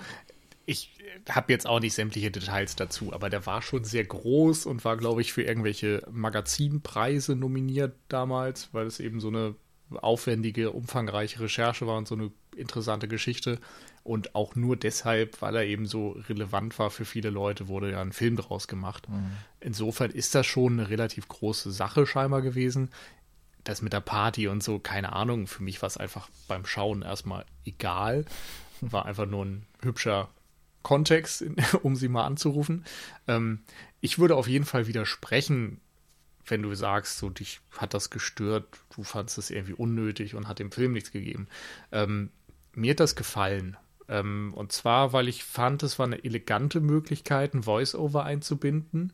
ich habe jetzt auch nicht sämtliche Details dazu, aber der war schon sehr groß und war, glaube ich, für irgendwelche Magazinpreise nominiert damals, weil es eben so eine aufwendige, umfangreiche Recherche war und so eine interessante Geschichte. Und auch nur deshalb, weil er eben so relevant war für viele Leute, wurde ja ein Film draus gemacht. Mhm. Insofern ist das schon eine relativ große Sache scheinbar gewesen. Das mit der Party und so, keine Ahnung, für mich war es einfach beim Schauen erstmal egal. War einfach nur ein hübscher Kontext, um sie mal anzurufen. Ähm, ich würde auf jeden Fall widersprechen, wenn du sagst, so dich hat das gestört, du fandest es irgendwie unnötig und hat dem Film nichts gegeben. Ähm, mir hat das gefallen. Ähm, und zwar, weil ich fand, es war eine elegante Möglichkeit, ein Voice-Over einzubinden.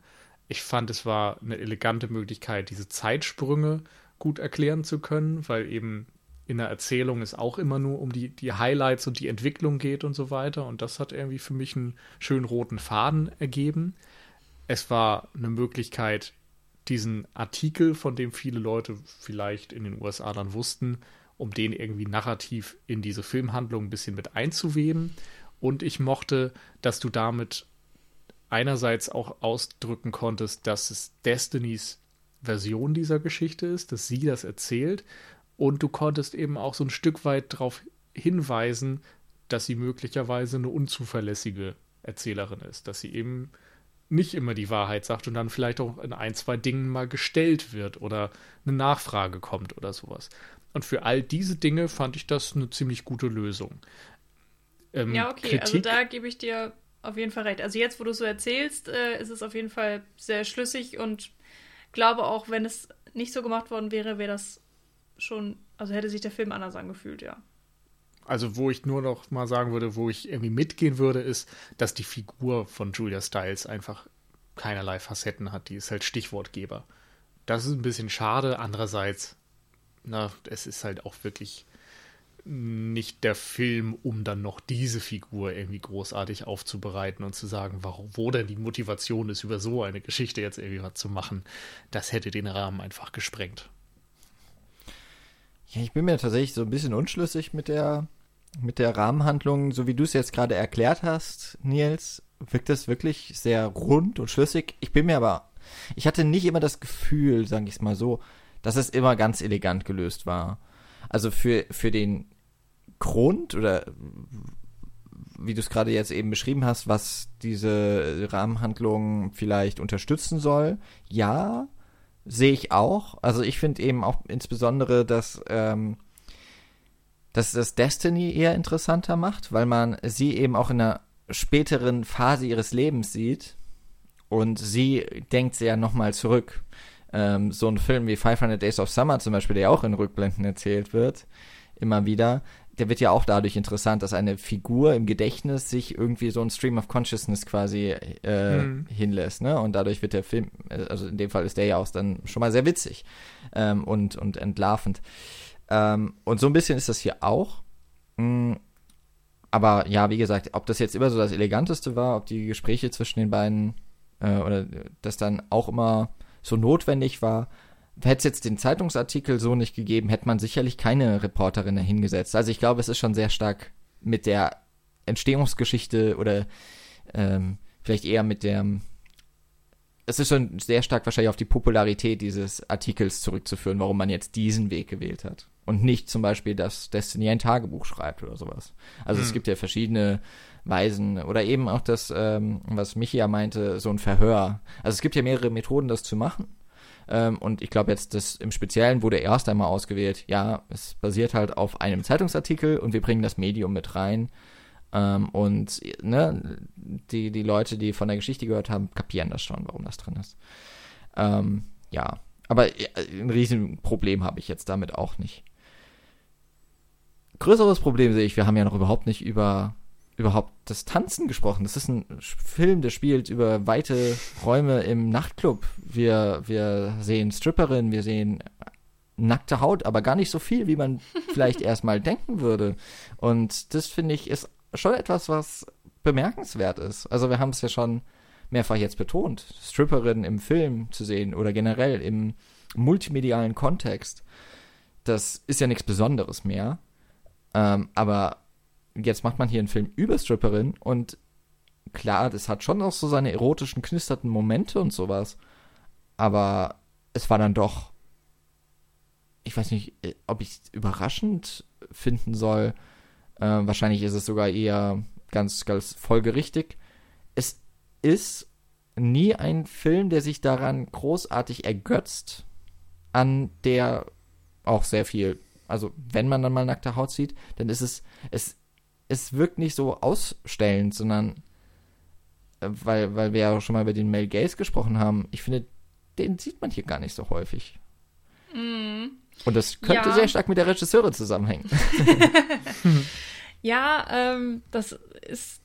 Ich fand, es war eine elegante Möglichkeit, diese Zeitsprünge gut erklären zu können, weil eben in der Erzählung es auch immer nur um die, die Highlights und die Entwicklung geht und so weiter. Und das hat irgendwie für mich einen schönen roten Faden ergeben. Es war eine Möglichkeit, diesen Artikel, von dem viele Leute vielleicht in den USA dann wussten, um den irgendwie narrativ in diese Filmhandlung ein bisschen mit einzuweben. Und ich mochte, dass du damit einerseits auch ausdrücken konntest, dass es Destinys Version dieser Geschichte ist, dass sie das erzählt und du konntest eben auch so ein Stück weit darauf hinweisen, dass sie möglicherweise eine unzuverlässige Erzählerin ist, dass sie eben nicht immer die Wahrheit sagt und dann vielleicht auch in ein, zwei Dingen mal gestellt wird oder eine Nachfrage kommt oder sowas. Und für all diese Dinge fand ich das eine ziemlich gute Lösung. Ähm, ja, okay, also Kritik, also da gebe ich dir auf jeden Fall recht. Also jetzt, wo du so erzählst, äh, ist es auf jeden Fall sehr schlüssig und glaube auch, wenn es nicht so gemacht worden wäre, wäre das schon, also hätte sich der Film anders angefühlt, ja. Also, wo ich nur noch mal sagen würde, wo ich irgendwie mitgehen würde, ist, dass die Figur von Julia Stiles einfach keinerlei Facetten hat. Die ist halt Stichwortgeber. Das ist ein bisschen schade. Andererseits, na, es ist halt auch wirklich nicht der Film, um dann noch diese Figur irgendwie großartig aufzubereiten und zu sagen, warum, wo denn die Motivation ist, über so eine Geschichte jetzt irgendwie was zu machen. Das hätte den Rahmen einfach gesprengt. Ja, ich bin mir tatsächlich so ein bisschen unschlüssig mit der, mit der Rahmenhandlung. So wie du es jetzt gerade erklärt hast, Nils, wirkt das wirklich sehr rund und schlüssig. Ich bin mir aber, ich hatte nicht immer das Gefühl, sage ich es mal so, dass es immer ganz elegant gelöst war. Also für, für den Grund oder wie du es gerade jetzt eben beschrieben hast, was diese Rahmenhandlung vielleicht unterstützen soll, ja, sehe ich auch. Also ich finde eben auch insbesondere, dass, ähm, dass das Destiny eher interessanter macht, weil man sie eben auch in einer späteren Phase ihres Lebens sieht und sie denkt sehr nochmal zurück. Ähm, so ein Film wie 500 Days of Summer zum Beispiel, der auch in Rückblenden erzählt wird, immer wieder, der wird ja auch dadurch interessant, dass eine Figur im Gedächtnis sich irgendwie so ein Stream of Consciousness quasi äh, hm. hinlässt, ne? Und dadurch wird der Film, äh, also in dem Fall ist der ja auch dann schon mal sehr witzig ähm, und, und entlarvend. Ähm, und so ein bisschen ist das hier auch. Mm, aber ja, wie gesagt, ob das jetzt immer so das Eleganteste war, ob die Gespräche zwischen den beiden äh, oder das dann auch immer so notwendig war, hätte es jetzt den Zeitungsartikel so nicht gegeben, hätte man sicherlich keine Reporterin dahingesetzt. Also ich glaube, es ist schon sehr stark mit der Entstehungsgeschichte oder ähm, vielleicht eher mit der es ist schon sehr stark wahrscheinlich auf die Popularität dieses Artikels zurückzuführen, warum man jetzt diesen Weg gewählt hat. Und nicht zum Beispiel, dass Destiny ein Tagebuch schreibt oder sowas. Also hm. es gibt ja verschiedene Weisen oder eben auch das, ähm, was Michi ja meinte, so ein Verhör. Also es gibt ja mehrere Methoden, das zu machen. Ähm, und ich glaube jetzt, das im Speziellen wurde erst einmal ausgewählt, ja, es basiert halt auf einem Zeitungsartikel und wir bringen das Medium mit rein. Ähm, und ne, die, die Leute, die von der Geschichte gehört haben, kapieren das schon, warum das drin ist. Ähm, ja, aber ein Riesenproblem habe ich jetzt damit auch nicht. Größeres Problem sehe ich, wir haben ja noch überhaupt nicht über überhaupt das Tanzen gesprochen. Das ist ein Film, der spielt über weite Räume im Nachtclub. Wir, wir sehen Stripperinnen, wir sehen nackte Haut, aber gar nicht so viel, wie man vielleicht erstmal denken würde. Und das finde ich ist schon etwas, was bemerkenswert ist. Also wir haben es ja schon mehrfach jetzt betont, Stripperinnen im Film zu sehen oder generell im multimedialen Kontext. Das ist ja nichts Besonderes mehr. Ähm, aber jetzt macht man hier einen Film über Stripperinnen und klar, das hat schon auch so seine erotischen, knisterten Momente und sowas. Aber es war dann doch, ich weiß nicht, äh, ob ich es überraschend finden soll, äh, wahrscheinlich ist es sogar eher ganz, ganz folgerichtig. Es ist nie ein Film, der sich daran großartig ergötzt, an der auch sehr viel, also wenn man dann mal nackte Haut sieht, dann ist es, es, es wirkt nicht so ausstellend, sondern äh, weil, weil wir ja schon mal über den Male Gaze gesprochen haben, ich finde, den sieht man hier gar nicht so häufig. Mm. Und das könnte ja. sehr stark mit der Regisseurin zusammenhängen. Ja, ähm, das ist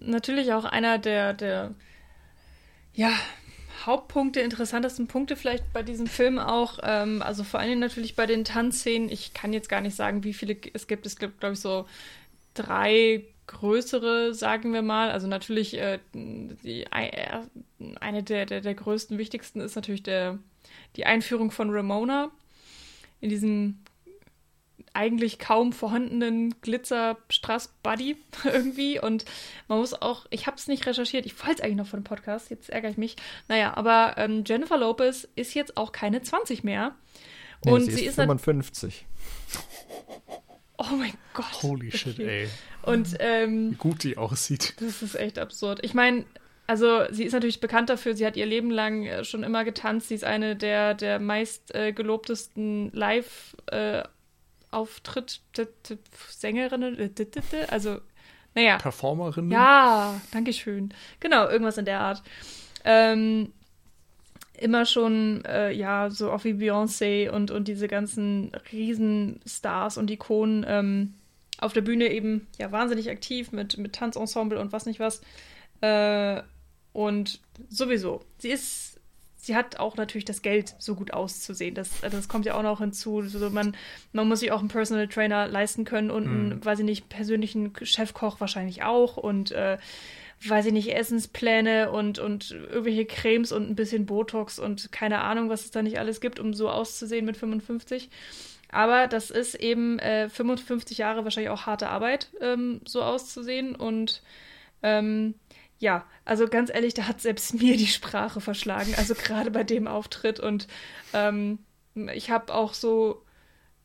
natürlich auch einer der, der ja, Hauptpunkte, interessantesten Punkte vielleicht bei diesem Film auch. Ähm, also vor allem natürlich bei den Tanzszenen. Ich kann jetzt gar nicht sagen, wie viele es gibt. Es gibt, glaube ich, so drei größere, sagen wir mal. Also natürlich äh, die, äh, eine der, der, der größten, wichtigsten ist natürlich der, die Einführung von Ramona in diesem eigentlich kaum vorhandenen Glitzer-Straß-Buddy irgendwie. Und man muss auch, ich habe es nicht recherchiert, ich wollte es eigentlich noch von dem Podcast, jetzt ärgere ich mich. Naja, aber ähm, Jennifer Lopez ist jetzt auch keine 20 mehr. Nee, und sie, sie ist 55. Oh mein Gott. Holy okay. shit, ey. Und ähm, wie gut die aussieht. Das ist echt absurd. Ich meine, also sie ist natürlich bekannt dafür, sie hat ihr Leben lang äh, schon immer getanzt. Sie ist eine der, der meist äh, gelobtesten Live- äh, Auftritt, Sängerinnen, also, naja. Performerinnen? Ja, danke schön. Genau, irgendwas in der Art. Ähm, immer schon, äh, ja, so auch wie Beyoncé und, und diese ganzen Riesenstars und Ikonen ähm, auf der Bühne eben, ja, wahnsinnig aktiv mit, mit Tanzensemble und was nicht was. Äh, und sowieso, sie ist sie hat auch natürlich das Geld, so gut auszusehen. Das, das kommt ja auch noch hinzu. Also man, man muss sich auch einen Personal Trainer leisten können und einen, mhm. weiß ich nicht, persönlichen Chefkoch wahrscheinlich auch und äh, weiß ich nicht, Essenspläne und, und irgendwelche Cremes und ein bisschen Botox und keine Ahnung, was es da nicht alles gibt, um so auszusehen mit 55. Aber das ist eben äh, 55 Jahre wahrscheinlich auch harte Arbeit, ähm, so auszusehen. Und ähm, ja, also ganz ehrlich, da hat selbst mir die Sprache verschlagen. Also gerade bei dem Auftritt. Und ähm, ich habe auch so,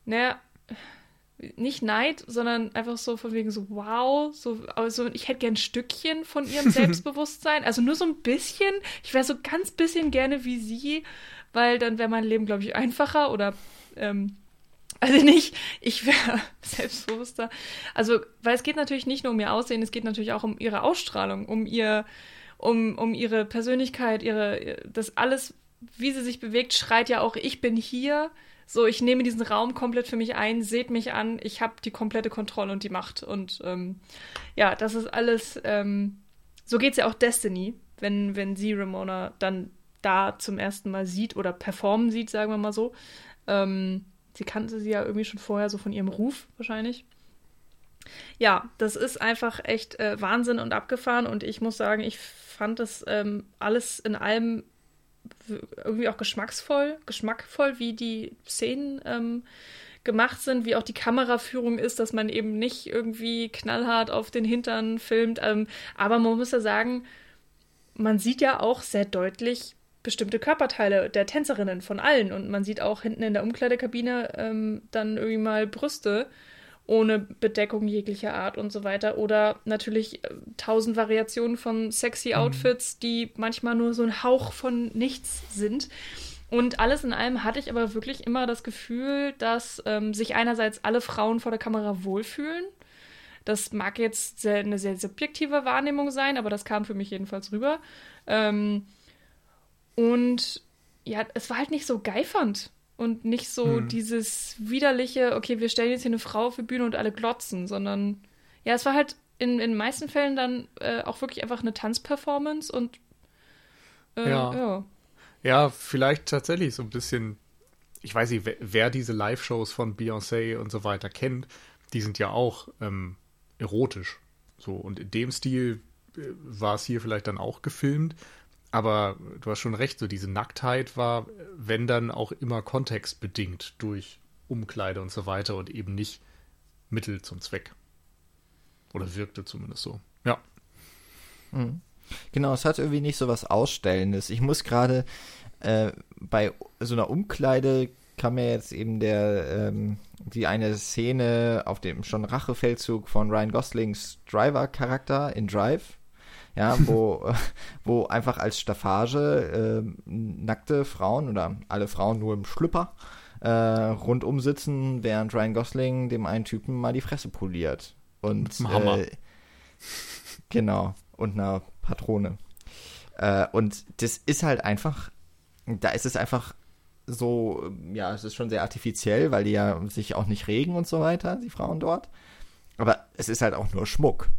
naja, nicht Neid, sondern einfach so von wegen so, wow, so, also ich hätte gern ein Stückchen von ihrem Selbstbewusstsein. Also nur so ein bisschen. Ich wäre so ganz bisschen gerne wie sie, weil dann wäre mein Leben, glaube ich, einfacher oder ähm, also nicht, ich wäre selbstbewusster. Also, weil es geht natürlich nicht nur um ihr Aussehen, es geht natürlich auch um ihre Ausstrahlung, um ihr, um, um ihre Persönlichkeit, ihre, das alles, wie sie sich bewegt, schreit ja auch, ich bin hier. So, ich nehme diesen Raum komplett für mich ein, seht mich an, ich habe die komplette Kontrolle und die Macht. Und ähm, ja, das ist alles, ähm, so geht es ja auch Destiny, wenn, wenn sie Ramona dann da zum ersten Mal sieht oder performen sieht, sagen wir mal so. Ähm, sie kannte sie ja irgendwie schon vorher so von ihrem Ruf wahrscheinlich. Ja, das ist einfach echt äh, Wahnsinn und abgefahren und ich muss sagen, ich fand das ähm, alles in allem irgendwie auch geschmacksvoll, geschmackvoll, wie die Szenen ähm, gemacht sind, wie auch die Kameraführung ist, dass man eben nicht irgendwie knallhart auf den Hintern filmt. Ähm, aber man muss ja sagen, man sieht ja auch sehr deutlich bestimmte Körperteile der Tänzerinnen von allen und man sieht auch hinten in der Umkleidekabine ähm, dann irgendwie mal Brüste ohne Bedeckung jeglicher Art und so weiter. Oder natürlich äh, tausend Variationen von sexy mhm. Outfits, die manchmal nur so ein Hauch von nichts sind. Und alles in allem hatte ich aber wirklich immer das Gefühl, dass ähm, sich einerseits alle Frauen vor der Kamera wohlfühlen. Das mag jetzt sehr, eine sehr subjektive Wahrnehmung sein, aber das kam für mich jedenfalls rüber. Ähm, und ja, es war halt nicht so geifernd und nicht so hm. dieses widerliche, okay, wir stellen jetzt hier eine Frau auf die Bühne und alle glotzen, sondern ja, es war halt in, in den meisten Fällen dann äh, auch wirklich einfach eine Tanzperformance und äh, ja. ja. Ja, vielleicht tatsächlich so ein bisschen, ich weiß nicht, wer, wer diese Live-Shows von Beyoncé und so weiter kennt, die sind ja auch ähm, erotisch. So, und in dem Stil äh, war es hier vielleicht dann auch gefilmt. Aber du hast schon recht, so diese Nacktheit war, wenn dann auch immer kontextbedingt durch Umkleide und so weiter und eben nicht Mittel zum Zweck. Oder wirkte zumindest so. Ja. Mhm. Genau, es hat irgendwie nicht so was Ausstellendes. Ich muss gerade äh, bei so einer Umkleide kam mir jetzt eben der ähm, die eine Szene auf dem schon Rachefeldzug von Ryan Goslings Driver-Charakter in Drive ja, wo, wo einfach als Staffage äh, nackte Frauen oder alle Frauen nur im Schlüpper äh, rundum sitzen, während Ryan Gosling dem einen Typen mal die Fresse poliert. Und Hammer. Äh, genau, und einer Patrone. Äh, und das ist halt einfach, da ist es einfach so, ja, es ist schon sehr artifiziell, weil die ja sich auch nicht regen und so weiter, die Frauen dort. Aber es ist halt auch nur Schmuck.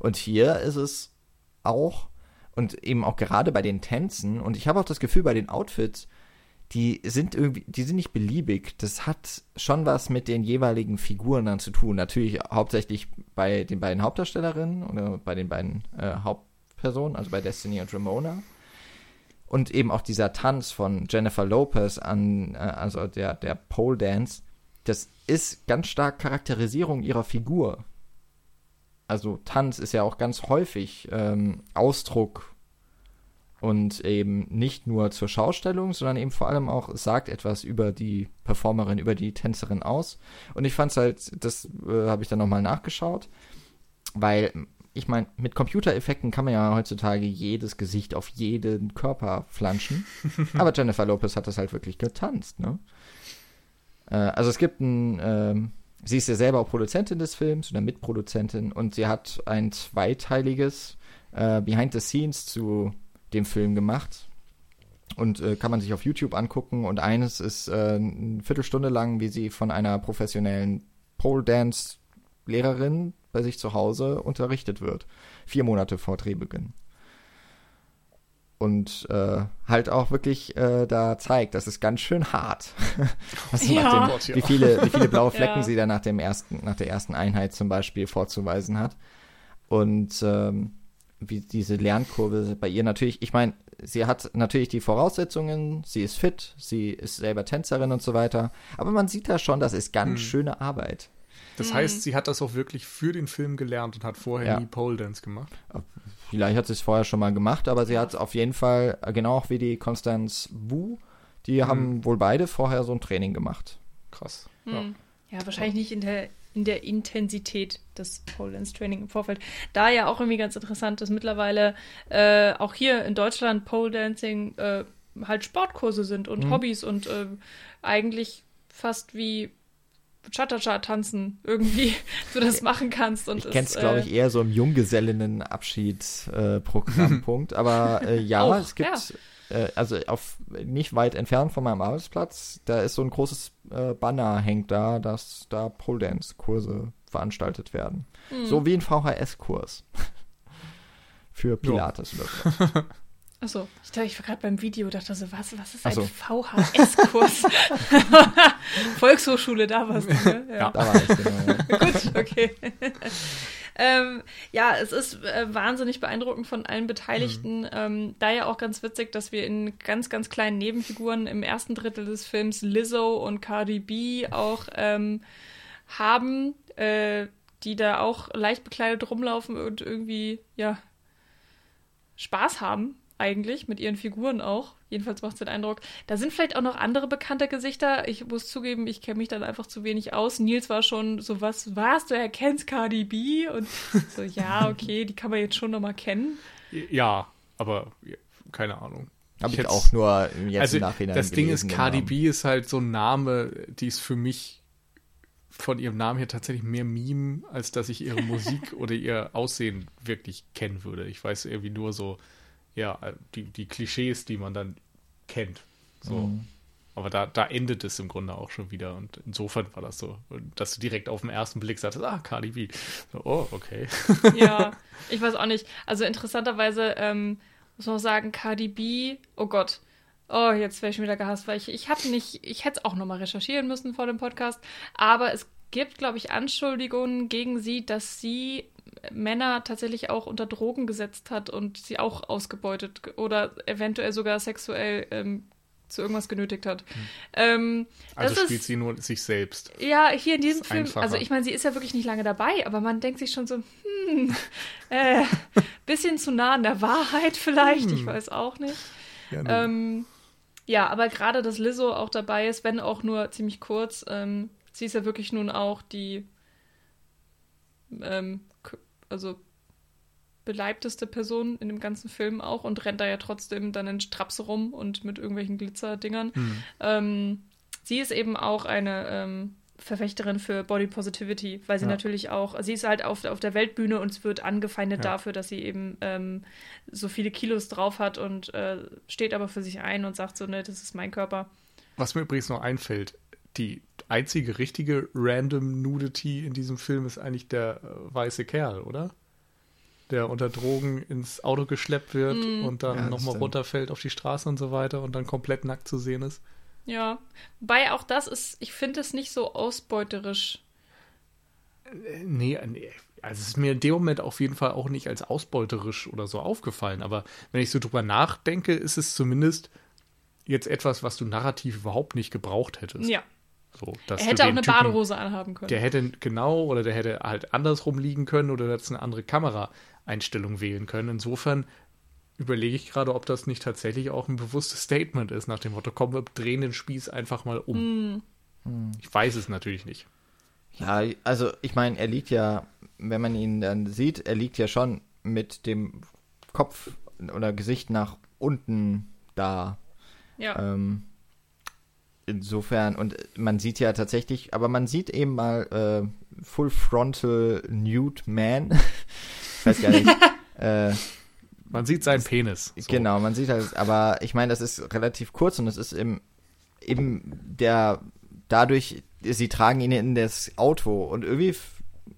Und hier ist es auch und eben auch gerade bei den Tänzen und ich habe auch das Gefühl bei den Outfits, die sind irgendwie, die sind nicht beliebig. Das hat schon was mit den jeweiligen Figuren dann zu tun. Natürlich hauptsächlich bei den beiden Hauptdarstellerinnen oder bei den beiden äh, Hauptpersonen, also bei Destiny und Ramona. Und eben auch dieser Tanz von Jennifer Lopez an, äh, also der, der Pole Dance, das ist ganz stark Charakterisierung ihrer Figur also Tanz ist ja auch ganz häufig ähm, Ausdruck und eben nicht nur zur Schaustellung, sondern eben vor allem auch sagt etwas über die Performerin, über die Tänzerin aus. Und ich fand es halt, das äh, habe ich dann nochmal nachgeschaut, weil ich meine, mit Computereffekten kann man ja heutzutage jedes Gesicht auf jeden Körper flanschen. aber Jennifer Lopez hat das halt wirklich getanzt, ne? Äh, also es gibt ein ähm, Sie ist ja selber auch Produzentin des Films oder Mitproduzentin und sie hat ein zweiteiliges äh, Behind the Scenes zu dem Film gemacht. Und äh, kann man sich auf YouTube angucken. Und eines ist äh, eine Viertelstunde lang, wie sie von einer professionellen Pole Dance Lehrerin bei sich zu Hause unterrichtet wird. Vier Monate vor Drehbeginn und äh, halt auch wirklich äh, da zeigt, das ist ganz schön hart. also ja. dem, wie, viele, wie viele blaue Flecken ja. sie da nach dem ersten, nach der ersten Einheit zum Beispiel vorzuweisen hat. Und ähm, wie diese Lernkurve bei ihr natürlich, ich meine, sie hat natürlich die Voraussetzungen, sie ist fit, sie ist selber Tänzerin und so weiter, aber man sieht da schon, das ist ganz hm. schöne Arbeit. Das heißt, mhm. sie hat das auch wirklich für den Film gelernt und hat vorher ja. nie Pole Dance gemacht. Vielleicht hat sie es vorher schon mal gemacht, aber sie hat auf jeden Fall, äh, genau auch wie die Constance Wu, die mhm. haben wohl beide vorher so ein Training gemacht. Krass. Mhm. Ja. ja. wahrscheinlich nicht in der, in der Intensität des Pole Dance Training im Vorfeld. Da ja auch irgendwie ganz interessant, dass mittlerweile äh, auch hier in Deutschland Pole Dancing äh, halt Sportkurse sind und mhm. Hobbys und äh, eigentlich fast wie Cha-Cha-Cha tanzen irgendwie du das machen kannst. Und ich kenne es, glaube ich, äh, eher so im Junggesellinnen-Abschied-Programmpunkt. Äh, aber äh, ja, Auch, es gibt, ja. Äh, also auf nicht weit entfernt von meinem Arbeitsplatz, da ist so ein großes äh, Banner hängt da, dass da Pole Dance Kurse veranstaltet werden. Mhm. So wie ein VHS-Kurs. Für Pilates. Achso, ich dachte, ich war gerade beim Video, dachte so, was, was ist ein so. VHS-Kurs? Volkshochschule, da warst du, ne? Ja, ja. da war ich, genau. Ja. Gut, okay. ähm, ja, es ist äh, wahnsinnig beeindruckend von allen Beteiligten. Mhm. Ähm, da ja auch ganz witzig, dass wir in ganz, ganz kleinen Nebenfiguren im ersten Drittel des Films Lizzo und Cardi B auch ähm, haben, äh, die da auch leicht bekleidet rumlaufen und irgendwie, ja, Spaß haben eigentlich, mit ihren Figuren auch. Jedenfalls macht es den Eindruck. Da sind vielleicht auch noch andere bekannte Gesichter. Ich muss zugeben, ich kenne mich dann einfach zu wenig aus. Nils war schon so, was warst du erkennst Cardi B? Und so, ja, okay, die kann man jetzt schon nochmal kennen. Ja, aber keine Ahnung. Habe ich, ich auch nur jetzt also im Nachhinein Das Ding ist, Cardi B ist halt so ein Name, die ist für mich von ihrem Namen her tatsächlich mehr Meme, als dass ich ihre Musik oder ihr Aussehen wirklich kennen würde. Ich weiß irgendwie nur so, ja, die, die Klischees, die man dann kennt. So. Mhm. Aber da, da endet es im Grunde auch schon wieder. Und insofern war das so, dass du direkt auf den ersten Blick sagtest, ah, Cardi B. So, oh, okay. Ja, ich weiß auch nicht. Also interessanterweise ähm, muss man auch sagen, Cardi B, oh Gott. Oh, jetzt wäre ich schon wieder gehasst, weil ich, ich hatte nicht, ich hätte es auch nochmal recherchieren müssen vor dem Podcast. Aber es gibt, glaube ich, Anschuldigungen gegen sie, dass sie Männer tatsächlich auch unter Drogen gesetzt hat und sie auch ausgebeutet oder eventuell sogar sexuell ähm, zu irgendwas genötigt hat. Hm. Ähm, also spielt ist, sie nur sich selbst. Ja, hier in diesem Film, einfacher. also ich meine, sie ist ja wirklich nicht lange dabei, aber man denkt sich schon so, hm, äh, bisschen zu nah an der Wahrheit vielleicht, hm. ich weiß auch nicht. Ja, ähm, ja aber gerade, dass Lizzo auch dabei ist, wenn auch nur ziemlich kurz, ähm, sie ist ja wirklich nun auch die ähm, also beleibteste Person in dem ganzen Film auch und rennt da ja trotzdem dann in Strapse rum und mit irgendwelchen Glitzerdingern. Mhm. Ähm, sie ist eben auch eine ähm, Verfechterin für Body Positivity, weil sie ja. natürlich auch, sie ist halt auf, auf der Weltbühne und es wird angefeindet ja. dafür, dass sie eben ähm, so viele Kilos drauf hat und äh, steht aber für sich ein und sagt so, ne, das ist mein Körper. Was mir übrigens noch einfällt, die einzige richtige Random Nudity in diesem Film ist eigentlich der äh, weiße Kerl, oder? Der unter Drogen ins Auto geschleppt wird mm. und dann ja, nochmal runterfällt auf die Straße und so weiter und dann komplett nackt zu sehen ist. Ja, wobei auch das ist, ich finde es nicht so ausbeuterisch. Nee, nee, also es ist mir in dem Moment auf jeden Fall auch nicht als ausbeuterisch oder so aufgefallen, aber wenn ich so drüber nachdenke, ist es zumindest jetzt etwas, was du narrativ überhaupt nicht gebraucht hättest. Ja, so, er hätte auch eine Typen, Badehose anhaben können. Der hätte genau oder der hätte halt andersrum liegen können oder jetzt eine andere Kameraeinstellung wählen können. Insofern überlege ich gerade, ob das nicht tatsächlich auch ein bewusstes Statement ist, nach dem Motto, komm, wir drehen den Spieß einfach mal um. Mm. Ich weiß es natürlich nicht. Ja, also ich meine, er liegt ja, wenn man ihn dann sieht, er liegt ja schon mit dem Kopf oder Gesicht nach unten da. Ja. Ähm, insofern, und man sieht ja tatsächlich, aber man sieht eben mal äh, Full Frontal Nude Man. ich weiß gar nicht. äh, man sieht seinen Penis. So. Genau, man sieht halt, aber ich meine, das ist relativ kurz und es ist im, eben der, dadurch, sie tragen ihn in das Auto und irgendwie,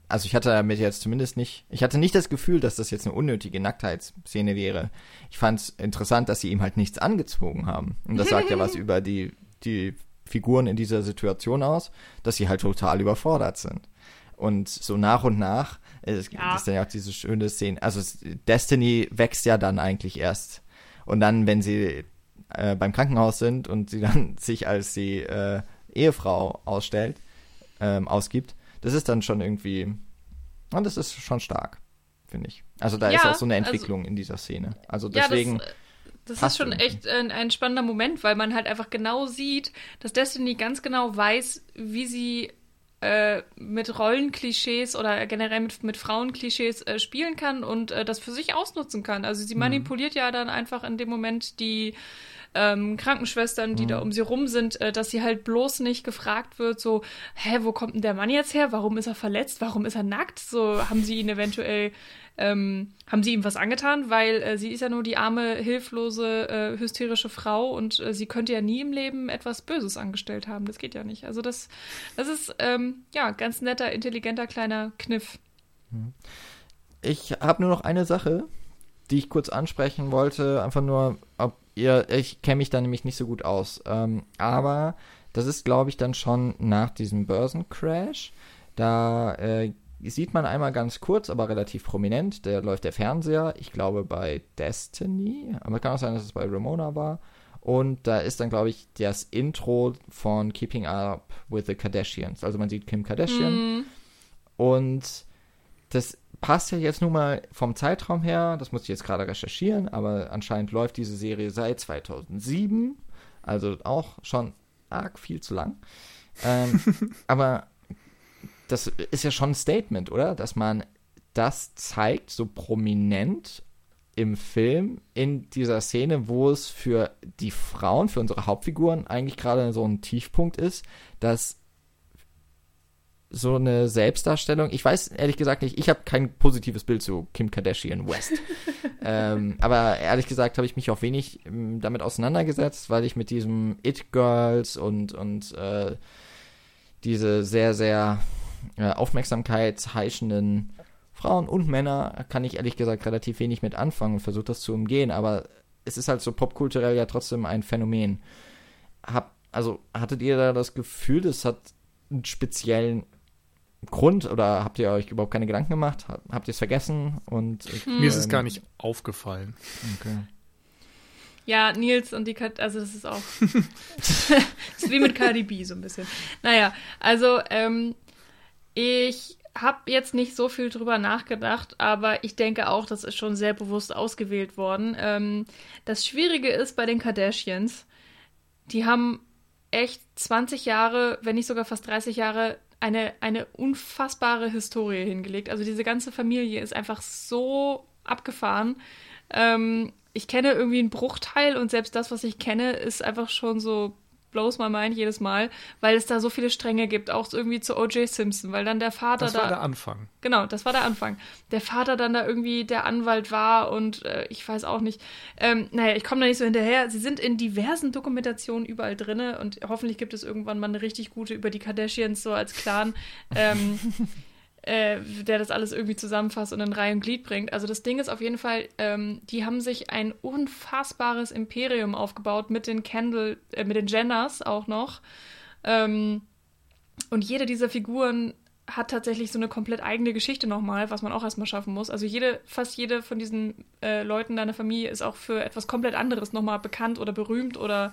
also ich hatte damit jetzt zumindest nicht, ich hatte nicht das Gefühl, dass das jetzt eine unnötige Nacktheitsszene wäre. Ich fand es interessant, dass sie ihm halt nichts angezogen haben. Und das sagt ja was über die die Figuren in dieser Situation aus, dass sie halt total überfordert sind. Und so nach und nach, es ja. ist dann ja auch diese schöne Szene, also Destiny wächst ja dann eigentlich erst. Und dann, wenn sie äh, beim Krankenhaus sind und sie dann sich als die äh, Ehefrau ausstellt, ähm, ausgibt, das ist dann schon irgendwie, und das ist schon stark, finde ich. Also da ja, ist auch so eine also Entwicklung also, in dieser Szene. Also deswegen. Ja, das, das ist schon echt ein, ein, spannender Moment, weil man halt einfach genau sieht, dass Destiny ganz genau weiß, wie sie äh, mit Rollenklischees oder generell mit, mit Frauenklischees äh, spielen kann und äh, das für sich ausnutzen kann. Also sie mhm. manipuliert ja dann einfach in dem Moment die ähm, Krankenschwestern, die mhm. da um sie rum sind, äh, dass sie halt bloß nicht gefragt wird, so, hä, wo kommt denn der Mann jetzt her? Warum ist er verletzt? Warum ist er nackt? So, haben sie ihn eventuell ähm, haben sie ihm was angetan, weil äh, sie ist ja nur die arme, hilflose, äh, hysterische Frau und äh, sie könnte ja nie im Leben etwas Böses angestellt haben. Das geht ja nicht. Also das, das ist ähm, ja ganz netter, intelligenter kleiner Kniff. Ich habe nur noch eine Sache, die ich kurz ansprechen wollte, einfach nur, ob ihr, ich kenne mich da nämlich nicht so gut aus, ähm, aber das ist, glaube ich, dann schon nach diesem Börsencrash. Da äh, sieht man einmal ganz kurz, aber relativ prominent, da läuft der Fernseher, ich glaube bei Destiny, aber kann auch sein, dass es bei Ramona war. Und da ist dann, glaube ich, das Intro von Keeping Up with the Kardashians. Also man sieht Kim Kardashian. Mm. Und das passt ja jetzt nun mal vom Zeitraum her, das muss ich jetzt gerade recherchieren, aber anscheinend läuft diese Serie seit 2007. Also auch schon arg viel zu lang. Ähm, aber das ist ja schon ein Statement, oder? Dass man das zeigt, so prominent im Film, in dieser Szene, wo es für die Frauen, für unsere Hauptfiguren eigentlich gerade so ein Tiefpunkt ist, dass so eine Selbstdarstellung. Ich weiß ehrlich gesagt nicht, ich habe kein positives Bild zu Kim Kardashian West. ähm, aber ehrlich gesagt habe ich mich auch wenig ähm, damit auseinandergesetzt, weil ich mit diesem It Girls und, und äh, diese sehr, sehr äh, aufmerksamkeitsheischenden Frauen und Männer kann ich ehrlich gesagt relativ wenig mit anfangen und versuche das zu umgehen, aber es ist halt so popkulturell ja trotzdem ein Phänomen. Hab, also hattet ihr da das Gefühl, das hat einen speziellen Grund oder habt ihr euch überhaupt keine Gedanken gemacht? Habt ihr es vergessen? Und hm. mir ist es gar nicht aufgefallen. Okay. Ja, Nils und die Kat also das ist auch das ist wie mit Cardi B so ein bisschen. Naja, also ähm, ich habe jetzt nicht so viel drüber nachgedacht, aber ich denke auch, das ist schon sehr bewusst ausgewählt worden. Ähm, das Schwierige ist bei den Kardashians, die haben echt 20 Jahre, wenn nicht sogar fast 30 Jahre eine, eine unfassbare Historie hingelegt. Also diese ganze Familie ist einfach so abgefahren. Ähm, ich kenne irgendwie einen Bruchteil und selbst das, was ich kenne, ist einfach schon so blows my mind jedes Mal, weil es da so viele Stränge gibt, auch irgendwie zu O.J. Simpson, weil dann der Vater da. Das war der Anfang. Genau, das war der Anfang. Der Vater dann da irgendwie der Anwalt war und äh, ich weiß auch nicht. Ähm, naja, ich komme da nicht so hinterher. Sie sind in diversen Dokumentationen überall drin und hoffentlich gibt es irgendwann mal eine richtig gute über die Kardashians so als Clan. Ähm, äh, der das alles irgendwie zusammenfasst und in Reihe und Glied bringt. Also das Ding ist auf jeden Fall, ähm, die haben sich ein unfassbares Imperium aufgebaut mit den Kendall, äh, mit den Jenners auch noch. Ähm, und jede dieser Figuren hat tatsächlich so eine komplett eigene Geschichte nochmal, was man auch erstmal schaffen muss. Also jede, fast jede von diesen äh, Leuten deiner Familie ist auch für etwas komplett anderes nochmal bekannt oder berühmt oder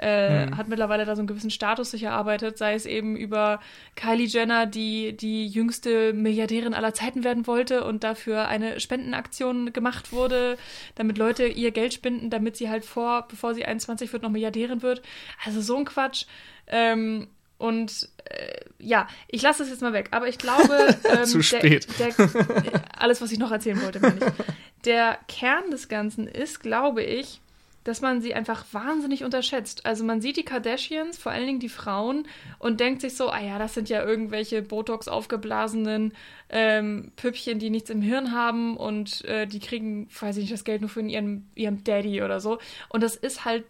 äh, mhm. hat mittlerweile da so einen gewissen Status sich erarbeitet, sei es eben über Kylie Jenner, die die jüngste Milliardärin aller Zeiten werden wollte und dafür eine Spendenaktion gemacht wurde, damit Leute ihr Geld spenden, damit sie halt vor, bevor sie 21 wird, noch Milliardärin wird. Also so ein Quatsch. Ähm, und äh, ja, ich lasse das jetzt mal weg. Aber ich glaube, ähm, Zu spät. Der, der, alles, was ich noch erzählen wollte, meine ich. Der Kern des Ganzen ist, glaube ich, dass man sie einfach wahnsinnig unterschätzt. Also man sieht die Kardashians, vor allen Dingen die Frauen, und denkt sich so, ah ja, das sind ja irgendwelche Botox aufgeblasenen ähm, Püppchen, die nichts im Hirn haben und äh, die kriegen, weiß ich nicht, das Geld nur für ihren, ihrem Daddy oder so. Und das ist halt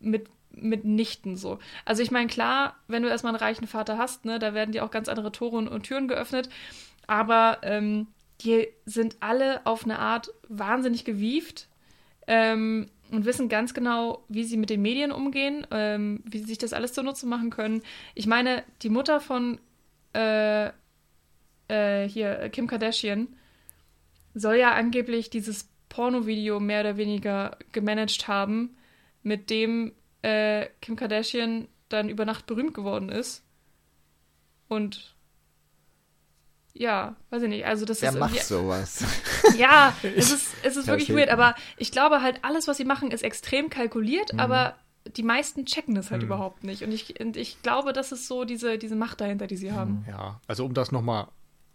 mit mitnichten so. Also ich meine, klar, wenn du erstmal einen reichen Vater hast, ne, da werden dir auch ganz andere Tore und, und Türen geöffnet, aber ähm, die sind alle auf eine Art wahnsinnig gewieft. Ähm, und wissen ganz genau, wie sie mit den Medien umgehen, ähm, wie sie sich das alles zunutze machen können. Ich meine, die Mutter von äh, äh, hier, Kim Kardashian, soll ja angeblich dieses Porno-Video mehr oder weniger gemanagt haben, mit dem äh, Kim Kardashian dann über Nacht berühmt geworden ist. Und ja, weiß ich nicht. Also das Wer ist macht sowas? Ja, es ist, es ist wirklich weird, aber ich glaube halt, alles, was sie machen, ist extrem kalkuliert, mhm. aber die meisten checken das halt mhm. überhaupt nicht. Und ich, und ich glaube, das ist so diese, diese Macht dahinter, die sie haben. Mhm. Ja, also um das nochmal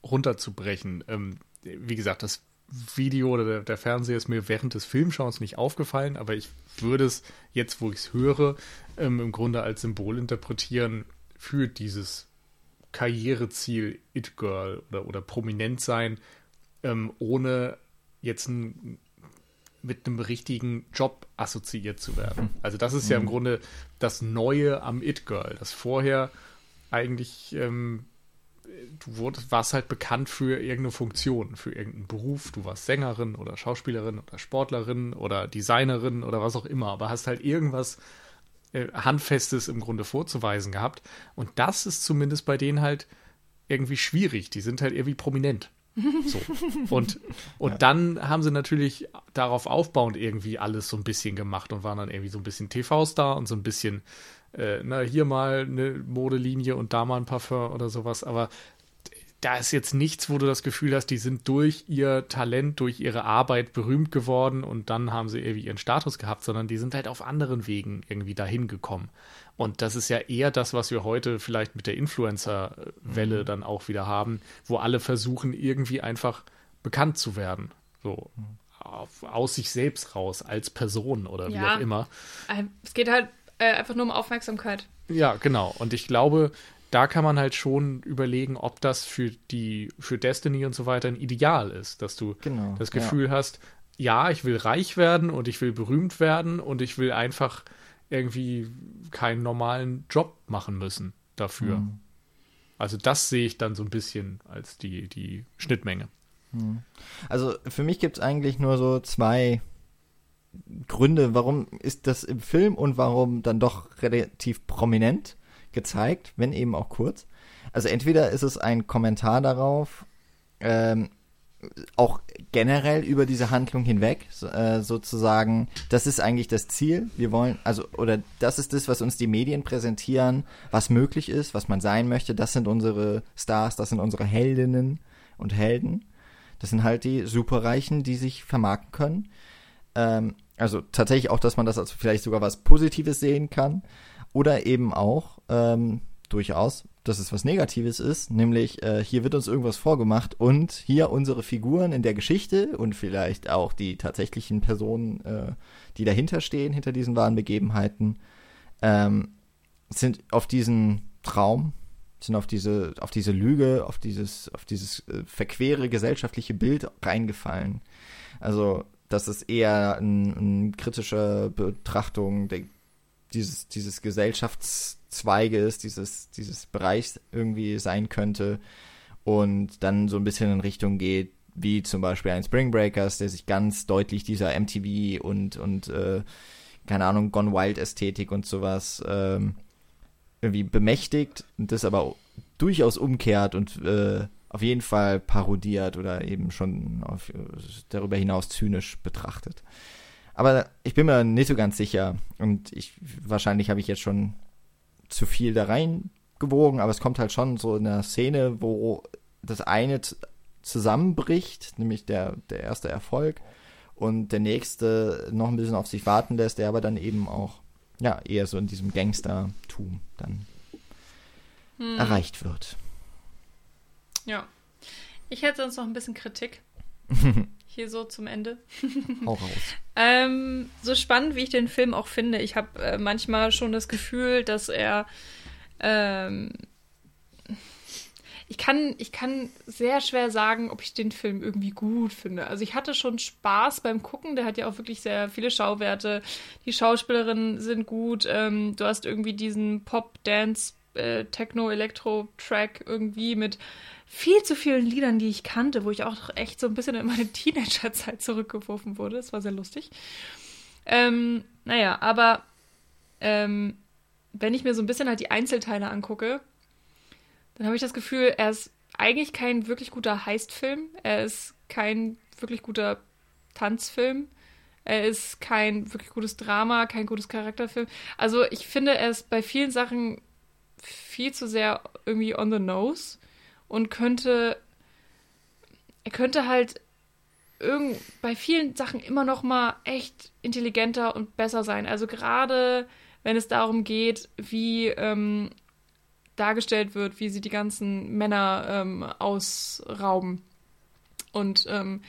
runterzubrechen, ähm, wie gesagt, das Video oder der, der, Fernseher ist mir während des Filmschauens nicht aufgefallen, aber ich würde es jetzt, wo ich es höre, ähm, im Grunde als Symbol interpretieren für dieses Karriereziel It Girl oder, oder prominent sein, ähm, ohne jetzt ein, mit einem richtigen Job assoziiert zu werden. Mhm. Also das ist ja im mhm. Grunde das Neue am It Girl, das vorher eigentlich ähm, du wurdest, warst halt bekannt für irgendeine Funktion, für irgendeinen Beruf. Du warst Sängerin oder Schauspielerin oder Sportlerin oder Designerin oder was auch immer, aber hast halt irgendwas Handfestes im Grunde vorzuweisen gehabt. Und das ist zumindest bei denen halt irgendwie schwierig. Die sind halt irgendwie prominent. So. Und, und ja. dann haben sie natürlich darauf aufbauend irgendwie alles so ein bisschen gemacht und waren dann irgendwie so ein bisschen TV-Star und so ein bisschen, äh, na, hier mal eine Modelinie und da mal ein Parfum oder sowas. Aber da ist jetzt nichts, wo du das Gefühl hast, die sind durch ihr Talent, durch ihre Arbeit berühmt geworden und dann haben sie irgendwie ihren Status gehabt, sondern die sind halt auf anderen Wegen irgendwie dahin gekommen. Und das ist ja eher das, was wir heute vielleicht mit der Influencer-Welle mhm. dann auch wieder haben, wo alle versuchen, irgendwie einfach bekannt zu werden. So mhm. auf, aus sich selbst raus, als Person oder wie ja. auch immer. Es geht halt äh, einfach nur um Aufmerksamkeit. Ja, genau. Und ich glaube, da kann man halt schon überlegen, ob das für die, für Destiny und so weiter ein Ideal ist, dass du genau, das Gefühl ja. hast, ja, ich will reich werden und ich will berühmt werden und ich will einfach irgendwie keinen normalen Job machen müssen dafür. Mhm. Also das sehe ich dann so ein bisschen als die, die Schnittmenge. Mhm. Also für mich gibt es eigentlich nur so zwei Gründe, warum ist das im Film und warum dann doch relativ prominent gezeigt, wenn eben auch kurz. Also entweder ist es ein Kommentar darauf, ähm, auch generell über diese Handlung hinweg, äh, sozusagen, das ist eigentlich das Ziel. Wir wollen, also, oder das ist das, was uns die Medien präsentieren, was möglich ist, was man sein möchte. Das sind unsere Stars, das sind unsere Heldinnen und Helden. Das sind halt die Superreichen, die sich vermarkten können. Ähm, also tatsächlich auch, dass man das als vielleicht sogar was Positives sehen kann. Oder eben auch, ähm, durchaus, dass es was Negatives ist, nämlich äh, hier wird uns irgendwas vorgemacht und hier unsere Figuren in der Geschichte und vielleicht auch die tatsächlichen Personen, äh, die dahinter stehen, hinter diesen wahren Begebenheiten, ähm, sind auf diesen Traum, sind auf diese, auf diese Lüge, auf dieses, auf dieses äh, verquere gesellschaftliche Bild reingefallen. Also, das ist eher eine ein kritische Betrachtung der, dieses, dieses Gesellschafts- Zweiges, dieses, dieses Bereichs irgendwie sein könnte und dann so ein bisschen in Richtung geht, wie zum Beispiel ein Spring Breakers, der sich ganz deutlich dieser MTV und, und äh, keine Ahnung, Gone Wild Ästhetik und sowas ähm, irgendwie bemächtigt und das aber durchaus umkehrt und äh, auf jeden Fall parodiert oder eben schon auf, darüber hinaus zynisch betrachtet. Aber ich bin mir nicht so ganz sicher und ich wahrscheinlich habe ich jetzt schon zu viel da reingewogen, aber es kommt halt schon so in der Szene, wo das eine zusammenbricht, nämlich der, der erste Erfolg, und der nächste noch ein bisschen auf sich warten lässt, der aber dann eben auch ja eher so in diesem Gangstertum dann hm. erreicht wird. Ja. Ich hätte sonst noch ein bisschen Kritik. Hier so zum Ende. Hau raus. ähm, so spannend, wie ich den Film auch finde. Ich habe äh, manchmal schon das Gefühl, dass er. Ähm, ich kann, ich kann sehr schwer sagen, ob ich den Film irgendwie gut finde. Also ich hatte schon Spaß beim Gucken, der hat ja auch wirklich sehr viele Schauwerte. Die Schauspielerinnen sind gut. Ähm, du hast irgendwie diesen Pop-Dance, äh, Techno-Elektro-Track irgendwie mit viel zu vielen Liedern, die ich kannte, wo ich auch echt so ein bisschen in meine Teenagerzeit zurückgeworfen wurde. Das war sehr lustig. Ähm, naja, aber ähm, wenn ich mir so ein bisschen halt die Einzelteile angucke, dann habe ich das Gefühl, er ist eigentlich kein wirklich guter Heistfilm. Er ist kein wirklich guter Tanzfilm. Er ist kein wirklich gutes Drama, kein gutes Charakterfilm. Also ich finde, er ist bei vielen Sachen viel zu sehr irgendwie on the nose und könnte, er könnte halt irgend, bei vielen Sachen immer noch mal echt intelligenter und besser sein. Also gerade wenn es darum geht, wie ähm, dargestellt wird, wie sie die ganzen Männer ähm, ausrauben. Und ähm,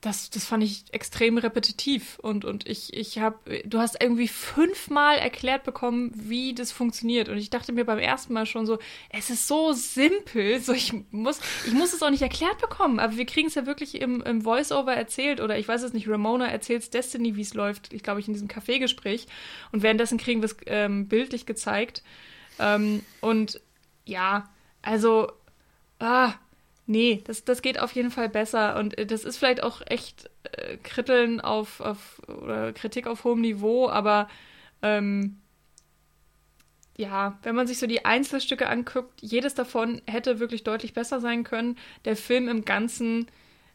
das, das fand ich extrem repetitiv. Und, und ich, ich habe, du hast irgendwie fünfmal erklärt bekommen, wie das funktioniert. Und ich dachte mir beim ersten Mal schon so, es ist so simpel, so ich muss, ich muss es auch nicht erklärt bekommen, aber wir kriegen es ja wirklich im, im Voice-Over erzählt. Oder ich weiß es nicht, Ramona erzählt Destiny, wie es läuft, ich glaube ich in diesem Kaffeegespräch. Und währenddessen kriegen wir es ähm, bildlich gezeigt. Ähm, und ja, also ah, nee, das, das geht auf jeden Fall besser. Und äh, das ist vielleicht auch echt äh, Kritteln auf, auf oder Kritik auf hohem Niveau, aber ähm, ja, wenn man sich so die Einzelstücke anguckt, jedes davon hätte wirklich deutlich besser sein können. Der Film im Ganzen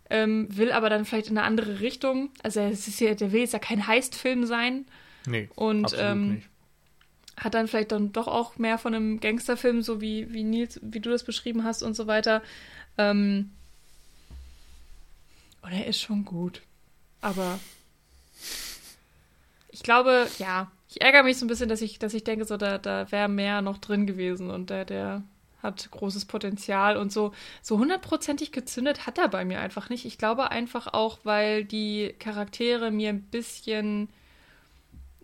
ähm, will aber dann vielleicht in eine andere Richtung. Also es ist ja, der will jetzt ja kein Heist-Film sein. Nee, und absolut ähm, nicht. hat dann vielleicht dann doch auch mehr von einem Gangsterfilm, so wie, wie Nils, wie du das beschrieben hast und so weiter. Ähm, und er ist schon gut. Aber ich glaube, ja, ich ärgere mich so ein bisschen, dass ich, dass ich denke, so da, da wäre mehr noch drin gewesen und der, der hat großes Potenzial und so, so hundertprozentig gezündet hat er bei mir einfach nicht. Ich glaube einfach auch, weil die Charaktere mir ein bisschen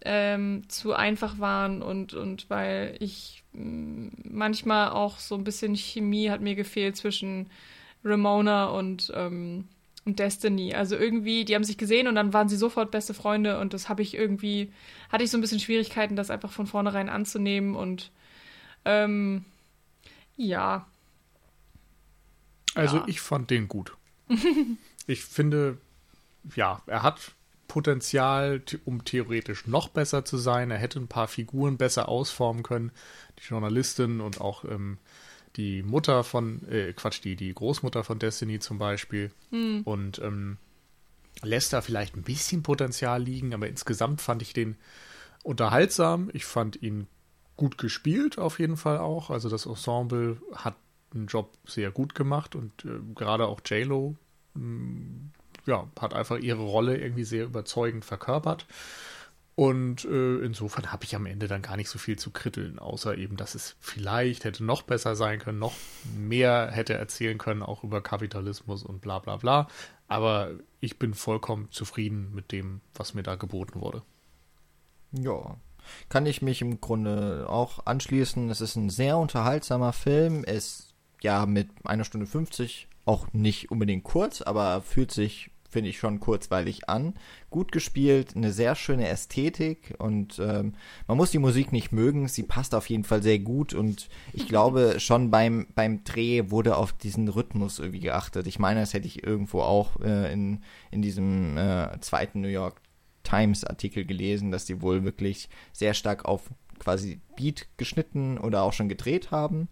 ähm, zu einfach waren und, und weil ich mm, manchmal auch so ein bisschen Chemie hat mir gefehlt zwischen Ramona und, ähm, und Destiny. Also irgendwie, die haben sich gesehen und dann waren sie sofort beste Freunde und das habe ich irgendwie, hatte ich so ein bisschen Schwierigkeiten, das einfach von vornherein anzunehmen und ähm, ja. Also ja. ich fand den gut. ich finde, ja, er hat Potenzial, um theoretisch noch besser zu sein. Er hätte ein paar Figuren besser ausformen können. Die Journalistin und auch ähm, die Mutter von, äh, Quatsch, die, die Großmutter von Destiny zum Beispiel. Mhm. Und ähm, lässt da vielleicht ein bisschen Potenzial liegen, aber insgesamt fand ich den unterhaltsam. Ich fand ihn gut gespielt, auf jeden Fall auch. Also das Ensemble hat einen Job sehr gut gemacht und äh, gerade auch JLo mm, ja, hat einfach ihre Rolle irgendwie sehr überzeugend verkörpert. Und äh, insofern habe ich am Ende dann gar nicht so viel zu kritteln, außer eben, dass es vielleicht hätte noch besser sein können, noch mehr hätte erzählen können, auch über Kapitalismus und bla bla bla. Aber ich bin vollkommen zufrieden mit dem, was mir da geboten wurde. Ja, kann ich mich im Grunde auch anschließen. Es ist ein sehr unterhaltsamer Film. Es ja mit einer Stunde 50 auch nicht unbedingt kurz, aber fühlt sich finde ich schon kurzweilig an. Gut gespielt, eine sehr schöne Ästhetik und ähm, man muss die Musik nicht mögen, sie passt auf jeden Fall sehr gut und ich glaube schon beim, beim Dreh wurde auf diesen Rhythmus irgendwie geachtet. Ich meine, das hätte ich irgendwo auch äh, in, in diesem äh, zweiten New York Times-Artikel gelesen, dass die wohl wirklich sehr stark auf quasi Beat geschnitten oder auch schon gedreht haben.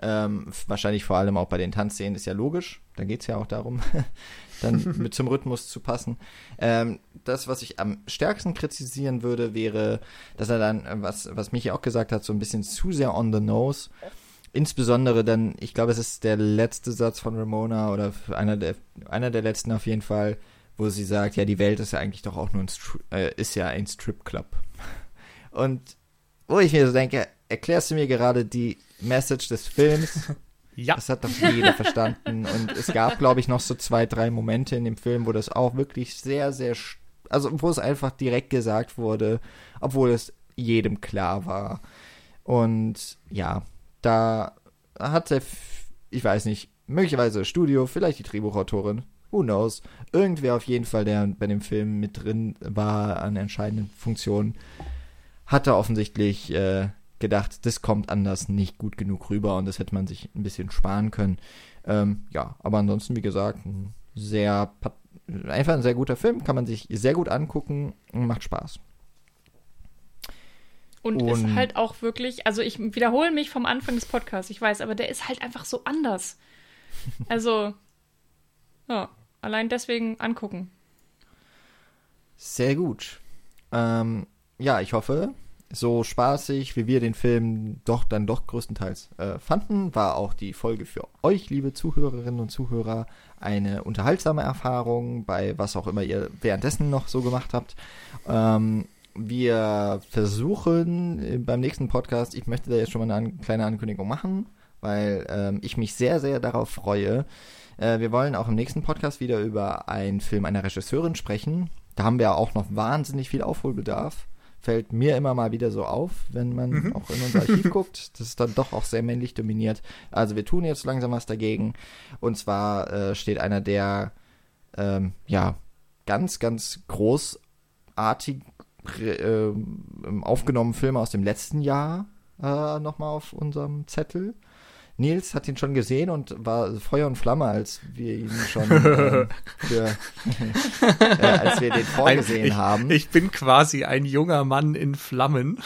Ähm, wahrscheinlich vor allem auch bei den Tanzszenen ist ja logisch. Da geht es ja auch darum, dann mit zum Rhythmus zu passen. Ähm, das, was ich am stärksten kritisieren würde, wäre, dass er dann, was, was Michi auch gesagt hat, so ein bisschen zu sehr on the nose. Insbesondere dann, ich glaube, es ist der letzte Satz von Ramona oder einer der, einer der letzten auf jeden Fall, wo sie sagt, ja, die Welt ist ja eigentlich doch auch nur ein, Stri äh, ist ja ein Stripclub. Und wo ich mir so denke, erklärst du mir gerade die Message des Films? Ja. Das hat doch jeder verstanden. Und es gab, glaube ich, noch so zwei, drei Momente in dem Film, wo das auch wirklich sehr, sehr, also wo es einfach direkt gesagt wurde, obwohl es jedem klar war. Und ja, da hat der, ich weiß nicht, möglicherweise Studio, vielleicht die Drehbuchautorin, who knows, irgendwer auf jeden Fall, der bei dem Film mit drin war an entscheidenden Funktionen, hatte offensichtlich äh, gedacht, das kommt anders nicht gut genug rüber und das hätte man sich ein bisschen sparen können. Ähm, ja, aber ansonsten, wie gesagt, ein sehr, einfach ein sehr guter Film, kann man sich sehr gut angucken und macht Spaß. Und, und, ist halt auch wirklich, also ich wiederhole mich vom Anfang des Podcasts, ich weiß, aber der ist halt einfach so anders. Also, ja. Allein deswegen angucken. Sehr gut. Ähm, ja, ich hoffe, so spaßig, wie wir den Film doch dann doch größtenteils äh, fanden, war auch die Folge für euch, liebe Zuhörerinnen und Zuhörer, eine unterhaltsame Erfahrung bei was auch immer ihr währenddessen noch so gemacht habt. Ähm, wir versuchen äh, beim nächsten Podcast, ich möchte da jetzt schon mal eine kleine Ankündigung machen, weil ähm, ich mich sehr, sehr darauf freue, äh, wir wollen auch im nächsten Podcast wieder über einen Film einer Regisseurin sprechen. Da haben wir auch noch wahnsinnig viel Aufholbedarf. Fällt mir immer mal wieder so auf, wenn man mhm. auch in unser Archiv guckt. Das ist dann doch auch sehr männlich dominiert. Also wir tun jetzt langsam was dagegen. Und zwar äh, steht einer der, ähm, ja, ganz, ganz großartig äh, aufgenommenen Filme aus dem letzten Jahr äh, nochmal auf unserem Zettel Nils hat ihn schon gesehen und war Feuer und Flamme, als wir ihn schon äh, für, äh, als wir den vorgesehen ich, haben. Ich bin quasi ein junger Mann in Flammen.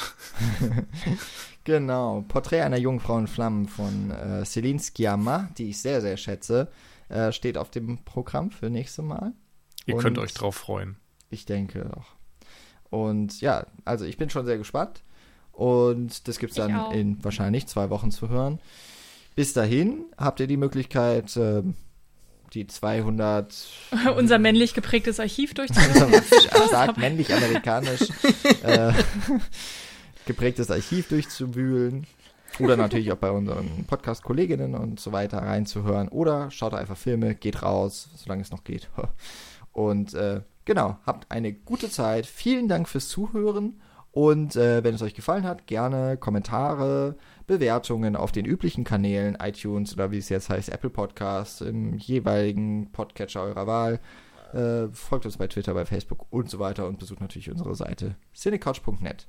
genau, Porträt einer jungen Frau in Flammen von äh, Celine Sciamma, die ich sehr, sehr schätze, äh, steht auf dem Programm für nächste Mal. Ihr und könnt euch drauf freuen. Ich denke auch. Und ja, also ich bin schon sehr gespannt. Und das gibt es dann in wahrscheinlich zwei Wochen zu hören. Bis dahin habt ihr die Möglichkeit, äh, die 200. Unser männlich geprägtes Archiv durchzuführen. Sagt männlich-amerikanisch äh, geprägtes Archiv durchzuwühlen. Oder natürlich auch bei unseren Podcast-Kolleginnen und so weiter reinzuhören. Oder schaut einfach Filme, geht raus, solange es noch geht. Und äh, genau, habt eine gute Zeit. Vielen Dank fürs Zuhören. Und äh, wenn es euch gefallen hat, gerne Kommentare, Bewertungen auf den üblichen Kanälen, iTunes oder wie es jetzt heißt, Apple Podcasts, im jeweiligen Podcatcher eurer Wahl. Äh, folgt uns bei Twitter, bei Facebook und so weiter und besucht natürlich unsere Seite cinecouch.net.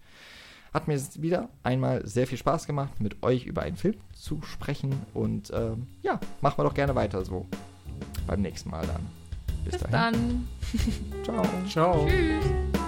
Hat mir wieder einmal sehr viel Spaß gemacht, mit euch über einen Film zu sprechen und ähm, ja, machen wir doch gerne weiter so. Beim nächsten Mal dann. Bis, Bis dahin. dann. Ciao. Ciao. Tschüss.